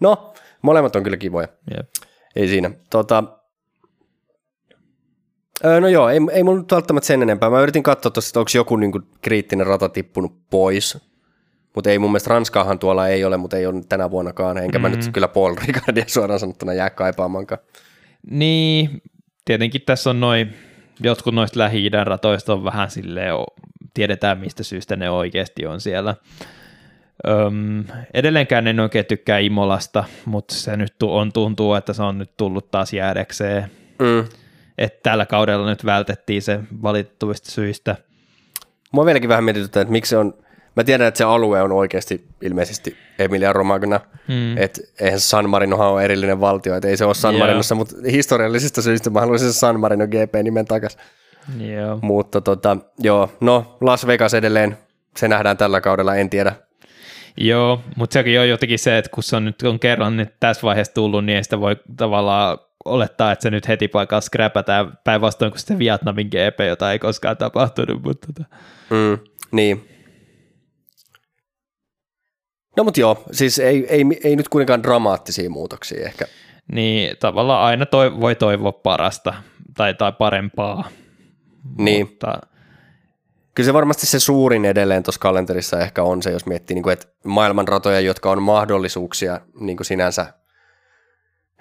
No, molemmat on kyllä kivoja. Yep. Ei siinä. Tota, öö, no joo, ei, ei mulla nyt välttämättä sen enempää. Mä yritin katsoa tuossa, että onko joku niinku kriittinen rata tippunut pois. Mutta ei mun mielestä Ranskaahan tuolla ei ole, mutta ei ole tänä vuonnakaan. Enkä mm-hmm. mä nyt mm-hmm. kyllä Paul Ricardia suoraan sanottuna jää kaipaamaankaan. Niin, tietenkin tässä on noin, jotkut noista lähi ratoista on vähän silleen, tiedetään mistä syystä ne oikeasti on siellä. Öm, edelleenkään en oikein tykkää Imolasta, mutta se nyt on, tuntuu, että se on nyt tullut taas jäädäkseen. Mm. Että tällä kaudella nyt vältettiin se valitettavista syistä. Mua vieläkin vähän mietityttää, että miksi se on, mä tiedän, että se alue on oikeasti ilmeisesti Emilia Romagna, mm. että eihän San Marinohan ole erillinen valtio, että ei se ole San Marinossa, mutta historiallisista syistä mä haluaisin San Marino GP-nimen takaisin. Joo. Mutta tota, joo, no Las Vegas edelleen, se nähdään tällä kaudella, en tiedä Joo, mutta sekin on jotenkin se, että kun se on nyt on kerran nyt tässä vaiheessa tullut, niin ei sitä voi tavallaan olettaa, että se nyt heti paikalla skräpätään päinvastoin kuin se Vietnamin GP, jota ei koskaan tapahtunut. Mutta tota. mm, niin. No mutta joo, siis ei, ei, ei nyt kuitenkaan dramaattisia muutoksia ehkä. Niin, tavallaan aina toi, voi toivoa parasta tai, tai parempaa. Niin. Mutta... Kyllä se varmasti se suurin edelleen tuossa kalenterissa ehkä on se, jos miettii, niin kuin, että maailmanratoja, jotka on mahdollisuuksia niin kuin sinänsä,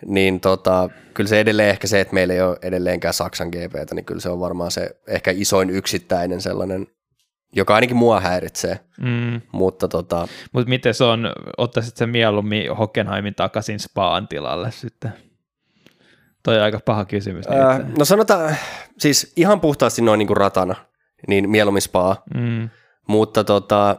niin tota, kyllä se edelleen ehkä se, että meillä ei ole edelleenkään Saksan GPtä, niin kyllä se on varmaan se ehkä isoin yksittäinen sellainen joka ainakin mua häiritsee. Mm. Mutta tota... Mut miten se on, ottaisit sen mieluummin Hockenheimin takaisin Spaan tilalle sitten? Toi on aika paha kysymys. Ää, no sanotaan, siis ihan puhtaasti noin niin kuin ratana, niin mieluummin Spaa. Mm. Mutta tota,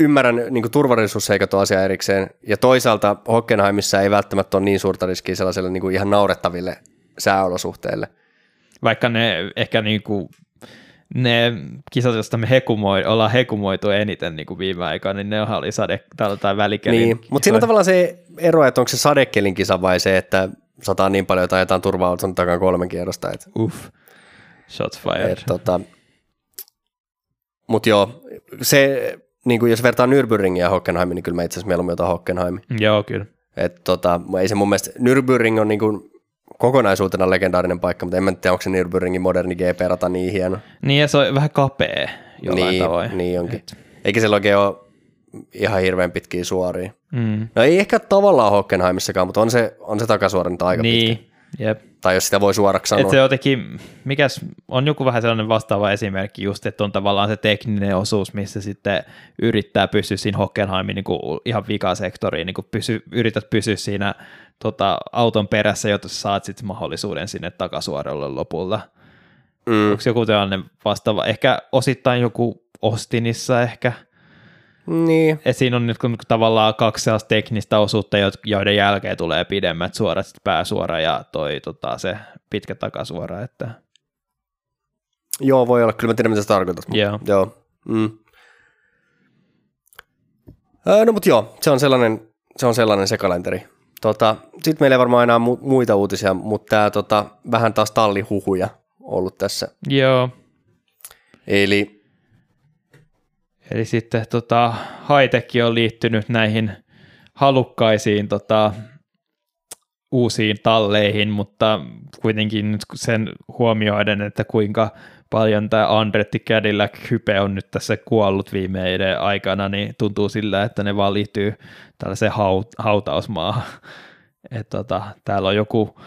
ymmärrän niin turvallisuusseikat on asia erikseen, ja toisaalta Hockenheimissa ei välttämättä ole niin suurta riskiä sellaiselle niin kuin ihan naurettaville sääolosuhteille. Vaikka ne ehkä niin kuin ne kisat, joista me hekumoi, ollaan hekumoitu eniten niin kuin viime aikoina, niin ne oli sade, tai välikelin Niin, mutta siinä on tavallaan se ero, että onko se sadekelin kisa vai se, että sataa niin paljon, että ajetaan turva-auton takaa kolmen kierrosta. Että, Uff, shots fired. Et, tota, mutta joo, se, niin kuin jos vertaa Nürburgringia ja Hockenheimin, niin kyllä mä itse asiassa mieluummin otan Hockenheimin. Joo, kyllä. Et, tota, ei se mun mielestä, Nürburgring on niin kuin kokonaisuutena legendaarinen paikka, mutta en mä tiedä, onko se Nürburgringin moderni GP-rata niin hieno. Niin, ja se on vähän kapea jollain niin, tavoin. Niin onkin. Et. Eikä siellä oikein ole ihan hirveän pitkiä suoria. Mm. No ei ehkä tavallaan Hockenheimissakaan, mutta on se, on se takasuora nyt aika niin. pitkä. Jep. Tai jos sitä voi suoraksi sanoa. Et se jotenkin, mikäs, on joku vähän sellainen vastaava esimerkki just, että on tavallaan se tekninen osuus, missä sitten yrittää pysyä siinä Hockenheimin niin kuin ihan vikasektoriin, niin kuin pysy, yrität pysyä siinä tota, auton perässä, jotta saat sitten mahdollisuuden sinne takasuoralle lopulta. Mm. Onko joku tällainen vastaava, ehkä osittain joku Ostinissa ehkä, niin. Et siinä on nyt kun tavallaan kaksi sellaista teknistä osuutta, joiden jälkeen tulee pidemmät suorat, sit pääsuora ja toi tota, se pitkä takasuora. Että... Joo, voi olla. Kyllä mä tiedän, mitä se tarkoitat. Joo. joo. Mm. Öö, no mutta joo, se on sellainen, se on sellainen se kalenteri. Tota, Sitten meillä ei varmaan enää mu- muita uutisia, mutta tämä tota, vähän taas tallihuhuja ollut tässä. Joo. Eli Eli sitten tota, Hightech on liittynyt näihin halukkaisiin tota, uusiin talleihin, mutta kuitenkin nyt sen huomioiden, että kuinka paljon tämä Andretti Cadillac hype on nyt tässä kuollut viimeiden aikana, niin tuntuu sillä, että ne vaan liittyy tällaiseen haut- hautausmaahan. Et tota, täällä on joku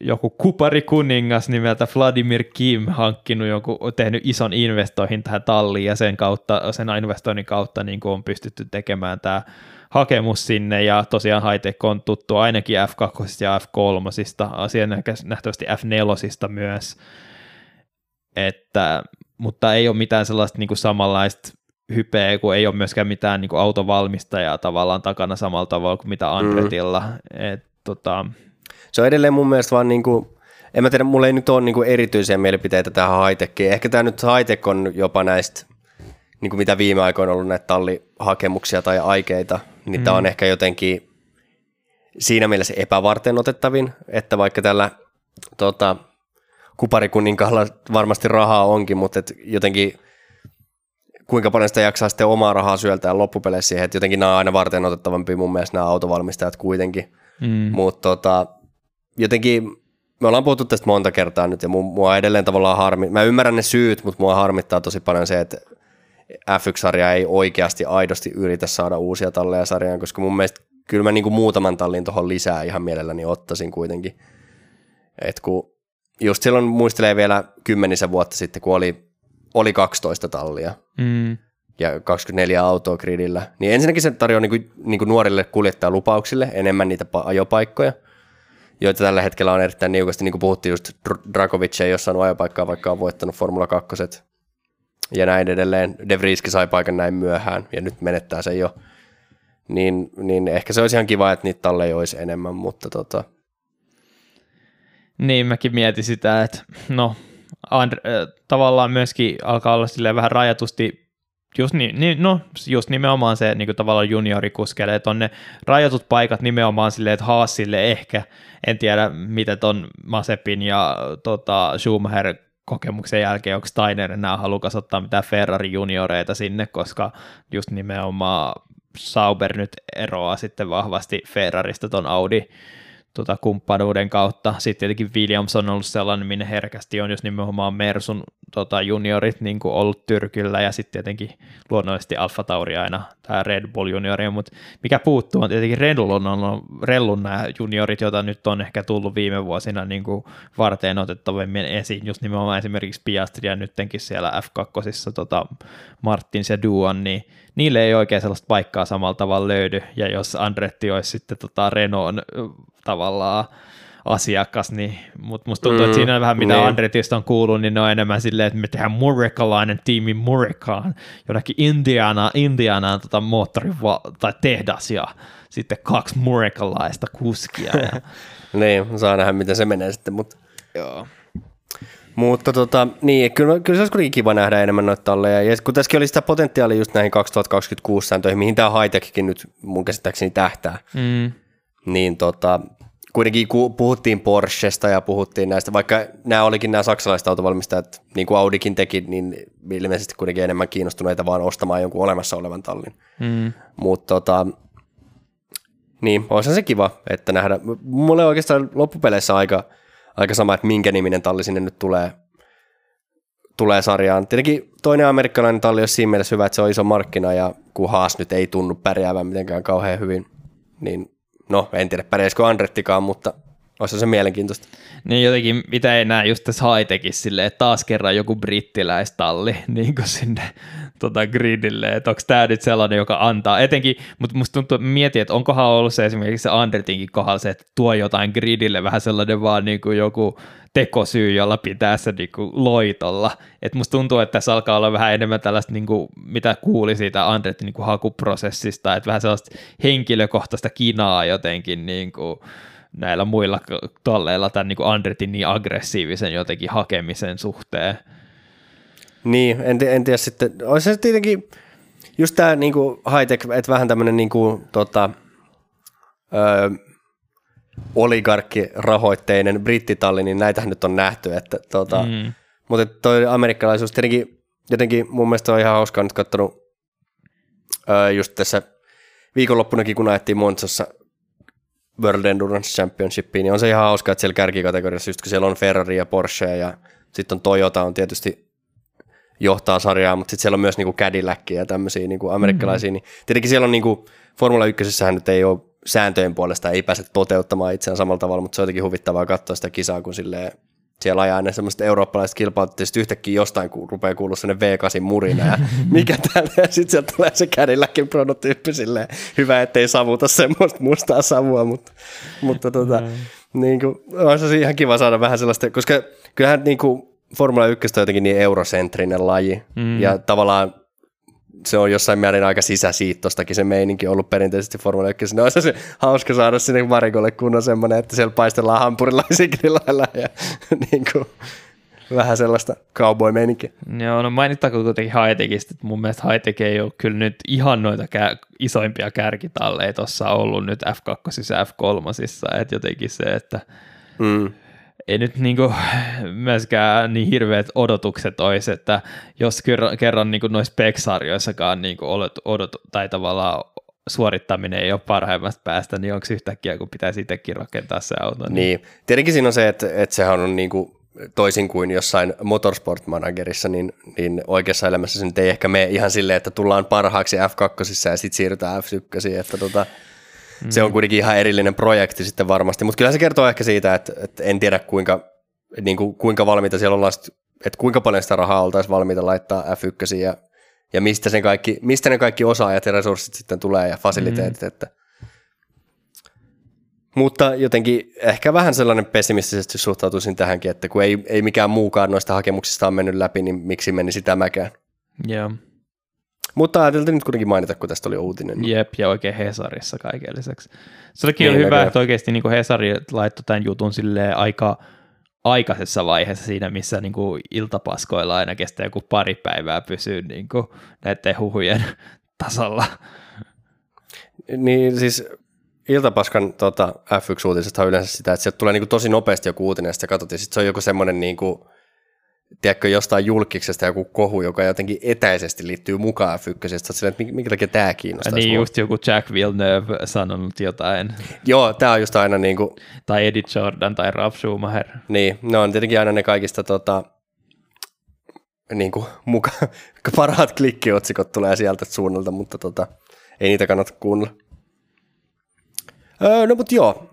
joku kuparikuningas nimeltä Vladimir Kim hankkinut joku, tehnyt ison investoihin tähän talliin ja sen kautta, sen investoinnin kautta niin on pystytty tekemään tämä hakemus sinne ja tosiaan Hightech on tuttu ainakin F2 ja F3, asian nähtävästi F4 myös, että, mutta ei ole mitään sellaista niin kuin samanlaista hypeä, kun ei ole myöskään mitään niin kuin autovalmistajaa tavallaan takana samalla tavalla kuin mitä Andretilla. Mm. Et, tota, se on edelleen mun mielestä vaan niin kuin, en mä tiedä, mulla ei nyt ole niin kuin erityisiä mielipiteitä tähän high Ehkä tämä nyt high on jopa näistä, niin kuin mitä viime aikoina on ollut näitä tallihakemuksia tai aikeita, niin mm. tämä on ehkä jotenkin siinä mielessä epävarten otettavin, että vaikka tällä tota, kuparikuninkaalla varmasti rahaa onkin, mutta et jotenkin kuinka paljon sitä jaksaa sitten omaa rahaa syöltää loppupeleissä siihen, että jotenkin nämä on aina varten otettavampia mun mielestä nämä autovalmistajat kuitenkin. Mm. Mutta tota, jotenkin me ollaan puhuttu tästä monta kertaa nyt ja mua edelleen tavallaan harmi. Mä ymmärrän ne syyt, mutta mua harmittaa tosi paljon se, että F1-sarja ei oikeasti aidosti yritä saada uusia talleja sarjaan, koska mun mielestä kyllä mä niinku muutaman tallin tuohon lisää ihan mielelläni ottaisin kuitenkin. Et kun just silloin muistelee vielä kymmenisen vuotta sitten, kun oli, oli 12 tallia mm. ja 24 autoa gridillä, niin ensinnäkin se tarjoaa niinku, niinku nuorille kuljettajalupauksille enemmän niitä ajopaikkoja – joita tällä hetkellä on erittäin niukasti, niin kuin puhuttiin just Drakovic ei ole saanut ajopaikkaa, vaikka on voittanut Formula 2 ja näin edelleen. De Vrieski sai paikan näin myöhään ja nyt menettää sen jo. Niin, niin ehkä se olisi ihan kiva, että niitä talleja olisi enemmän, mutta tota... Niin, mäkin mietin sitä, että no, Andre, äh, tavallaan myöskin alkaa olla vähän rajatusti just, niin, niin, no, just nimenomaan se niin tavallaan juniorikuskeille, että on ne rajatut paikat nimenomaan silleen, että Haasille ehkä, en tiedä mitä ton Masepin ja tota, Schumacher kokemuksen jälkeen, onko Steiner enää halukas ottaa mitään Ferrari junioreita sinne, koska just nimenomaan Sauber nyt eroaa sitten vahvasti Ferrarista ton Audi tota, kumppanuuden kautta. Sitten tietenkin Williams on ollut sellainen, minne herkästi on, jos nimenomaan Mersun tota, juniorit niin kuin ollut tyrkyllä, ja sitten tietenkin luonnollisesti Alfa Tauri aina, tämä Red Bull juniori, mutta mikä puuttuu on tietenkin Rellun, on, Rellun nämä juniorit, joita nyt on ehkä tullut viime vuosina niin kuin varteen otettavimmin esiin, just nimenomaan esimerkiksi Piastri ja nyttenkin siellä F2, tota, Martins ja Duan, niin niille ei oikein sellaista paikkaa samalla tavalla löydy, ja jos Andretti olisi sitten tota Renault tavallaan asiakas, niin, mutta musta tuntuu, mm, että siinä on vähän mitä niin. Andretista on kuullut, niin ne on enemmän silleen, että me tehdään murekalainen tiimi Murekaan, jonnekin Indiana, Indianaan tota moottori tai tehdas ja sitten kaksi murekalaista kuskia. Ja... niin, saa nähdä miten se menee sitten, mutta Joo. Mutta tota, niin, kyllä, kyllä se olisi kuitenkin kiva nähdä enemmän noita talleja. Ja kun tässäkin oli sitä potentiaalia just näihin 2026 sääntöihin, mihin tämä high nyt mun käsittääkseni tähtää, mm. Niin tota, kuitenkin puhuttiin Porschesta ja puhuttiin näistä, vaikka nämä olikin nämä saksalaiset autovalmistajat, niin kuin Audikin teki, niin ilmeisesti kuitenkin enemmän kiinnostuneita vaan ostamaan jonkun olemassa olevan tallin. Mm. Mutta tota, niin, olisi se kiva, että nähdä. Mulle oikeastaan loppupeleissä aika, aika sama, että minkä niminen talli sinne nyt tulee, tulee sarjaan. Tietenkin toinen amerikkalainen talli on siinä mielessä hyvä, että se on iso markkina ja kun Haas nyt ei tunnu pärjäävän mitenkään kauhean hyvin, niin no en tiedä pärjäisikö Andrettikaan, mutta olisi se mielenkiintoista. Niin jotenkin, mitä ei näe just tässä high silleen, että taas kerran joku brittiläistalli niin kuin sinne tota gridille, että onko tämä nyt sellainen, joka antaa, etenkin, mutta musta tuntuu, että mietin, että onkohan ollut se esimerkiksi se Andretinkin kohdalla se, että tuo jotain gridille, vähän sellainen vaan niin kuin joku tekosyy, jolla pitää se niin kuin loitolla. Et musta tuntuu, että tässä alkaa olla vähän enemmän tällaista, niin kuin, mitä kuuli siitä Andretin niin kuin hakuprosessista, että vähän sellaista henkilökohtaista kinaa jotenkin niin kuin, näillä muilla tolleilla tämän niin kuin Andretin niin aggressiivisen jotenkin hakemisen suhteen. Niin, en, en tiedä sitten, olisi se tietenkin just tämä niin high-tech, että vähän tämmöinen niin kuin, tota, öö, oligarkkirahoitteinen brittitalli, niin näitähän nyt on nähty, että tota, mm. mutta toi amerikkalaisuus tietenkin jotenkin mun mielestä on ihan hauskaa nyt katsonut öö, just tässä viikonloppunakin, kun ajettiin Montsassa World Endurance Championshipiin, niin on se ihan hauska, että siellä kärkikategoriassa, just kun siellä on Ferrari ja Porsche ja sitten on Toyota on tietysti johtaa sarjaa, mutta sitten siellä on myös niinku Cadillac ja tämmöisiä niinku amerikkalaisia, mm-hmm. niin tietenkin siellä on niinku, Formula 1 nyt ei ole sääntöjen puolesta, ei pääse toteuttamaan itseään samalla tavalla, mutta se on jotenkin huvittavaa katsoa sitä kisaa, kun silleen siellä ajaa ne semmoiset eurooppalaiset kilpailut, ja sitten yhtäkkiä jostain ku, rupeaa kuulua sinne V8 murina, ja mikä täällä, ja sitten sieltä tulee se Cadillacin prototyyppi silleen, hyvä, ettei savuta semmoista mustaa savua, mutta, mutta tota, mm. niin kuin, olisi ihan kiva saada vähän sellaista, koska kyllähän niin kuin, Formula 1 on jotenkin niin eurosentrinen laji, mm. ja tavallaan se on jossain määrin aika sisäsiittostakin se meininki ollut perinteisesti Formula 1. No se hauska saada sinne varikolle kunnon semmoinen, että siellä paistellaan hampurilaisikin lailla ja niin kuin, vähän sellaista cowboy-meininkiä. Joo, no mainittaako kuitenkin Haitekista, että mun mielestä Haitek ei ole kyllä nyt ihan noita kär, isoimpia kärkitalleja tuossa ollut nyt F2 ja F3, että jotenkin se, että mm ei nyt niinku myöskään niin hirveät odotukset olisi, että jos kerran, kerran niinku noissa PEX-sarjoissakaan niinku odot, odot, tai tavallaan suorittaminen ei ole parhaimmasta päästä, niin onko yhtäkkiä, kun pitäisi itsekin rakentaa se auto? Niin, niin. tietenkin siinä on se, että, että sehän on niinku toisin kuin jossain motorsport-managerissa, niin, niin oikeassa elämässä se nyt ei ehkä mene ihan silleen, että tullaan parhaaksi F2 ja sitten siirrytään F1, että tota, Mm. Se on kuitenkin ihan erillinen projekti sitten varmasti, mutta kyllä se kertoo ehkä siitä, että, että en tiedä kuinka, niin kuin, kuinka valmiita siellä ollaan, että kuinka paljon sitä rahaa oltaisiin valmiita laittaa F1 ja, ja mistä, sen kaikki, mistä ne kaikki osaajat ja resurssit sitten tulee ja fasiliteetit, mm. että mutta jotenkin ehkä vähän sellainen pessimistisesti suhtautuisin tähänkin, että kun ei, ei mikään muukaan noista hakemuksista on mennyt läpi, niin miksi menisi tämäkään? Joo. Yeah. Mutta ajateltiin nyt kuitenkin mainita, kun tästä oli uutinen. Jep, ja oikein Hesarissa kaiken lisäksi. Se olikin niin, hyvä, että oikeasti niin Hesari laittoi tämän jutun sille aika aikaisessa vaiheessa siinä, missä niin kuin iltapaskoilla aina kestää joku pari päivää pysyä niin kuin näiden huhujen tasalla. Niin siis iltapaskan tota, F1-uutisesta on yleensä sitä, että sieltä tulee niin kuin tosi nopeasti joku uutinen, ja sitten katsot, ja sitten se on joku semmoinen niin kuin, tiedätkö, jostain julkiksesta joku kohu, joka jotenkin etäisesti liittyy mukaan F1, silleen, että minkä takia tämä kiinnostaa. Niin just joku Jack Villeneuve sanonut jotain. Joo, tämä on just aina niin kuin... Tai Eddie Jordan tai Ralf Schumacher. Niin, ne on tietenkin aina ne kaikista tota, niin kuin, muka, parhaat klikkiotsikot tulee sieltä suunnalta, mutta tota, ei niitä kannata kuunnella. Öö, no mutta joo,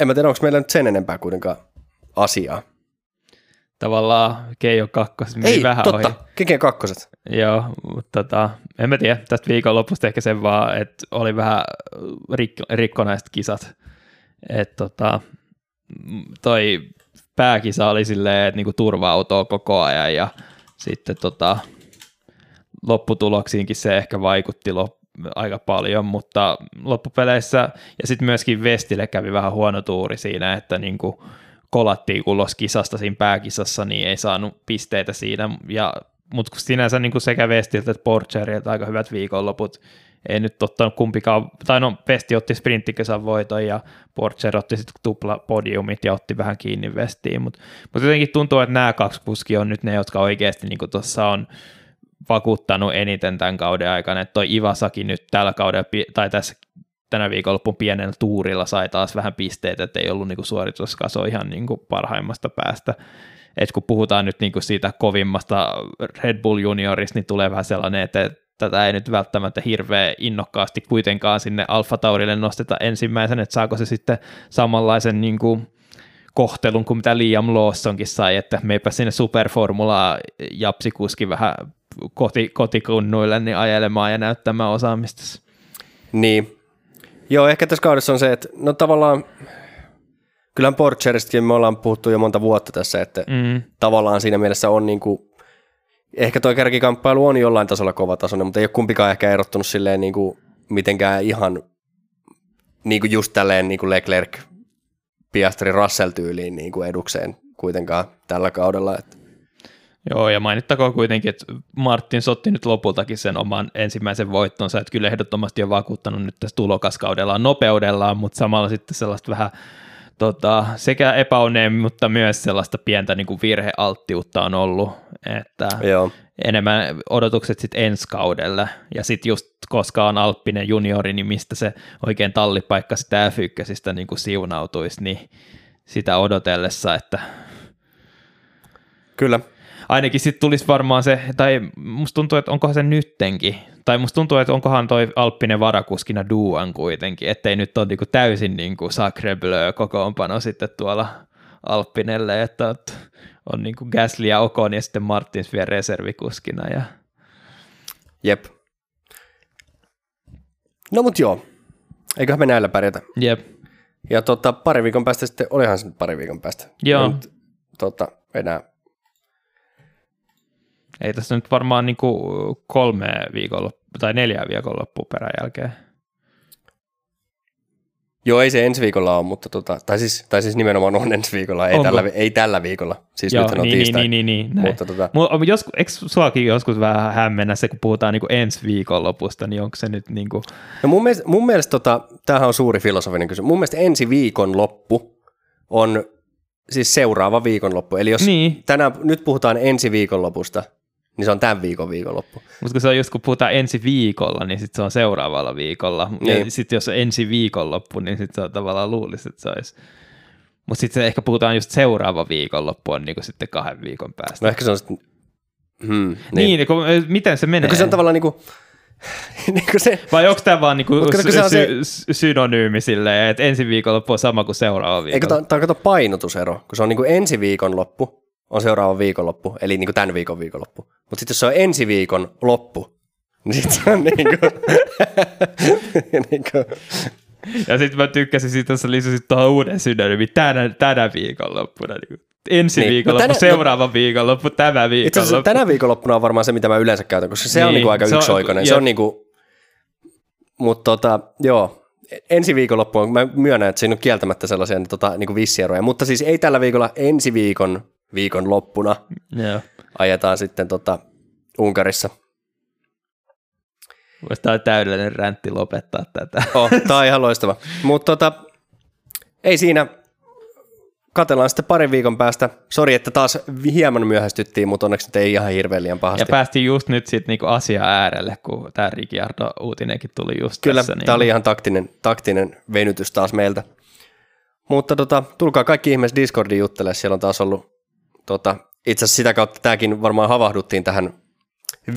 en mä tiedä, onko meillä nyt sen enempää kuitenkaan asiaa tavallaan Keijo kakkoset meni Ei, vähän totta, ohi. Keke kakkoset. Joo, mutta tota, en mä tiedä, tästä viikonlopusta ehkä sen vaan, että oli vähän rik- rikkonaiset kisat. Että tota, toi pääkisa oli silleen, että niinku turva-autoa koko ajan ja sitten tota, lopputuloksiinkin se ehkä vaikutti lop- aika paljon, mutta loppupeleissä ja sitten myöskin Vestille kävi vähän huono tuuri siinä, että niinku, kolattiin ulos kisasta siinä pääkisassa, niin ei saanut pisteitä siinä, ja, mutta sinänsä niin kuin sekä Vestiltä että Porcherilta aika hyvät viikonloput, ei nyt ottanut kumpikaan, tai no Vesti otti sprinttikisan voiton ja Porcher otti sitten tupla podiumit ja otti vähän kiinni Vestiin, mutta mut jotenkin tuntuu, että nämä kaksi kuskia on nyt ne, jotka oikeasti niin tuossa on vakuuttanut eniten tämän kauden aikana, että toi Ivasaki nyt tällä kaudella, tai tässä tänä viikonloppun pienellä tuurilla sai taas vähän pisteitä, että ei ollut niin suorituskaso ihan niin kuin parhaimmasta päästä. Et kun puhutaan nyt niin kuin siitä kovimmasta Red Bull juniorista, niin tulee vähän sellainen, että tätä ei nyt välttämättä hirveän innokkaasti kuitenkaan sinne Alfa Taurille nosteta ensimmäisen, että saako se sitten samanlaisen niin kuin kohtelun kuin mitä Liam Lawsonkin sai, että meipä sinne superformulaa japsikuski vähän koti, kotikunnuille niin ajelemaan ja näyttämään osaamista. Niin, Joo, ehkä tässä kaudessa on se, että no tavallaan, kyllähän Porcheristakin me ollaan puhuttu jo monta vuotta tässä, että mm. tavallaan siinä mielessä on niin kuin, ehkä tuo kärkikamppailu on jollain tasolla kova tasoinen, mutta ei ole kumpikaan ehkä erottunut silleen niin kuin mitenkään ihan niin kuin just tälleen niin kuin Leclerc Piastri Russell tyyliin niin kuin edukseen kuitenkaan tällä kaudella. Että Joo, ja mainittakoon kuitenkin, että Martin sotti nyt lopultakin sen oman ensimmäisen voittonsa, että kyllä ehdottomasti on vakuuttanut nyt tässä tulokauskaudellaan nopeudellaan, mutta samalla sitten sellaista vähän tota, sekä epäonneen, mutta myös sellaista pientä niin kuin virhealttiutta on ollut, että Joo. enemmän odotukset sitten ensi kaudelle, ja sitten just koska on Alppinen juniori, niin mistä se oikein tallipaikka sitä F1 niin kuin siunautuisi, niin sitä odotellessa, että Kyllä, ainakin sitten tulisi varmaan se, tai musta tuntuu, että onkohan se nyttenkin, tai musta tuntuu, että onkohan toi Alppinen varakuskina Duan kuitenkin, ettei nyt ole niinku täysin niinku Sacre Bleu kokoonpano sitten tuolla Alppinelle, että on niinku Gasly ja Ocon ja sitten Martins vielä reservikuskina. Ja... Jep. No mut joo, eiköhän me näillä pärjätä. Jep. Ja tota, pari viikon päästä sitten, olihan se pari viikon päästä. Joo. Nyt, tota, enää ei tässä nyt varmaan niin kuin kolme viikonloppu tai neljä viikonloppua perän jälkeen. Joo, ei se ensi viikolla ole, mutta tota, tai, siis, tai siis nimenomaan on ensi viikolla, ei, tällä, ei tällä viikolla. Siis Joo, nyt on niin, tiistai. Niin, niin, niin, niin mutta tota... Jos, eikö suakin joskus vähän hämmennä se, kun puhutaan niin kuin ensi viikonlopusta, niin onko se nyt niin kuin... No mun mielestä, mun mielestä tota, tämähän on suuri filosofinen kysymys. Mun mielestä ensi viikonloppu on siis seuraava viikonloppu. Eli jos niin. tänään, nyt puhutaan ensi viikonlopusta, niin se on tämän viikon viikonloppu. Mutta kun se on just kun puhutaan ensi viikolla, niin sitten se on seuraavalla viikolla. Niin. Ja sitten jos on ensi viikonloppu, niin sitten se on tavallaan luulisi, että se olisi. Mutta sitten ehkä puhutaan just seuraava viikonloppu on niinku sitten kahden viikon päästä. No ehkä se on sitten... Hmm, niin, niin kun, miten se menee? No, se on tavallaan niin kuin, niin kuin se, Vai onko tämä vaan niinku sy- se sy- synonyymi silleen, että ensi viikonloppu on sama kuin seuraava viikonloppu? Eikö tämä on painotusero, kun se on niin kuin ensi viikonloppu, on seuraava viikonloppu, eli niin kuin tämän viikon viikonloppu. Mutta sitten jos se on ensi viikon loppu, niin sitten se on niin kuin, niin kuin. Ja sitten mä tykkäsin siitä, että sä lisäsit tuohon uuden synonyymin tänä, tänä viikonloppuna. Niin kuin ensi niin. viikonloppu, no tänä, seuraava no, viikonloppu, tämä viikonloppu. Itse tänä viikonloppuna on varmaan se, mitä mä yleensä käytän, koska se niin, on niinku aika yksioikoinen. On, se on niinku, mutta tota, joo, ensi viikonloppuun, mä myönnän, että siinä on kieltämättä sellaisia niin, tota, niin kuin vissieroja, mutta siis ei tällä viikolla, ensi viikon viikon loppuna Joo. ajetaan sitten tota, Unkarissa. Voisi tämä täydellinen räntti lopettaa tätä. Oh, tämä on ihan loistava. Mutta tota, ei siinä, katellaan sitten parin viikon päästä. Sori, että taas hieman myöhästyttiin, mutta onneksi nyt ei ihan hirveän liian pahasti. Ja päästiin just nyt sitten niinku asia äärelle, kun tämä Ricciardo-uutinenkin tuli just Kyllä, tässä. tämä oli ihan taktinen, taktinen venytys taas meiltä. Mutta tota, tulkaa kaikki ihmeessä Discordin juttele, siellä on taas ollut, tota, itse asiassa sitä kautta tämäkin varmaan havahduttiin tähän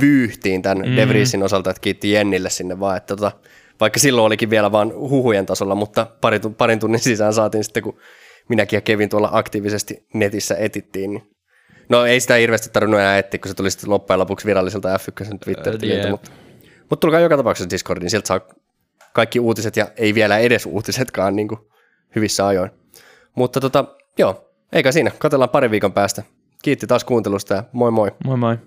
vyyhtiin tämän mm. De Vriesin osalta, että kiitti Jennille sinne vaan, että tota, vaikka silloin olikin vielä vain huhujen tasolla, mutta pari, parin tunnin sisään saatiin sitten, kun minäkin ja Kevin tuolla aktiivisesti netissä etittiin, niin No ei sitä hirveästi tarvinnut enää etsiä, kun se tuli sitten loppujen lopuksi viralliselta F1 Twitter-tililtä, Jep. mutta, mutta tulkaa joka tapauksessa Discordiin, sieltä saa kaikki uutiset ja ei vielä edes uutisetkaan niin kuin hyvissä ajoin. Mutta tota, joo, eikä siinä, katsellaan pari viikon päästä. Kiitti taas kuuntelusta ja moi moi. Moi moi.